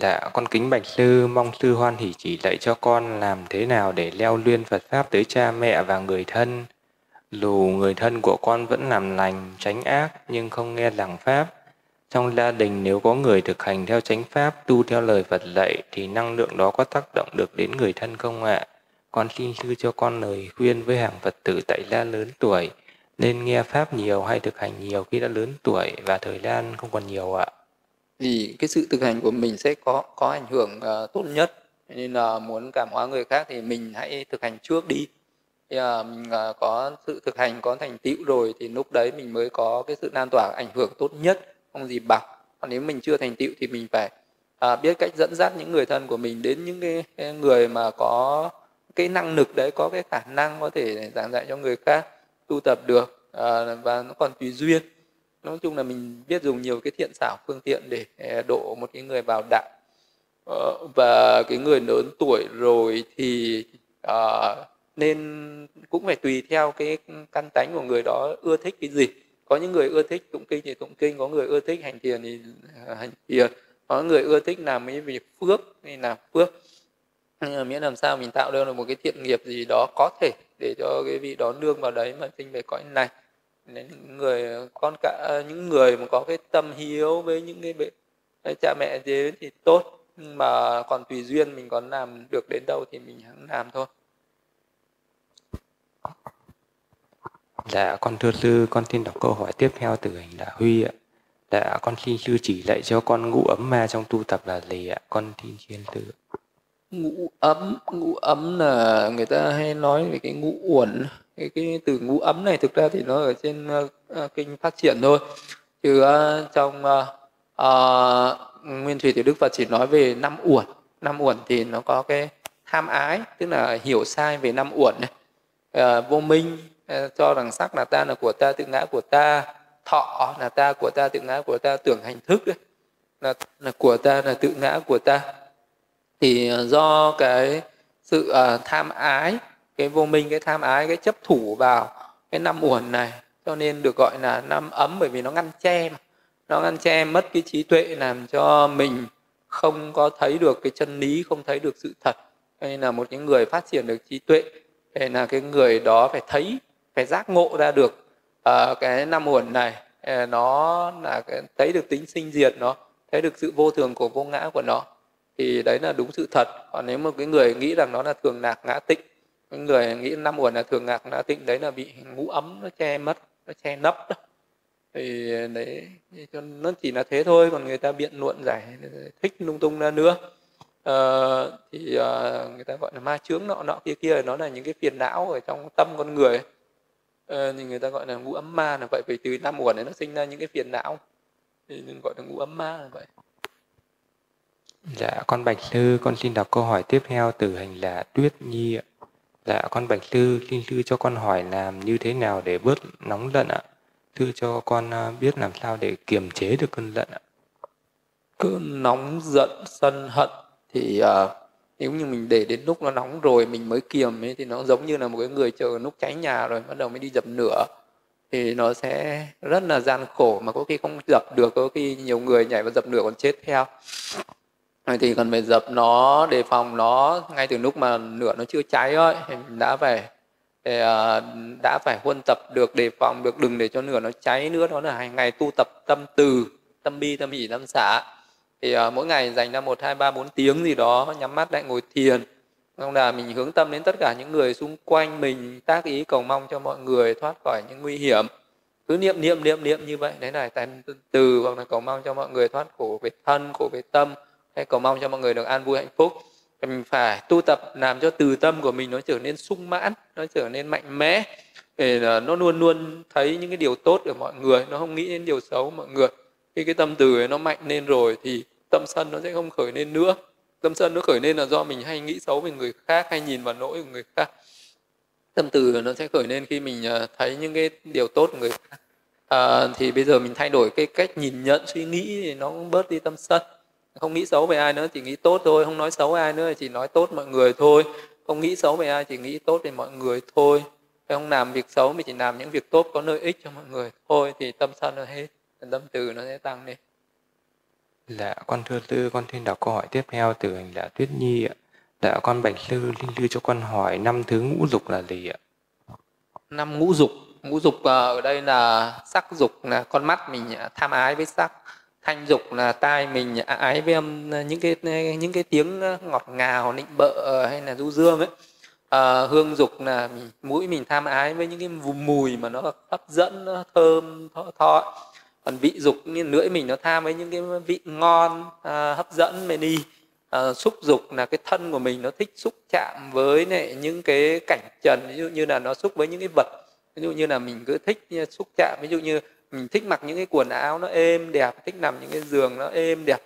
Dạ, con kính bạch sư, mong sư hoan hỷ chỉ dạy cho con làm thế nào để leo luyên Phật Pháp tới cha mẹ và người thân, lù người thân của con vẫn làm lành, tránh ác nhưng không nghe giảng Pháp. Trong gia đình nếu có người thực hành theo chánh Pháp, tu theo lời Phật dạy thì năng lượng đó có tác động được đến người thân không ạ? Con xin sư cho con lời khuyên với hàng Phật tử tại gia lớn tuổi nên nghe Pháp nhiều hay thực hành nhiều khi đã lớn tuổi và thời gian không còn nhiều ạ. Vì cái sự thực hành của mình sẽ có có ảnh hưởng uh, tốt nhất nên là muốn cảm hóa người khác thì mình hãy thực hành trước đi thì à, mình uh, có sự thực hành có thành tựu rồi thì lúc đấy mình mới có cái sự lan tỏa ảnh hưởng tốt nhất không gì bằng. Còn nếu mình chưa thành tựu thì mình phải uh, biết cách dẫn dắt những người thân của mình đến những cái, cái người mà có cái năng lực đấy có cái khả năng có thể giảng dạy cho người khác tu tập được uh, và nó còn tùy duyên. Nói chung là mình biết dùng nhiều cái thiện xảo phương tiện để độ một cái người vào đạo. Ờ, và cái người lớn tuổi rồi thì uh, nên cũng phải tùy theo cái căn tánh của người đó ưa thích cái gì. Có những người ưa thích tụng kinh thì tụng kinh, có người ưa thích hành thiền thì à, hành thiền. Có người ưa thích làm cái việc phước thì làm phước. Miễn làm sao mình tạo ra được một cái thiện nghiệp gì đó có thể để cho cái vị đó nương vào đấy mà sinh về cõi này. Nên những người, con cả, những người mà có cái tâm hiếu với những cái bệ cha mẹ thế thì tốt. Nhưng mà còn tùy duyên mình còn làm được đến đâu thì mình hãng làm thôi. Dạ, con thưa sư, con xin đọc câu hỏi tiếp theo từ hành là Huy ạ. Dạ, con xin sư chỉ dạy cho con ngũ ấm ma trong tu tập là gì ạ? Con xin chiên sư. Ngũ ấm, ngũ ấm là người ta hay nói về cái ngũ uẩn. Cái, cái từ ngũ ấm này thực ra thì nó ở trên ờ, ờ, uh, kinh phát triển thôi. Chứ uh, trong uh, uh, Nguyên Thủy thì Đức Phật chỉ nói về năm uẩn. Năm uẩn thì nó có cái tham ái, tức là hiểu sai về năm uẩn này. Uh, vô minh, Ờ, cho rằng sắc là ta là của ta, tự ngã của ta, thọ là ta của ta tự ngã của ta tưởng hành thức ấy, là, là của ta là tự ngã của ta. Thì ờ, do cái sự uh, tham ái cái vô minh cái tham ái cái chấp thủ vào cái năm uẩn này cho nên được gọi là năm ấm bởi vì nó ngăn che mà. Nó ngăn che mất cái trí tuệ làm cho mình không có thấy được cái chân lý không thấy được sự thật. Nên là một những người phát triển được trí tuệ để là cái người đó phải thấy phải giác ngộ ra được uh, cái năm uẩn này uh, nó là cái, thấy được tính sinh diệt nó thấy được sự vô thường của vô ngã của nó thì đấy là đúng sự thật. Còn nếu mà cái người nghĩ rằng nó là thường lạc ngã tịnh cái người nghĩ năm uẩn là thường lạc ngã tịnh đấy là bị ngũ ấm nó che mất nó che nấp đó. Thì đấy cho nó chỉ là thế thôi còn người ta biện luận giải thích lung tung ra nữa. Uh, thì uh, người ta gọi là ma chướng nọ nọ kia kia nó là những cái phiền não ở trong tâm con người ờ, thì người ta gọi là ngũ ấm ma là vậy vì từ năm uẩn này nó sinh ra những cái phiền não thì nên gọi là ngũ ấm ma là vậy Dạ, con Bạch Sư, con xin đọc câu hỏi tiếp theo từ hành là Tuyết Nhi ạ. Dạ, con Bạch Sư, xin Sư cho con hỏi làm như thế nào để bớt nóng giận ạ? Sư cho con à, biết làm sao để kiềm chế được cơn giận ạ? Cơn nóng giận, sân hận thì uh, nếu như mình để đến lúc nó nóng rồi mình mới kiềm ấy thì nó giống như là một cái người chờ lúc cháy nhà rồi bắt đầu mới đi dập lửa. Thì nó sẽ rất là gian khổ mà có khi không dập được có khi nhiều người nhảy vào dập lửa còn chết theo. Thì cần phải dập nó đề phòng nó ngay từ lúc mà lửa nó chưa cháy thôi thì mình đã phải thì, uh, đã phải huân tập được đề phòng được đừng để cho lửa nó cháy nữa. Đó là hàng ngày tu tập tâm từ tâm bi tâm hỷ tâm xả thì uh, mỗi ngày dành ra một hai ba bốn tiếng gì đó nhắm mắt lại ngồi thiền. Xong là mình hướng tâm đến tất cả những người xung quanh mình tác ý cầu mong cho mọi người thoát khỏi những nguy hiểm. Cứ niệm niệm niệm niệm như vậy đấy là tâm từ hoặc là cầu mong cho mọi người thoát khổ về thân khổ về tâm hay cầu mong cho mọi người được an vui hạnh phúc. Mình phải tu tập làm cho từ tâm của mình nó trở nên sung mãn nó trở nên mạnh mẽ. Để à, nó luôn luôn thấy những cái điều tốt ở mọi người nó không nghĩ đến điều xấu mọi người khi cái tâm từ ấy nó mạnh lên rồi thì tâm sân nó sẽ không khởi lên nữa. Tâm sân nó khởi lên là do mình hay nghĩ xấu về người khác hay nhìn vào lỗi của người khác. Tâm từ nó sẽ khởi lên khi mình à, thấy những cái điều tốt của người khác. À, thì bây giờ mình thay đổi cái cách nhìn nhận suy nghĩ thì nó cũng bớt đi tâm sân. Không nghĩ xấu về ai nữa chỉ nghĩ tốt thôi không nói xấu ai nữa chỉ nói tốt mọi người thôi. Không nghĩ xấu về ai chỉ nghĩ tốt về mọi người thôi. Không làm việc xấu mình chỉ làm những việc tốt có lợi ích cho mọi người thôi thì tâm sân nó hết tâm từ nó sẽ tăng lên Dạ, con thưa sư, con xin đọc câu hỏi tiếp theo từ hành giả Tuyết Nhi ạ. Dạ, con bạch sư, linh sư cho con hỏi năm thứ ngũ dục là gì ạ? Năm ngũ dục, ngũ dục ờ, ở đây là sắc dục là con mắt mình tham ái với sắc, thanh dục là tai mình ái với âm những cái những cái tiếng ngọt ngào nịnh bợ hay là du dương ấy. À, hương dục là mình, mũi mình tham ái với những cái mùi mà nó hấp dẫn nó thơm thọ, thọ còn vị dục như lưỡi mình nó tham với những cái vị ngon à, hấp dẫn mình đi. À, xúc dục là cái thân của mình nó thích xúc chạm với này, những cái cảnh trần ví dụ như là nó xúc với những cái vật. Ví dụ như là mình cứ thích à, xúc chạm ví dụ như mình thích mặc những cái quần áo nó êm đẹp thích nằm những cái giường nó êm đẹp.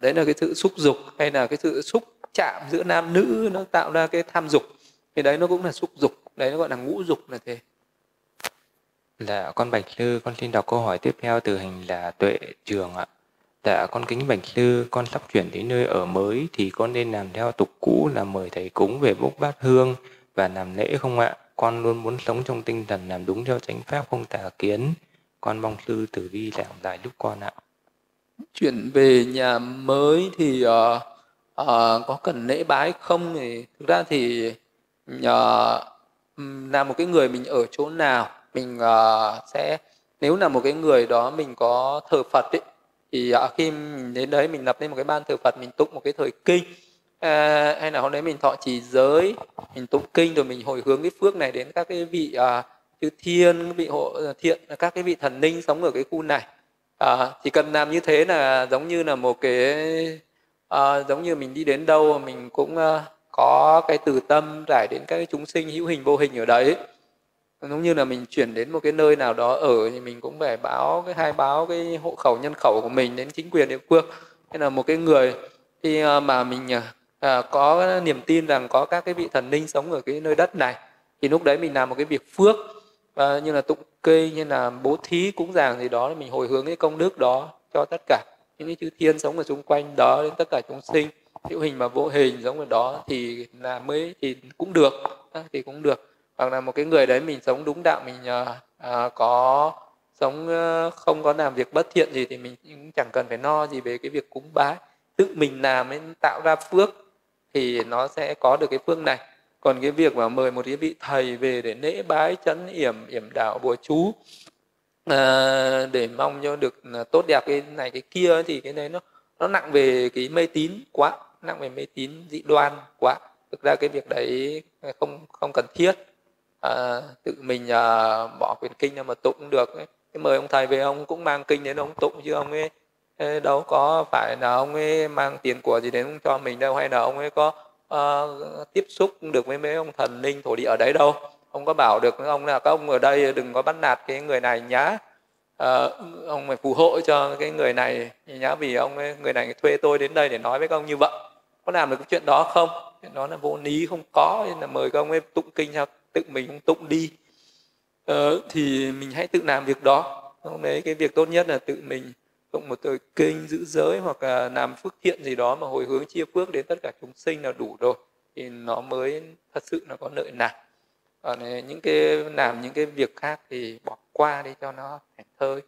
Đấy là cái sự xúc dục hay là cái sự xúc chạm giữa nam nữ nó tạo ra cái tham dục. Thì đấy nó cũng là xúc dục đấy nó gọi là ngũ dục là thế. Dạ, con Bạch Sư, con xin đọc câu hỏi tiếp theo từ hành là Tuệ Trường ạ. Dạ, con kính Bạch Sư, con sắp chuyển đến nơi ở mới thì con nên làm theo tục cũ là mời thầy cúng về bốc bát hương và làm lễ không ạ? Con luôn muốn sống trong tinh thần làm đúng theo chánh pháp không tà kiến. Con mong sư tử vi giảng giải giúp con ạ. Chuyển về nhà mới thì uh, uh, có cần lễ bái không thì thực ra thì uh, là một cái người mình ở chỗ nào mình uh, sẽ nếu là một cái người đó mình có thờ Phật ấy, thì uh, khi mình đến đấy mình lập lên một cái ban thờ Phật mình tụng một cái thời kinh. Uh, hay là hôm đấy mình thọ trì giới mình tụng kinh rồi mình hồi hướng cái phước này đến các cái vị uh, chư thiên các vị hộ ờ, thiện các cái vị thần linh sống ở cái khu này. Uh, chỉ cần làm như thế là giống như là một cái uh, giống như mình đi đến đâu mình cũng uh, có cái từ tâm trải đến các cái chúng sinh hữu hình vô hình ở đấy giống như là mình chuyển đến một cái nơi nào đó ở thì mình cũng phải báo cái hai báo cái hộ khẩu nhân khẩu của mình đến chính quyền địa phương. Hay là một cái người khi ờ, mà mình à, có niềm tin rằng có các cái vị thần linh sống ở cái nơi đất này thì lúc đấy mình làm một cái việc phước như là tụng kinh như là bố thí cúng dường gì đó mình hồi hướng cái công đức đó cho tất cả những cái chư thiên sống ở xung quanh đó đến tất cả chúng sinh hữu hình và vô hình giống ở đó thì là mới thì cũng được thì cũng được hoặc là một cái người đấy mình sống đúng đạo mình à, có sống ờ, không có làm việc bất thiện gì thì mình cũng chẳng cần phải no gì về cái việc cúng bái. Tự mình làm mới tạo ra phước thì nó sẽ có được cái phước này. Còn cái việc mà mời một cái vị thầy về để lễ bái chấn yểm yểm đạo bùa chú à, để mong cho được tốt đẹp cái này cái kia thì cái đấy nó nó nặng về cái mê tín quá nặng về mê tín dị đoan quá. Thực ra cái việc đấy không không cần thiết à, tự mình à, bỏ quyển kinh ra mà tụng được ấy. Cái mời ông thầy về ông cũng mang kinh đến ông tụng chứ ông ấy ờ, đâu có phải là ông ấy mang tiền của gì đến cho mình đâu hay là ông ấy có uh, tiếp xúc được với mấy ông thần linh thổ địa ở đấy đâu. Ông có bảo được ông là các ông ở đây đừng có bắt nạt cái người này nhá. Uh, ông phải phù hộ cho cái người này nhá vì ông ấy, người này thuê tôi đến đây để nói với các ông như vậy. Có làm được cái chuyện đó không? Chuyện đó là vô lý không có nên là mời các ông ấy tụng kinh cho tự mình không tụng đi. Ờ, thì mình hãy tự làm việc đó. Không đấy cái việc tốt nhất là tự mình tụng một thời kinh giữ giới hoặc là làm phước thiện gì đó mà hồi hướng chia phước đến tất cả chúng sinh là đủ rồi. Thì nó mới thật sự là có lợi lạc còn ờ, những cái làm những cái việc khác thì bỏ qua đi cho nó thảnh thơi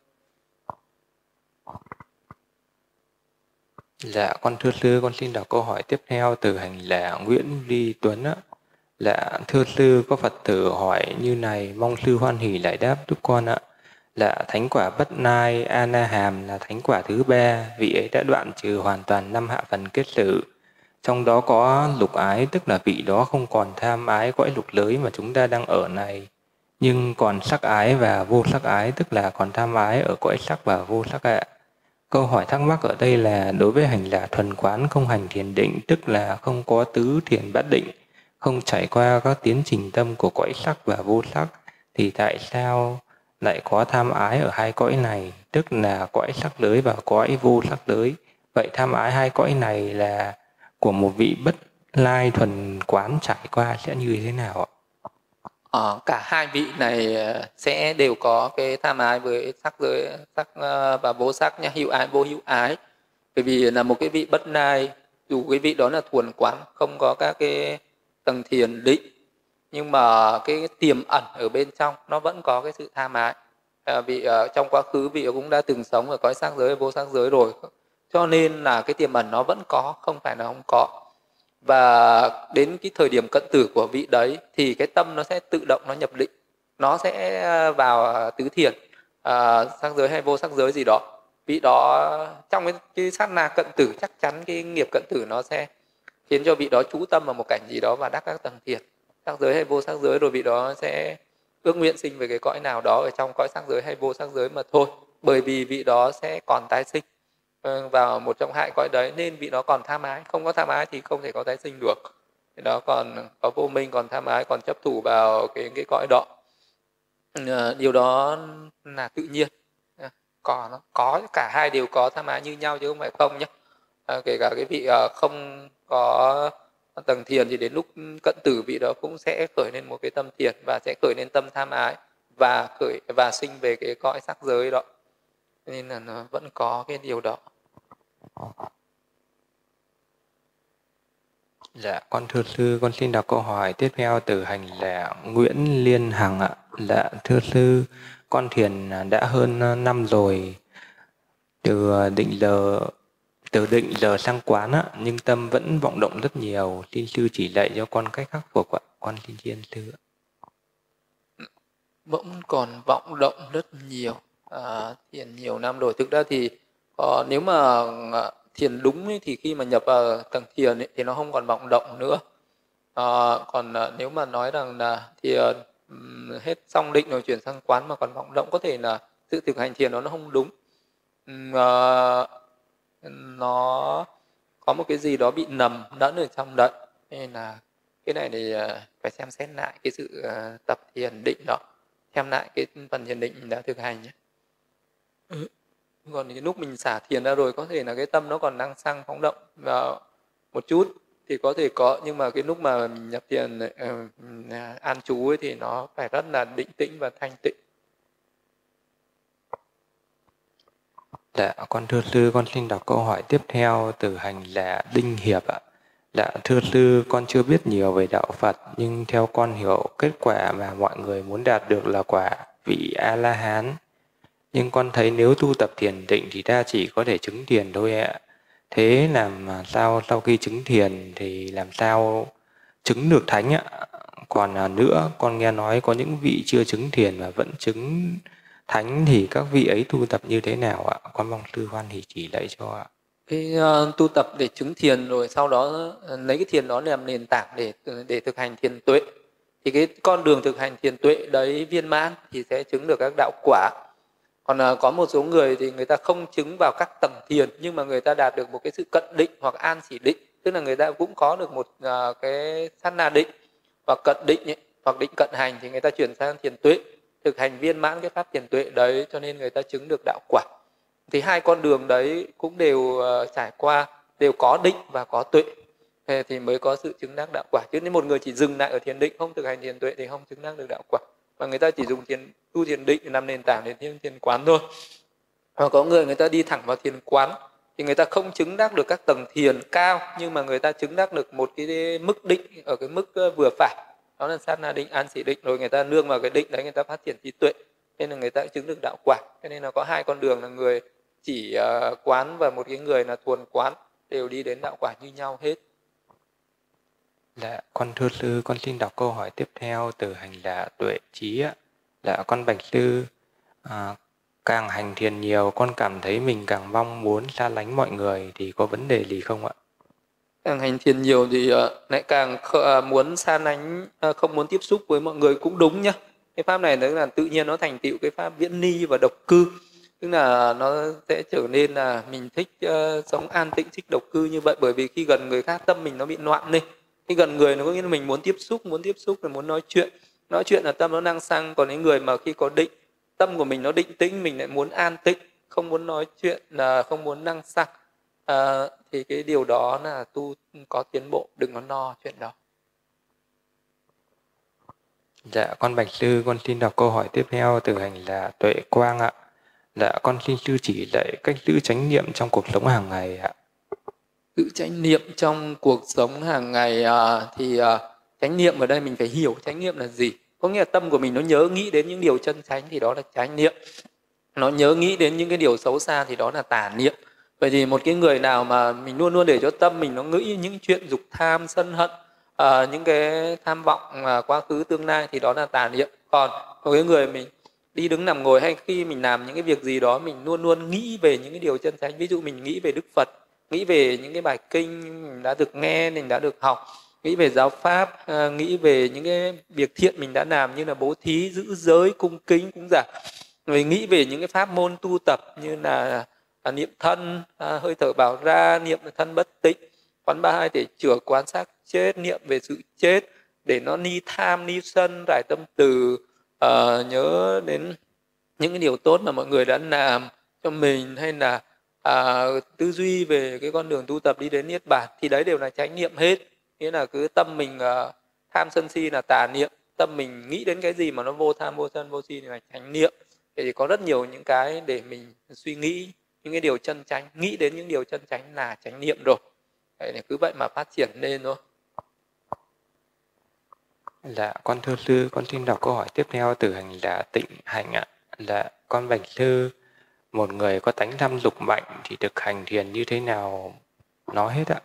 Dạ, con thưa sư, con xin đọc câu hỏi tiếp theo từ hành là Nguyễn Vi Tuấn á. Dạ, thưa sư, có Phật tử hỏi như này, mong sư hoan hỷ lại đáp giúp con ạ. Là thánh quả bất nai ana hàm là thánh quả thứ ba vị ấy đã đoạn trừ hoàn toàn năm hạ phần kết sự. Trong đó có lục ái tức là vị đó không còn tham ái cõi lục lưới mà chúng ta đang ở này. Nhưng còn sắc ái và vô sắc ái tức là còn tham ái ở cõi sắc và vô sắc ạ. Câu hỏi thắc mắc ở đây là đối với hành giả thuần quán không hành thiền định tức là không có tứ thiền bát định không trải qua các tiến trình tâm của cõi sắc và vô sắc thì tại sao lại có tham ái ở hai cõi này, tức là cõi sắc giới và cõi vô sắc giới Vậy tham ái hai cõi này là của một vị bất lai thuần quán trải qua sẽ như thế nào ạ? Ờ, cả hai vị này ờ, sẽ đều có cái tham ái với sắc giới sắc ờ, và vô sắc nha hữu ái vô hữu ái. Bởi vì là một cái vị bất lai dù cái vị đó là thuần quán không có các cái tầng thiền định nhưng mà cái tiềm ẩn ở bên trong nó vẫn có cái sự tham ái à, vì uh, trong quá khứ vị cũng đã từng sống ở cõi sắc giới vô sắc giới rồi. Cho nên là cái tiềm ẩn nó vẫn có không phải là không có. Và đến cái thời điểm cận tử của vị đấy thì cái tâm nó sẽ tự động nó nhập định. Nó sẽ vào tứ thiền à, uh, sắc giới hay vô sắc giới gì đó. Vị đó trong cái, cái sát na cận tử chắc chắn cái nghiệp cận tử nó sẽ khiến cho vị đó chú tâm vào một cảnh gì đó và đắc các tầng thiền. Sắc giới hay vô sắc giới rồi vị đó sẽ ước nguyện sinh về cái cõi nào đó ở trong cõi sắc giới hay vô sắc giới mà thôi. Bởi vì vị đó sẽ còn tái sinh ờ, vào một trong hai cõi đấy nên vị đó còn tham ái. Không có tham ái thì không thể có tái sinh được. Thì đó còn có vô minh, còn tham ái, còn chấp thủ vào cái cái cõi đó. Ờ, điều đó là tự nhiên. Còn có có cả hai đều có tham ái như nhau chứ không phải không nhé kể cả cái vị không có tầng thiền thì đến lúc cận tử vị đó cũng sẽ khởi lên một cái tâm thiền và sẽ khởi lên tâm tham ái và khởi và sinh về cái cõi sắc giới đó. Nên là nó vẫn có cái điều đó. Dạ, con thưa sư, con xin đọc câu hỏi tiếp theo từ hành giả Nguyễn Liên Hằng ạ. Dạ, thưa sư, con thiền đã hơn năm rồi, từ định giờ từ định giờ sang quán á, nhưng tâm vẫn vọng động rất nhiều. Xin sư chỉ dạy cho con cách khắc phục ạ. Con xin chiên sư ạ. Vẫn còn vọng động rất nhiều. À, thiền nhiều năm rồi. Thực ra thì uh, nếu mà à, thiền đúng ấy, thì khi mà nhập vào tầng thiền ấy, thì nó không còn vọng động nữa. Ờ, à, còn uh, nếu mà nói rằng là thì ờ, hết xong định rồi chuyển sang quán mà còn vọng động có thể là sự thực hành thiền đó nó không đúng. Uh, nó có một cái gì đó bị nằm lẫn ở trong đấy. Nên là cái này thì à, phải xem xét lại cái sự à, tập thiền định đó. Xem lại cái phần thiền định mình đã thực hành nhé. Ừ. còn cái lúc mình xả thiền ra rồi có thể là cái tâm nó còn đang sang phóng động vào một chút. Thì có thể có nhưng mà cái lúc mà mình nhập thiền uh, an trú ấy thì nó phải rất là định tĩnh và thanh tịnh Dạ, con thưa sư, con xin đọc câu hỏi tiếp theo từ hành là Đinh Hiệp ạ. Dạ, thưa sư, con chưa biết nhiều về đạo Phật, nhưng theo con hiểu kết quả mà mọi người muốn đạt được là quả vị A-la-hán. Nhưng con thấy nếu tu tập thiền định thì ta chỉ có thể chứng thiền thôi ạ. Thế làm sao sau khi chứng thiền thì làm sao chứng được thánh ạ? Còn à, nữa, con nghe nói có những vị chưa chứng thiền mà vẫn chứng thánh thì các vị ấy tu tập như thế nào ạ? Con mong sư hoan thì chỉ dạy cho ạ. Cái uh, tu tập để chứng thiền rồi sau đó uh, lấy cái thiền đó làm nền tảng để ờ, để thực hành thiền tuệ. Thì cái con đường thực hành thiền tuệ đấy viên mãn thì sẽ chứng được các đạo quả. Còn uh, có một số người thì người ta không chứng vào các tầng thiền nhưng mà người ta đạt được một cái sự cận định hoặc an chỉ định. Tức là người ta cũng có được một uh, cái sát na định hoặc cận định ấy, hoặc định cận hành thì người ta chuyển sang thiền tuệ thực hành viên mãn cái pháp tiền tuệ đấy cho nên người ta chứng được đạo quả. Thì hai con đường đấy cũng đều uh, trải qua đều có định và có tuệ. Thì mới có sự chứng đắc đạo quả. Chứ nếu một người chỉ dừng lại ở thiền định không thực hành thiền tuệ thì không chứng đắc được đạo quả. Và người ta chỉ dùng thiền tu thiền định để làm nền tảng để thiền thiền quán thôi. Hoặc có người người ta đi thẳng vào thiền quán thì người ta không chứng đắc được các tầng thiền cao nhưng mà người ta chứng đắc được một cái mức định ở cái mức ờ, vừa phải đó là sát na định an sĩ định rồi người ta nương vào cái định đấy người ta phát triển trí tuệ nên là người ta chứng được đạo quả cho nên là có hai con đường là người chỉ uh, quán và một cái người là thuần quán đều đi đến đạo quả như nhau hết Dạ, con thưa sư, con xin đọc câu hỏi tiếp theo từ hành giả tuệ trí ạ. Dạ, con bạch sư, à, ờ, càng hành thiền nhiều, con cảm thấy mình càng mong muốn xa lánh mọi người thì có vấn đề gì không ạ? Càng hành thiền nhiều thì ờ, lại càng ờ, muốn xa lánh ờ, không muốn tiếp xúc với mọi người cũng đúng nhá. Cái pháp này tức là tự nhiên nó thành tựu cái pháp viễn ni và độc cư. Tức là nó sẽ trở nên là mình thích uh, sống an tĩnh thích độc cư như vậy. Bởi vì khi gần người khác tâm mình nó bị loạn lên khi gần người nó có nghĩa là mình muốn tiếp xúc muốn tiếp xúc là muốn nói chuyện. Nói chuyện là tâm nó đang sang. Còn những người mà khi có định tâm của mình nó định tĩnh mình lại muốn an tĩnh không muốn nói chuyện là không muốn năng sang à, thì cái điều đó là tu có tiến bộ đừng có no chuyện đó Dạ, con Bạch Sư, con xin đọc câu hỏi tiếp theo từ hành là Tuệ Quang ạ. Dạ, con xin sư chỉ dạy cách giữ chánh niệm trong cuộc sống hàng ngày ạ. Giữ chánh niệm trong cuộc sống hàng ngày à, thì à, chánh niệm ở đây mình phải hiểu chánh niệm là gì. Có nghĩa là tâm của mình nó nhớ nghĩ đến những điều chân chánh thì đó là chánh niệm. Nó nhớ nghĩ đến những cái điều xấu xa thì đó là tà niệm vậy thì một cái người nào mà mình luôn luôn để cho tâm mình nó nghĩ những chuyện dục tham sân hận à, những cái tham vọng à, quá khứ tương lai thì đó là tà niệm. Còn một cái người mình đi đứng nằm ngồi hay khi mình làm những cái việc gì đó mình luôn luôn nghĩ về những cái điều chân chánh. Ví dụ mình nghĩ về đức phật nghĩ về những cái bài kinh mình đã được nghe mình đã được học nghĩ về giáo pháp à, nghĩ về những cái việc thiện mình đã làm như là bố thí giữ giới cung kính cũng giả. Rồi nghĩ về những cái pháp môn tu tập như là à, niệm thân à, hơi thở vào ra niệm thân bất tịnh. Quán ba hai để chữa quan sát chết niệm về sự chết để nó ni tham ni sân rải tâm từ. À, nhớ đến những cái điều tốt mà mọi người đã làm cho mình hay là à, tư duy về cái con đường tu tập đi đến niết bàn thì đấy đều là chánh niệm hết. Nghĩa là cứ tâm mình à, tham sân si là tà niệm. Tâm mình nghĩ đến cái gì mà nó vô tham vô sân vô si thì là chánh niệm thì có rất nhiều những cái để mình suy nghĩ những cái điều chân chánh nghĩ đến những điều chân chánh là chánh niệm rồi Đấy, cứ vậy mà phát triển lên thôi Dạ, con thưa sư, con xin đọc câu hỏi tiếp theo từ hành là tịnh hành ạ. Là con bạch sư, một người có tánh tham dục mạnh thì thực hành thiền như thế nào nói hết ạ?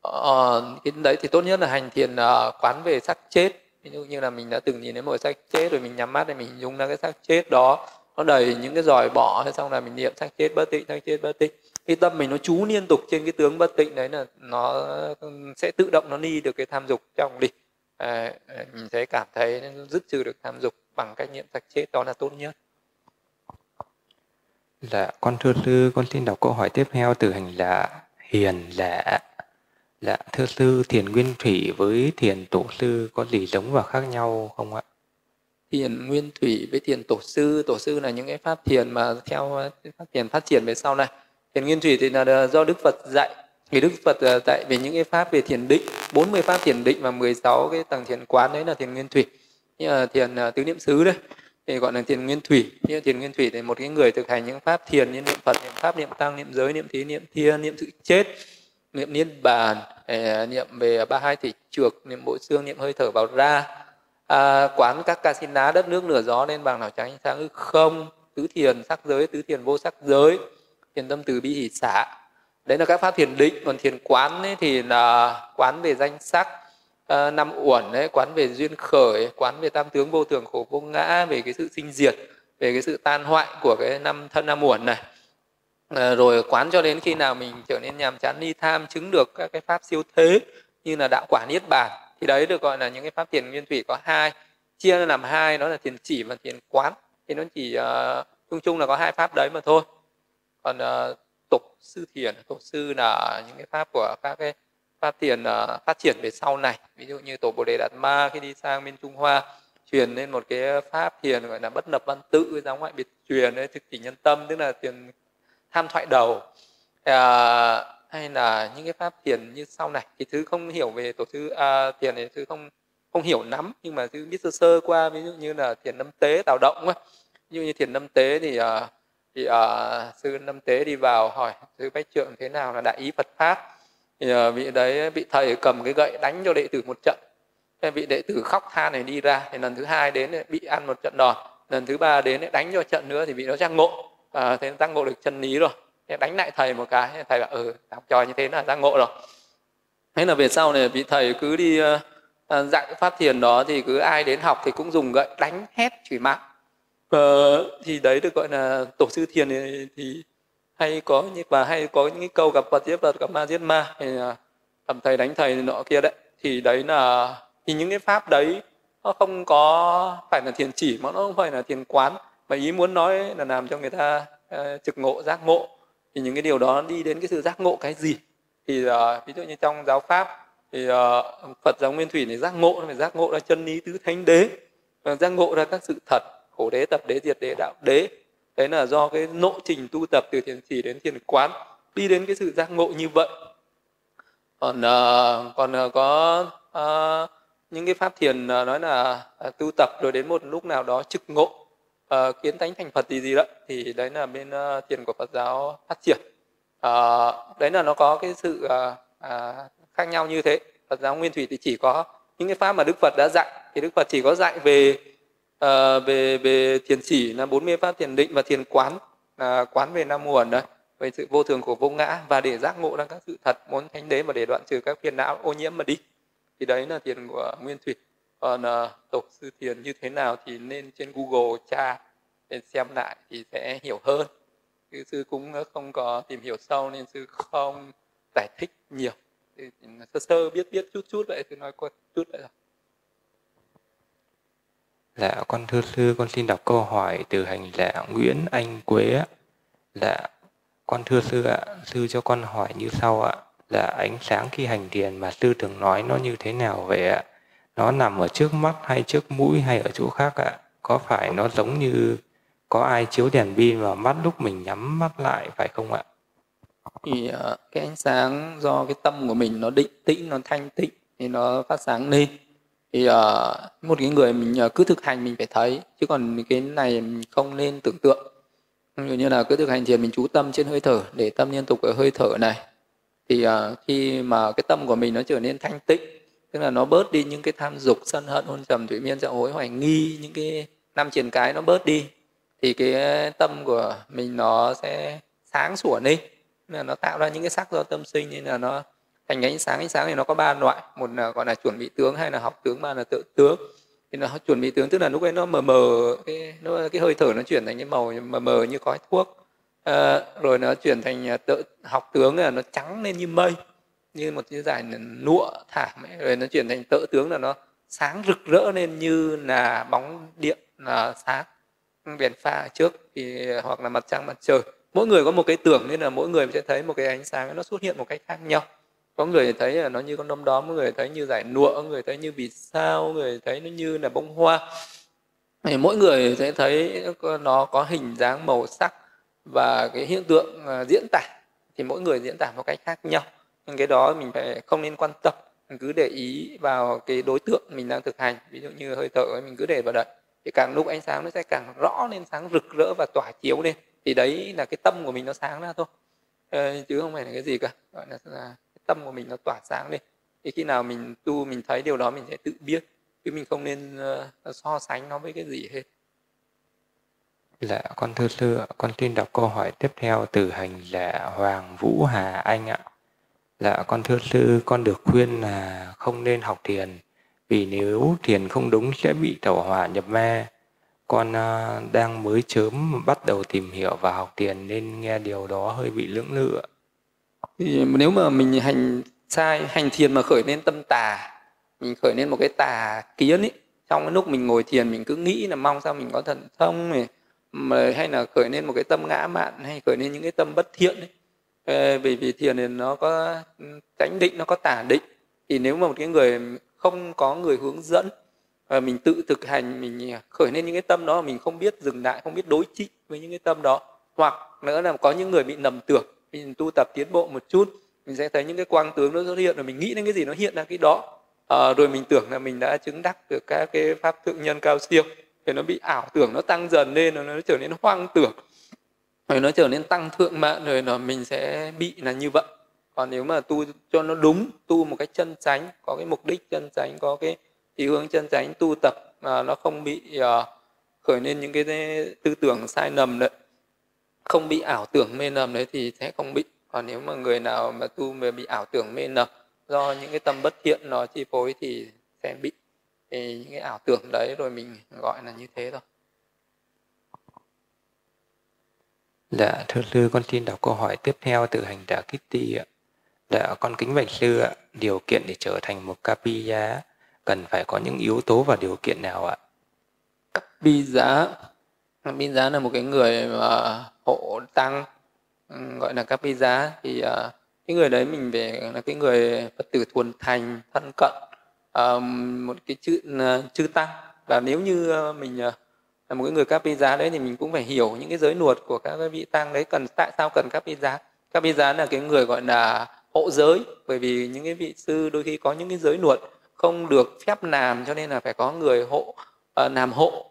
Ờ, cái đấy thì tốt nhất là hành thiền uh, quán về sắc chết. Ví dụ như là mình đã từng nhìn thấy một xác chết rồi mình nhắm mắt để mình dùng ra cái xác chết đó nó đầy những cái giòi bỏ xong là mình niệm xác chết bất tịnh xác chết bất tịnh khi tâm mình nó chú liên tục trên cái tướng bất tịnh đấy là nó sẽ tự động nó đi được cái tham dục trong đi à, à, mình thấy cảm thấy dứt trừ được tham dục bằng cách niệm xác chết đó là tốt nhất Dạ, con thưa sư, con xin đọc câu hỏi tiếp theo từ hành là hiền lạ. Dạ, thưa sư, thiền nguyên thủy với thiền tổ sư có gì giống và khác nhau không ạ? Thiền nguyên thủy với thiền tổ sư. Tổ sư là những cái pháp thiền mà theo, pháp thiền phát triển về sau này. Thiền nguyên thủy thì là do đức phật dạy. Thì đức phật ờ, dạy về những cái pháp về thiền định 40 pháp thiền định và 16 cái tầng thiền quán, đấy là thiền nguyên thủy. Như là thiền ờ, tứ niệm xứ đấy, thì gọi là thiền nguyên thủy. Như thiền nguyên thủy thì một cái người thực hành những pháp thiền như niệm phật, niệm pháp, niệm tăng, niệm giới, niệm thí, niệm thiên niệm sự chết, niệm niết bàn ờ, niệm về ba hai thể trược niệm bộ xương, niệm hơi thở vào ra à, quán các casina đất nước nửa gió nên bằng nào tránh sáng ư không. Tứ thiền sắc giới tứ thiền vô sắc giới. Thiền tâm từ bi hỷ xả. Đấy là các pháp thiền định. Còn thiền quán ấy thì là quán về danh sắc à, năm uẩn ấy quán về duyên khởi quán về tam tướng vô thường khổ vô ngã về cái sự sinh diệt về cái sự tan hoại của cái năm thân năm uẩn này. À, rồi quán cho đến khi nào mình trở nên nhàm chán ni tham chứng được các cái pháp siêu thế như là đạo quả niết bàn thì đấy được gọi là những cái pháp thiền nguyên thủy có hai. Chia làm hai đó là thiền chỉ và thiền quán. Thì nó chỉ uh, chung chung là có hai pháp đấy mà thôi. Còn uh, tục sư thiền tổ sư là những cái pháp của các cái pháp thiền uh, phát triển về sau này. Ví dụ như tổ bồ đề đạt ma khi đi sang bên trung hoa truyền lên một cái pháp thiền gọi là bất lập văn tự giáo ngoại biệt truyền ấy, thực chỉ nhân tâm tức là thiền tham thoại đầu. À, hay là những cái pháp thiền như sau này? Thì thứ không hiểu về tổ thư à, thiền thì thứ không không hiểu lắm nhưng mà thứ biết sơ sơ qua ví dụ như là thiền năm tế tạo động ấy. như như thiền năm tế thì à, thì à, sư năm tế đi vào hỏi sư bách trượng thế nào là đại ý phật pháp? Thì à, vị đấy bị thầy cầm cái gậy đánh cho đệ tử một trận. Thế vị đệ tử khóc than này đi ra. Thì lần thứ hai đến bị ăn một trận đòn. Lần thứ ba đến đánh cho trận nữa thì bị nó giác ngộ. À, thế giác ngộ được chân lý rồi đánh lại thầy một cái thầy bảo ừ học trò như thế là giác ngộ rồi. Thế là về sau này vị thầy cứ đi ờ, ờ, uh, dạy phát thiền đó thì cứ ai đến học thì cũng dùng gậy đánh hét chửi mắng uh, ờ, thì đấy được gọi là tổ sư thiền thì, thì hay có như và hay có những cái câu gặp phật giết phật gặp ma giết ma thì thầm thầy đánh thầy nọ kia đấy. Thì đấy là thì những cái pháp đấy nó không có phải là thiền chỉ mà nó không phải là thiền quán. Mà ý muốn nói là làm cho người ta uh, trực ngộ giác ngộ thì những cái điều đó đi đến cái sự giác ngộ cái gì? Thì uh, ví dụ như trong giáo pháp thì uh, Phật giáo Nguyên Thủy này giác ngộ phải giác ngộ ra chân lý tứ thánh đế và giác ngộ ra các sự thật khổ đế tập đế diệt đế đạo đế. Đấy là do cái lộ trình tu tập từ thiền chỉ đến thiền quán đi đến cái sự giác ngộ như vậy. Còn uh, còn uh, có uh, những cái pháp thiền uh, nói là uh, tu tập rồi đến một lúc nào đó trực ngộ uh, kiến tánh thành phật gì gì đó thì đấy là bên uh, tiền của phật giáo phát triển. Uh, đấy là nó có cái sự uh, uh, khác nhau như thế. Phật giáo nguyên thủy thì chỉ có những cái pháp mà đức phật đã dạy. Thì đức phật chỉ có dạy về uh, về về thiền chỉ là 40 pháp thiền định và thiền quán là quán về năm nguồn đấy về sự vô thường của vô ngã và để giác ngộ ra các sự thật muốn thánh đế mà để đoạn trừ các phiền não ô nhiễm mà đi. Thì đấy là thiền của nguyên thủy còn ờ, uh, tổ sư thiền như thế nào thì nên trên google tra để xem lại thì sẽ hiểu hơn sư sư cũng ờ, không có tìm hiểu sâu nên sư không giải thích nhiều ừ, sơ sơ biết biết chút chút vậy sư nói qua chút vậy thôi Dạ, con thưa sư, con xin đọc câu hỏi từ hành giả Nguyễn Anh Quế ạ. Dạ, con thưa sư ạ, sư cho con hỏi như sau ạ. Là ánh sáng khi hành thiền mà sư thường nói nó như thế nào vậy ạ? Nó nằm ở trước mắt hay trước mũi hay ở chỗ khác ạ? Có phải nó giống như có ai chiếu đèn pin vào mắt lúc mình nhắm mắt lại phải không ạ? Thì uh, cái ánh sáng do cái tâm của mình nó định tĩnh nó thanh tịnh thì nó phát sáng lên. Thì uh, một cái người mình uh, cứ thực hành mình phải thấy chứ còn cái này mình không nên tưởng tượng. Ví dụ như là cứ thực hành thiền mình chú tâm trên hơi thở để tâm liên tục ở hơi thở này. Thì uh, khi mà cái tâm của mình nó trở nên thanh tịnh tức là nó bớt đi những cái tham dục sân hận hôn trầm thủy miên dạo hối hoài nghi những cái năm triền cái nó bớt đi. Thì cái tâm của mình nó sẽ sáng sủa đi. Nên là nó tạo ra những cái sắc do tâm sinh nên là nó thành ánh sáng. Ánh sáng thì nó có ba loại. Một là gọi là chuẩn bị tướng hay là học tướng ba là tự tướng. Thì nó chuẩn bị tướng tức là lúc ấy nó mờ mờ cái nó cái hơi thở nó chuyển thành cái màu mờ mờ như khói thuốc. À, rồi nó chuyển thành à, tự học tướng là nó trắng lên như mây như một cái giải nụa thảm ấy. rồi nó chuyển thành tợ tướng là nó sáng rực rỡ lên như là bóng điện, là sáng đèn pha trước, thì, hoặc là mặt trăng, mặt trời. Mỗi người có một cái tưởng nên là mỗi người sẽ thấy một cái ánh sáng, nó xuất hiện một cách khác nhau. Có người thấy là nó như con đom đóm, có người thấy như giải nụa, có người thấy như vì sao người thấy nó như là bông hoa. Thì mỗi người sẽ thấy nó có hình dáng màu sắc và cái hiện tượng à, diễn tả. Thì mỗi người diễn tả một cách khác nhau nhưng cái đó mình phải không nên quan tâm. Mình cứ để ý vào cái đối tượng mình đang thực hành. Ví dụ như hơi thở mình cứ để vào đấy. Thì càng lúc ánh sáng nó sẽ càng rõ lên sáng rực rỡ và tỏa chiếu lên. Thì đấy là cái tâm của mình nó sáng ra thôi. Ờ, chứ không phải là cái gì cả. Gọi là, là cái tâm của mình nó tỏa sáng lên. Thì khi nào mình tu mình thấy điều đó mình sẽ tự biết. Chứ mình không nên uh, so sánh nó với cái gì hết. Dạ, con thưa sư, con xin đọc câu hỏi tiếp theo từ hành là Hoàng Vũ Hà Anh ạ. Dạ, con thưa sư, con được khuyên là không nên học thiền, vì nếu thiền không đúng sẽ bị tẩu hỏa nhập ma. Con uh, đang mới chớm bắt đầu tìm hiểu và học thiền nên nghe điều đó hơi bị lưỡng lự thì nếu mà mình hành sai hành thiền mà khởi lên tâm tà mình khởi lên một cái tà kiến ấy trong cái lúc mình ngồi thiền mình cứ nghĩ là mong sao mình có thần thông này mà hay là khởi lên một cái tâm ngã mạn hay khởi lên những cái tâm bất thiện ấy Ờ, vì vì thiền thì nó có ừ, tránh định nó có tả định. Thì nếu mà một cái người không có người hướng dẫn và mình tự thực hành mình ờ, khởi lên những cái tâm đó mình không biết dừng lại không biết đối trị với những cái tâm đó. Hoặc nữa là có những người bị nầm tưởng mình tu tập tiến bộ một chút mình sẽ thấy những cái quang tướng nó xuất hiện rồi mình nghĩ đến cái gì nó hiện ra cái đó. À, rồi mình tưởng là mình đã chứng đắc được các cái pháp thượng nhân cao siêu thì nó bị ảo tưởng nó tăng dần lên nó trở nên hoang tưởng rồi nó trở nên tăng thượng mạng rồi là mình sẽ bị là như vậy. Còn nếu mà tu cho nó đúng tu một cách chân chánh có cái mục đích chân chánh có cái ý hướng chân chánh tu tập mà nó không bị uh, khởi lên những cái tư tưởng sai lầm đấy không bị ảo tưởng mê lầm đấy thì sẽ không bị. Còn nếu mà người nào mà tu mà bị ảo tưởng mê lầm do những cái tâm bất thiện nó chi phối thì sẽ bị. Thì những cái ảo tưởng đấy rồi mình gọi là như thế thôi. Dạ, thưa sư, con xin đọc câu hỏi tiếp theo từ hành giả Kitty ạ. Dạ, con kính bạch sư ạ, điều kiện để trở thành một Kapiya cần phải có những yếu tố và điều kiện nào ạ? Bi giá capi giá là một cái người mà hộ tăng ừ, gọi là capi bi giá thì uh, cái người đấy mình về là cái người phật tử thuần thành thân cận uh, một cái chữ uh, chư tăng và nếu như mình uh, là một cái người các bi giá đấy thì mình cũng phải hiểu những cái giới luật của các vị tăng đấy cần tại sao cần các bi giá. Các bi giá là cái người gọi là hộ giới bởi vì những cái vị sư đôi khi có những cái giới luật không được phép làm cho nên là phải có người hộ uh, làm hộ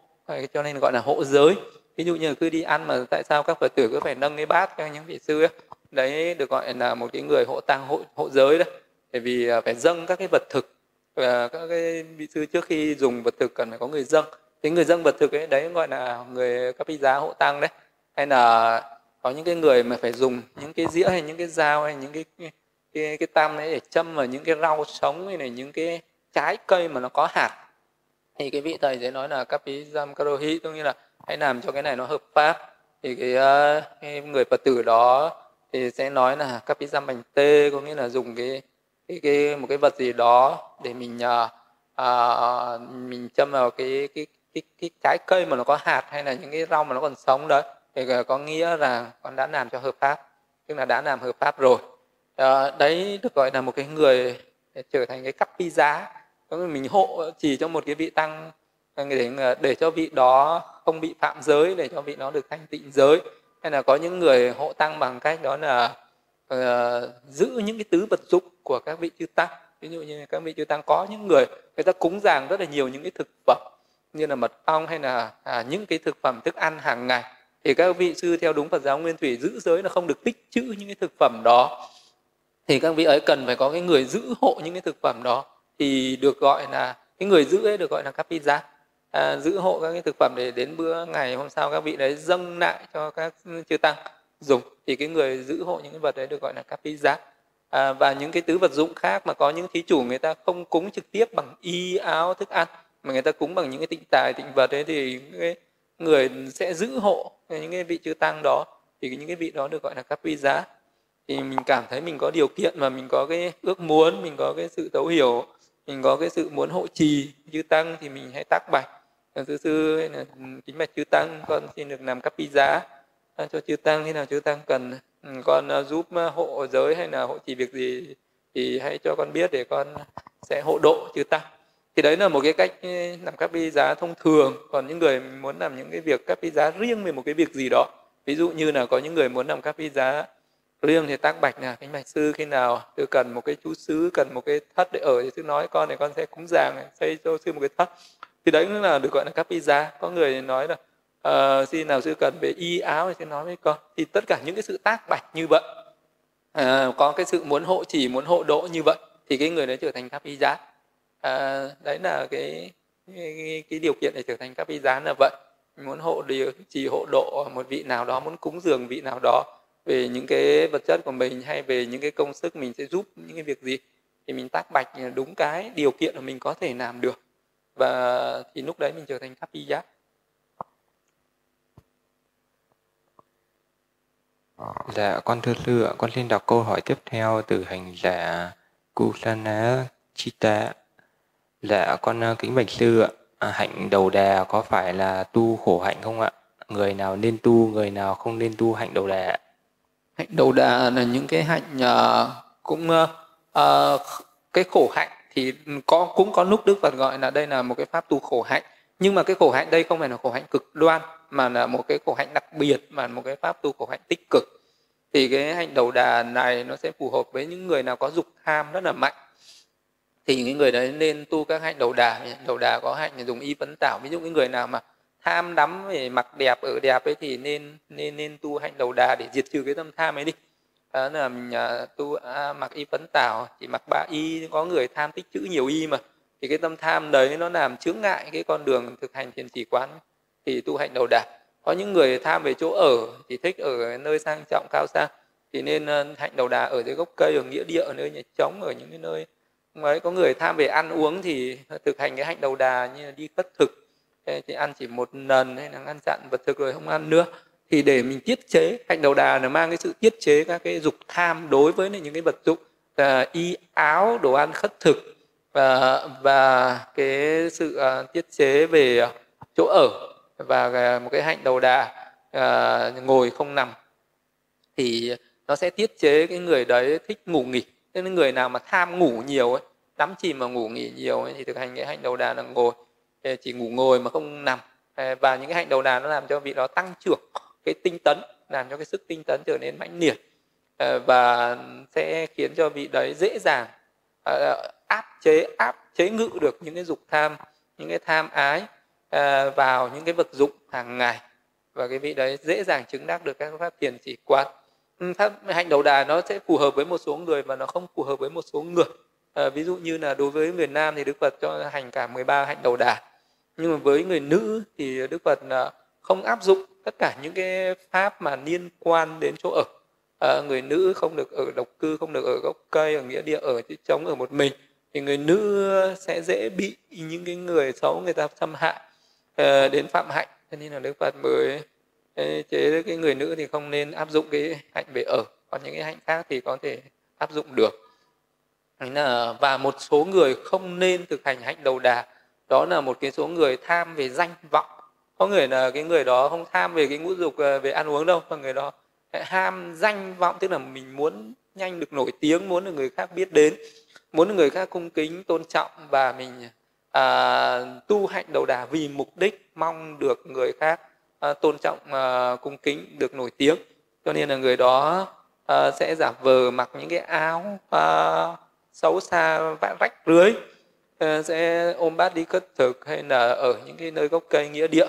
cho nên gọi là hộ giới. Ví dụ như là cứ đi ăn mà tại sao các phật tử cứ phải nâng cái bát cho những vị sư ấy? Đấy được gọi là một cái người hộ tăng hộ hộ giới đấy. Bởi vì ờ, phải dâng các cái vật thực ờ, các cái vị sư trước khi dùng vật thực cần phải có người dâng cái người dân vật thực ấy đấy gọi là người các vị giá hộ tăng đấy. Hay là có những cái người mà phải dùng những cái dĩa hay những cái dao hay những cái cái, cái tam đấy để châm vào những cái rau sống hay là những cái trái cây mà nó có hạt. Thì cái vị thầy sẽ nói là kapizam karohi tức như là hãy làm cho cái này nó hợp pháp. Thì cái, ờ, cái người phật tử đó thì sẽ nói là kapizam bành tê có nghĩa là dùng cái cái, cái một cái vật gì đó để mình uh, à, mình châm vào cái cái, cái cái trái cây mà nó có hạt hay là những cái rau mà nó còn sống đấy thì ờ, có nghĩa là con đã làm cho hợp pháp tức là đã làm hợp pháp rồi. À, đấy được gọi là một cái người trở thành cái cấp giá. Mình hộ chỉ cho một cái vị tăng ờ, để để cho vị đó không bị phạm giới để cho vị nó được thanh tịnh giới. Hay là có những người hộ tăng bằng cách đó là uh, giữ những cái tứ vật dụng của các vị chư tăng. Ví dụ như các vị chư tăng có những người người ta cúng dường rất là nhiều những cái thực phẩm như là mật ong hay là à, những cái thực phẩm thức ăn hàng ngày thì các vị sư theo đúng Phật giáo Nguyên Thủy giữ giới là không được tích trữ những cái thực phẩm đó. Thì các vị ấy cần phải có cái người giữ hộ những cái thực phẩm đó thì được gọi là cái người giữ ấy được gọi là kapija à, giữ hộ các cái thực phẩm để đến bữa ngày hôm sau các vị đấy dâng lại cho các chư tăng dùng thì cái người giữ hộ những cái vật đấy được gọi là kapija à, và những cái tứ vật dụng khác mà có những thí chủ người ta không cúng trực tiếp bằng y áo thức ăn mà người ta cúng bằng những cái tịnh tài, tịnh vật ấy thì cái người sẽ giữ hộ những cái vị chư tăng đó. Thì những cái vị đó được gọi là cấp vi giá. Thì mình cảm thấy mình có điều kiện mà mình có cái ước muốn, mình có cái sự thấu hiểu, mình có cái sự muốn hộ trì chư tăng thì mình hãy tác bạch. Sư sư hay là kính bạch chư tăng, con xin được làm cấp giá cho chư tăng. Thế nào chư tăng cần ừ, con à, giúp à, hộ giới hay là hộ trì việc gì thì hãy cho con biết để con sẽ hộ độ chư tăng thì đấy là một cái cách ừ, làm cấp giá thông thường. Còn những người muốn làm những cái việc cấp giá riêng về một cái việc gì đó ví dụ như là có những người muốn làm cấp giá riêng thì tác bạch là cái bạch sư khi nào tôi cần một cái chú xứ cần một cái thất để ở thì tôi nói con này con sẽ cúng giàng xây cho sư một cái thất. Thì đấy cũng là được gọi là các giá. Có người nói là uh, xin nào sư cần về y áo thì sư nói với con. Thì tất cả những cái sự tác bạch như vậy uh, có cái sự muốn hộ chỉ muốn hộ độ như vậy thì cái người đấy trở thành các giá à, đấy là cái cái, cái điều kiện để trở thành các vị giá là vậy. Muốn hộ điều chỉ hộ độ một vị nào đó muốn cúng dường vị nào đó về những cái vật chất của mình hay về những cái công sức mình sẽ giúp những cái việc gì thì mình tác bạch đúng cái điều kiện mà mình có thể làm được. Và thì lúc đấy mình trở thành happy giác Dạ, con thưa sư ạ, con xin đọc câu hỏi tiếp theo từ hành giả Kusana Chita. Dạ, con ờ, kính bạch sư ạ, à, hạnh đầu đà có phải là tu khổ hạnh không ạ? Người nào nên tu, người nào không nên tu hạnh đầu đà? hạnh đầu đà là những cái hạnh uh, cũng uh, cái khổ hạnh thì có cũng có lúc đức phật gọi là đây là một cái pháp tu khổ hạnh nhưng mà cái khổ hạnh đây không phải là khổ hạnh cực đoan mà là một cái khổ hạnh đặc biệt mà một cái pháp tu khổ hạnh tích cực thì cái hạnh đầu đà này nó sẽ phù hợp với những người nào có dục tham rất là mạnh thì những người đấy nên tu các hạnh đầu đà. Đầu đà có hạnh dùng y phấn tảo ví dụ những người nào mà tham đắm về mặc đẹp ở đẹp ấy thì nên nên nên tu hạnh đầu đà để diệt trừ cái tâm tham ấy đi. Đó là mình tu à, mặc y phấn tảo chỉ mặc ba y. Có người tham tích chữ nhiều y mà. Thì cái tâm tham đấy nó làm chướng ngại cái con đường thực hành thiền chỉ quán thì tu hạnh đầu đà. Có những người tham về chỗ ở thì thích ở nơi sang trọng cao sang thì nên ờ, hạnh đầu đà ở dưới gốc cây ở nghĩa địa ở nơi nhà trống ở những cái nơi mới có người tham về ăn uống thì thực hành cái hạnh đầu đà như là đi khất thực thì ăn chỉ một lần hay là ngăn chặn vật thực rồi không ăn nữa. Thì để mình tiết chế hạnh đầu đà là mang cái sự tiết chế các cái dục tham đối với những cái vật dụng là y áo đồ ăn khất thực và và cái sự uh, tiết chế về chỗ ở và à, một cái hạnh đầu đà uh, ngồi không nằm. Thì nó sẽ tiết chế cái người đấy thích ngủ nghỉ nên người nào mà tham ngủ nhiều ấy đắm chìm mà ngủ nghỉ nhiều ấy, thì thực hành cái hạnh đầu đà là ngồi. Chỉ ngủ ngồi mà không nằm. Và những cái hạnh đầu đà nó làm cho vị đó tăng trưởng cái tinh tấn làm cho cái sức tinh tấn trở nên mãnh liệt. Ờ, và sẽ khiến cho vị đấy dễ dàng ờ, áp chế áp chế ngự được những cái dục tham những cái tham ái ờ, vào những cái vật dụng hàng ngày. Và cái vị đấy dễ dàng chứng đắc được các pháp thiền chỉ quán. Ừ, pháp hạnh đầu đà nó sẽ phù hợp với một số người và nó không phù hợp với một số người. À, ví dụ như là đối với người nam thì đức phật cho hành cả 13 hạnh đầu đà. Nhưng mà với người nữ thì đức phật ờ, không áp dụng tất cả những cái pháp mà liên quan đến chỗ ở. À, người nữ không được ở độc cư không được ở gốc cây ở nghĩa địa ở trống ở một mình thì người nữ sẽ dễ bị những cái người xấu người ta xâm hại à, đến phạm hạnh. Cho nên là đức phật mới chế cái người nữ thì không nên áp dụng cái hạnh về ở. Còn những cái hạnh khác thì có thể áp dụng được. Là và một số người không nên thực hành hạnh đầu đà. Đó là một cái số người tham về danh vọng. Có người là cái người đó không tham về cái ngũ dục à, về ăn uống đâu mà người đó ham danh vọng tức là mình muốn nhanh được nổi tiếng muốn được người khác biết đến muốn được người khác cung kính tôn trọng và mình à, tu hạnh đầu đà vì mục đích mong được người khác à, tôn trọng à, cung kính được nổi tiếng. Cho nên là người đó uh, sẽ giả vờ mặc những cái áo uh, xấu xa vã rách rưới uh, à, sẽ ôm bát đi cất thực hay là ở những cái nơi gốc cây nghĩa địa.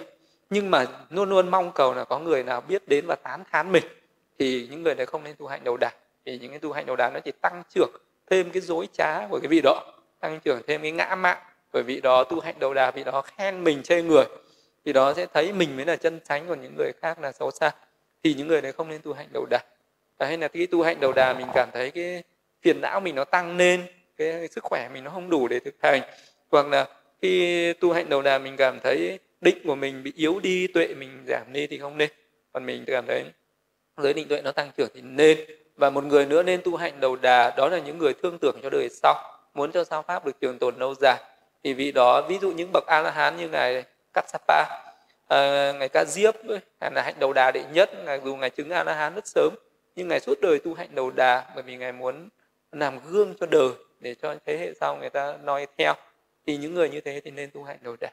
Nhưng mà luôn luôn mong cầu là có người nào biết đến và tán thán mình thì những người này không nên tu hành đầu đà thì những cái tu hành đầu đà nó chỉ tăng trưởng thêm cái dối trá của cái vị đó tăng trưởng thêm cái ngã mạn bởi vị đó tu hành đầu đà vị đó khen mình chê người thì đó sẽ thấy mình mới là chân chánh còn những người khác là xấu xa. Thì những người đấy không nên tu hạnh đầu đà. Hay là cái tu hạnh đầu đà, mình cảm thấy cái phiền não mình nó tăng lên, cái sức khỏe mình nó không đủ để thực hành. Hoặc là khi tu hạnh đầu đà, mình cảm thấy định của mình bị yếu đi, tuệ mình giảm đi thì không nên. Còn mình cảm thấy giới định tuệ nó tăng trưởng thì nên. Và một người nữa nên tu hạnh đầu đà, đó là những người thương tưởng cho đời sau, muốn cho sao pháp được trường tồn lâu dài. Thì vì đó, ví dụ những bậc a la hán như ngài Kassapa à, ờ, ngài Ca Diếp hay là hạnh đầu đà đệ nhất ngài dù ngài chứng a la hán rất sớm nhưng ngài suốt đời tu hạnh đầu đà bởi vì ngài muốn làm gương cho đời để cho thế hệ sau người ta noi theo. Thì những người như thế thì nên tu hạnh đầu đà.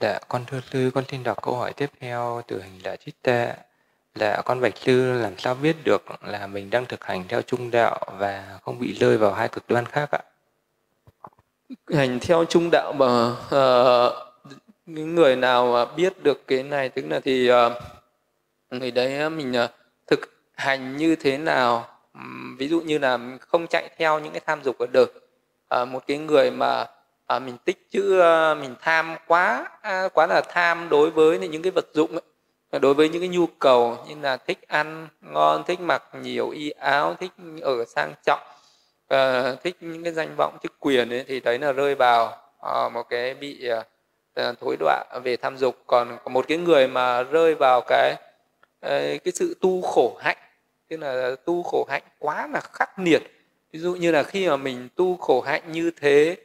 Dạ, con thưa sư, con xin đọc câu hỏi tiếp theo từ hình là tệ Là con bạch sư làm sao biết được là mình đang thực hành theo trung đạo và không bị rơi vào hai cực đoan khác ạ? Hành theo trung đạo mà uh, những người nào mà biết được cái này tức là thì uh, người đấy ờ, mình uh, thực hành như thế nào um, ví dụ như là không chạy theo những cái tham dục ở đời uh, một cái người mà uh, mình tích chữ uh, mình tham quá uh, quá là tham đối với những cái vật dụng ấy. đối với những cái nhu cầu như là thích ăn ngon thích mặc nhiều y áo thích ở sang trọng à, thích những cái danh vọng chức quyền ấy, thì đấy là rơi vào à, một cái bị à, thối đọa về tham dục. Còn một cái người mà rơi vào cái à, cái sự tu khổ hạnh tức là tu khổ hạnh quá là khắc nghiệt. Ví dụ như là khi mà mình tu khổ hạnh như thế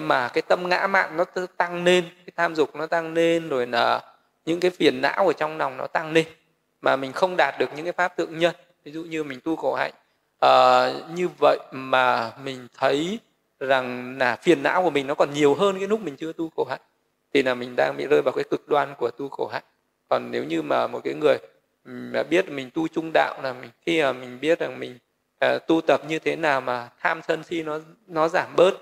mà cái tâm ngã mạn nó tăng lên cái tham dục nó tăng lên rồi là những cái phiền não ở trong lòng nó tăng lên mà mình không đạt được những cái pháp tượng nhân ví dụ như mình tu khổ hạnh à, như vậy mà mình thấy rằng là phiền não của mình nó còn nhiều hơn cái lúc mình chưa tu khổ hạnh thì là mình đang bị rơi vào cái cực đoan của tu khổ hạnh. Còn nếu như mà một cái người ừ, mà biết mình tu trung đạo là mình khi mà mình biết rằng mình uh, tu tập như thế nào mà tham sân si nó nó giảm bớt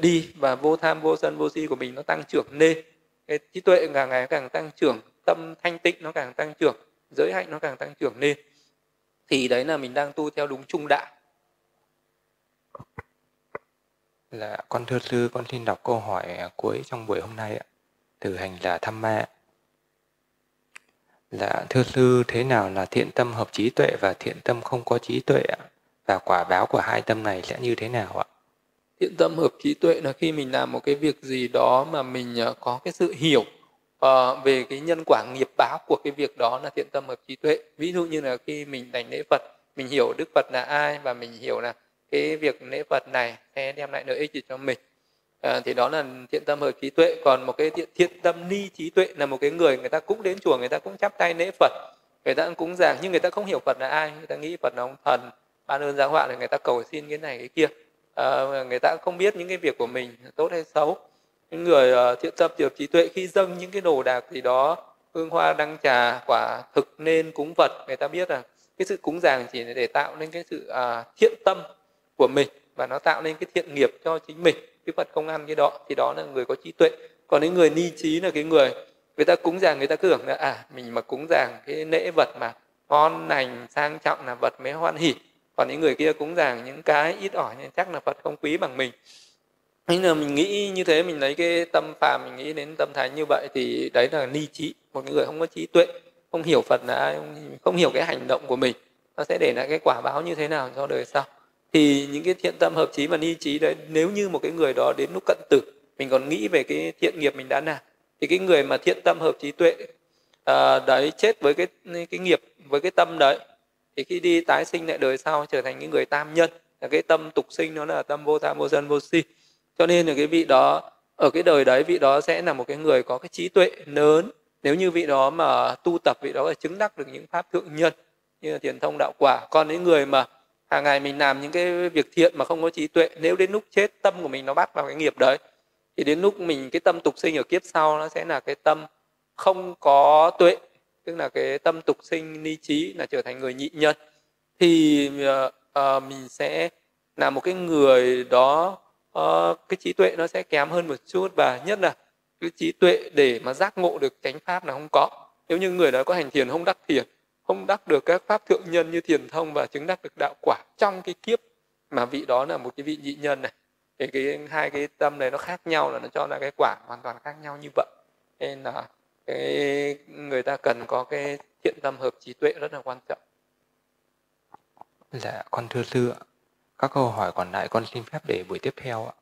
đi và vô tham vô sân vô si của mình nó tăng trưởng lên cái trí tuệ càng ngày càng tăng trưởng tâm thanh tịnh nó càng tăng trưởng giới hạnh nó càng tăng trưởng lên thì đấy là mình đang tu theo đúng trung đạo. Là con thưa sư con xin đọc câu hỏi cuối trong buổi hôm nay ạ. Từ hành là thăm ma. Là thưa sư thế nào là thiện tâm hợp trí tuệ và thiện tâm không có trí tuệ ạ? Và quả báo của hai tâm này sẽ như thế nào ạ? Thiện tâm hợp trí tuệ là khi mình làm một cái việc gì đó mà mình ờ, có cái sự hiểu uh, về cái nhân quả nghiệp báo của cái việc đó là thiện tâm hợp trí tuệ. Ví dụ như là khi mình thành lễ phật mình hiểu đức phật là ai và mình hiểu là cái việc lễ phật này sẽ đem lại lợi ích gì cho mình. À, thì đó là thiện tâm hợp trí tuệ. Còn một cái thiện, thiện tâm ni trí tuệ là một cái người người ta cũng đến chùa người ta cũng chắp tay lễ phật. Người ta cũng giảng nhưng người ta không hiểu phật là ai. Người ta nghĩ phật là ông thần ban ơn giáo họa là người ta cầu xin cái này cái kia. À, người ta không biết những cái việc của mình tốt hay xấu những người uh, thiện tâm tiểu trí tuệ khi dâng những cái đồ đạc gì đó hương hoa đăng trà quả thực nên cúng vật người ta biết là cái sự cúng dường chỉ để tạo nên cái sự uh, thiện tâm của mình và nó tạo nên cái thiện nghiệp cho chính mình. Cái phật không ăn cái đó thì đó là người có trí tuệ. Còn những người ni trí là cái người người ta cúng dường người ta cứ tưởng là à mình mà cúng dường cái lễ vật mà ngon lành sang trọng là vật mới hoan hỉ còn những người kia cúng dường những cái ít ỏi nên chắc là phật không quý bằng mình nên là mình nghĩ như thế mình lấy cái tâm phàm mình nghĩ đến tâm thái như vậy thì đấy là ni trí. Một người không có trí tuệ không hiểu phật là ai không hiểu cái hành động của mình nó sẽ để lại cái quả báo như thế nào cho đời sau. Thì những cái thiện tâm hợp trí và ni trí đấy nếu như một cái người đó đến lúc cận tử mình còn nghĩ về cái thiện nghiệp mình đã làm thì cái người mà thiện tâm hợp trí tuệ à, đấy chết với cái cái nghiệp với cái tâm đấy thì khi đi tái sinh lại đời sau trở thành những người tam nhân. Là cái tâm tục sinh nó là tâm vô tham vô sân vô si cho nên là cái vị đó ở cái đời đấy vị đó sẽ là một cái người có cái trí tuệ lớn. Nếu như vị đó mà tu tập vị đó là chứng đắc được những pháp thượng nhân như là thiền thông đạo quả. Còn những người mà hàng ngày mình làm những cái việc thiện mà không có trí tuệ nếu đến lúc chết tâm của mình nó bắt vào cái nghiệp đấy thì đến lúc mình cái tâm tục sinh ở kiếp sau nó sẽ là cái tâm không có tuệ tức là cái tâm tục sinh ni trí là trở thành người nhị nhân. Thì uh, uh, mình sẽ là một cái người đó uh, cái trí tuệ nó sẽ kém hơn một chút và nhất là cái trí tuệ để mà giác ngộ được chánh pháp là không có. Nếu như người đó có hành thiền không đắc thiền không đắc được các pháp thượng nhân như thiền thông và chứng đắc được đạo quả trong cái kiếp mà vị đó là một cái vị nhị nhân này thì cái hai cái tâm này nó khác nhau là nó cho ra cái quả hoàn toàn khác nhau như vậy. Nên là cái người ta cần có cái thiện tâm hợp trí tuệ rất là quan trọng. Dạ, con thưa sư ạ. Các câu hỏi còn lại con xin phép để buổi tiếp theo ạ.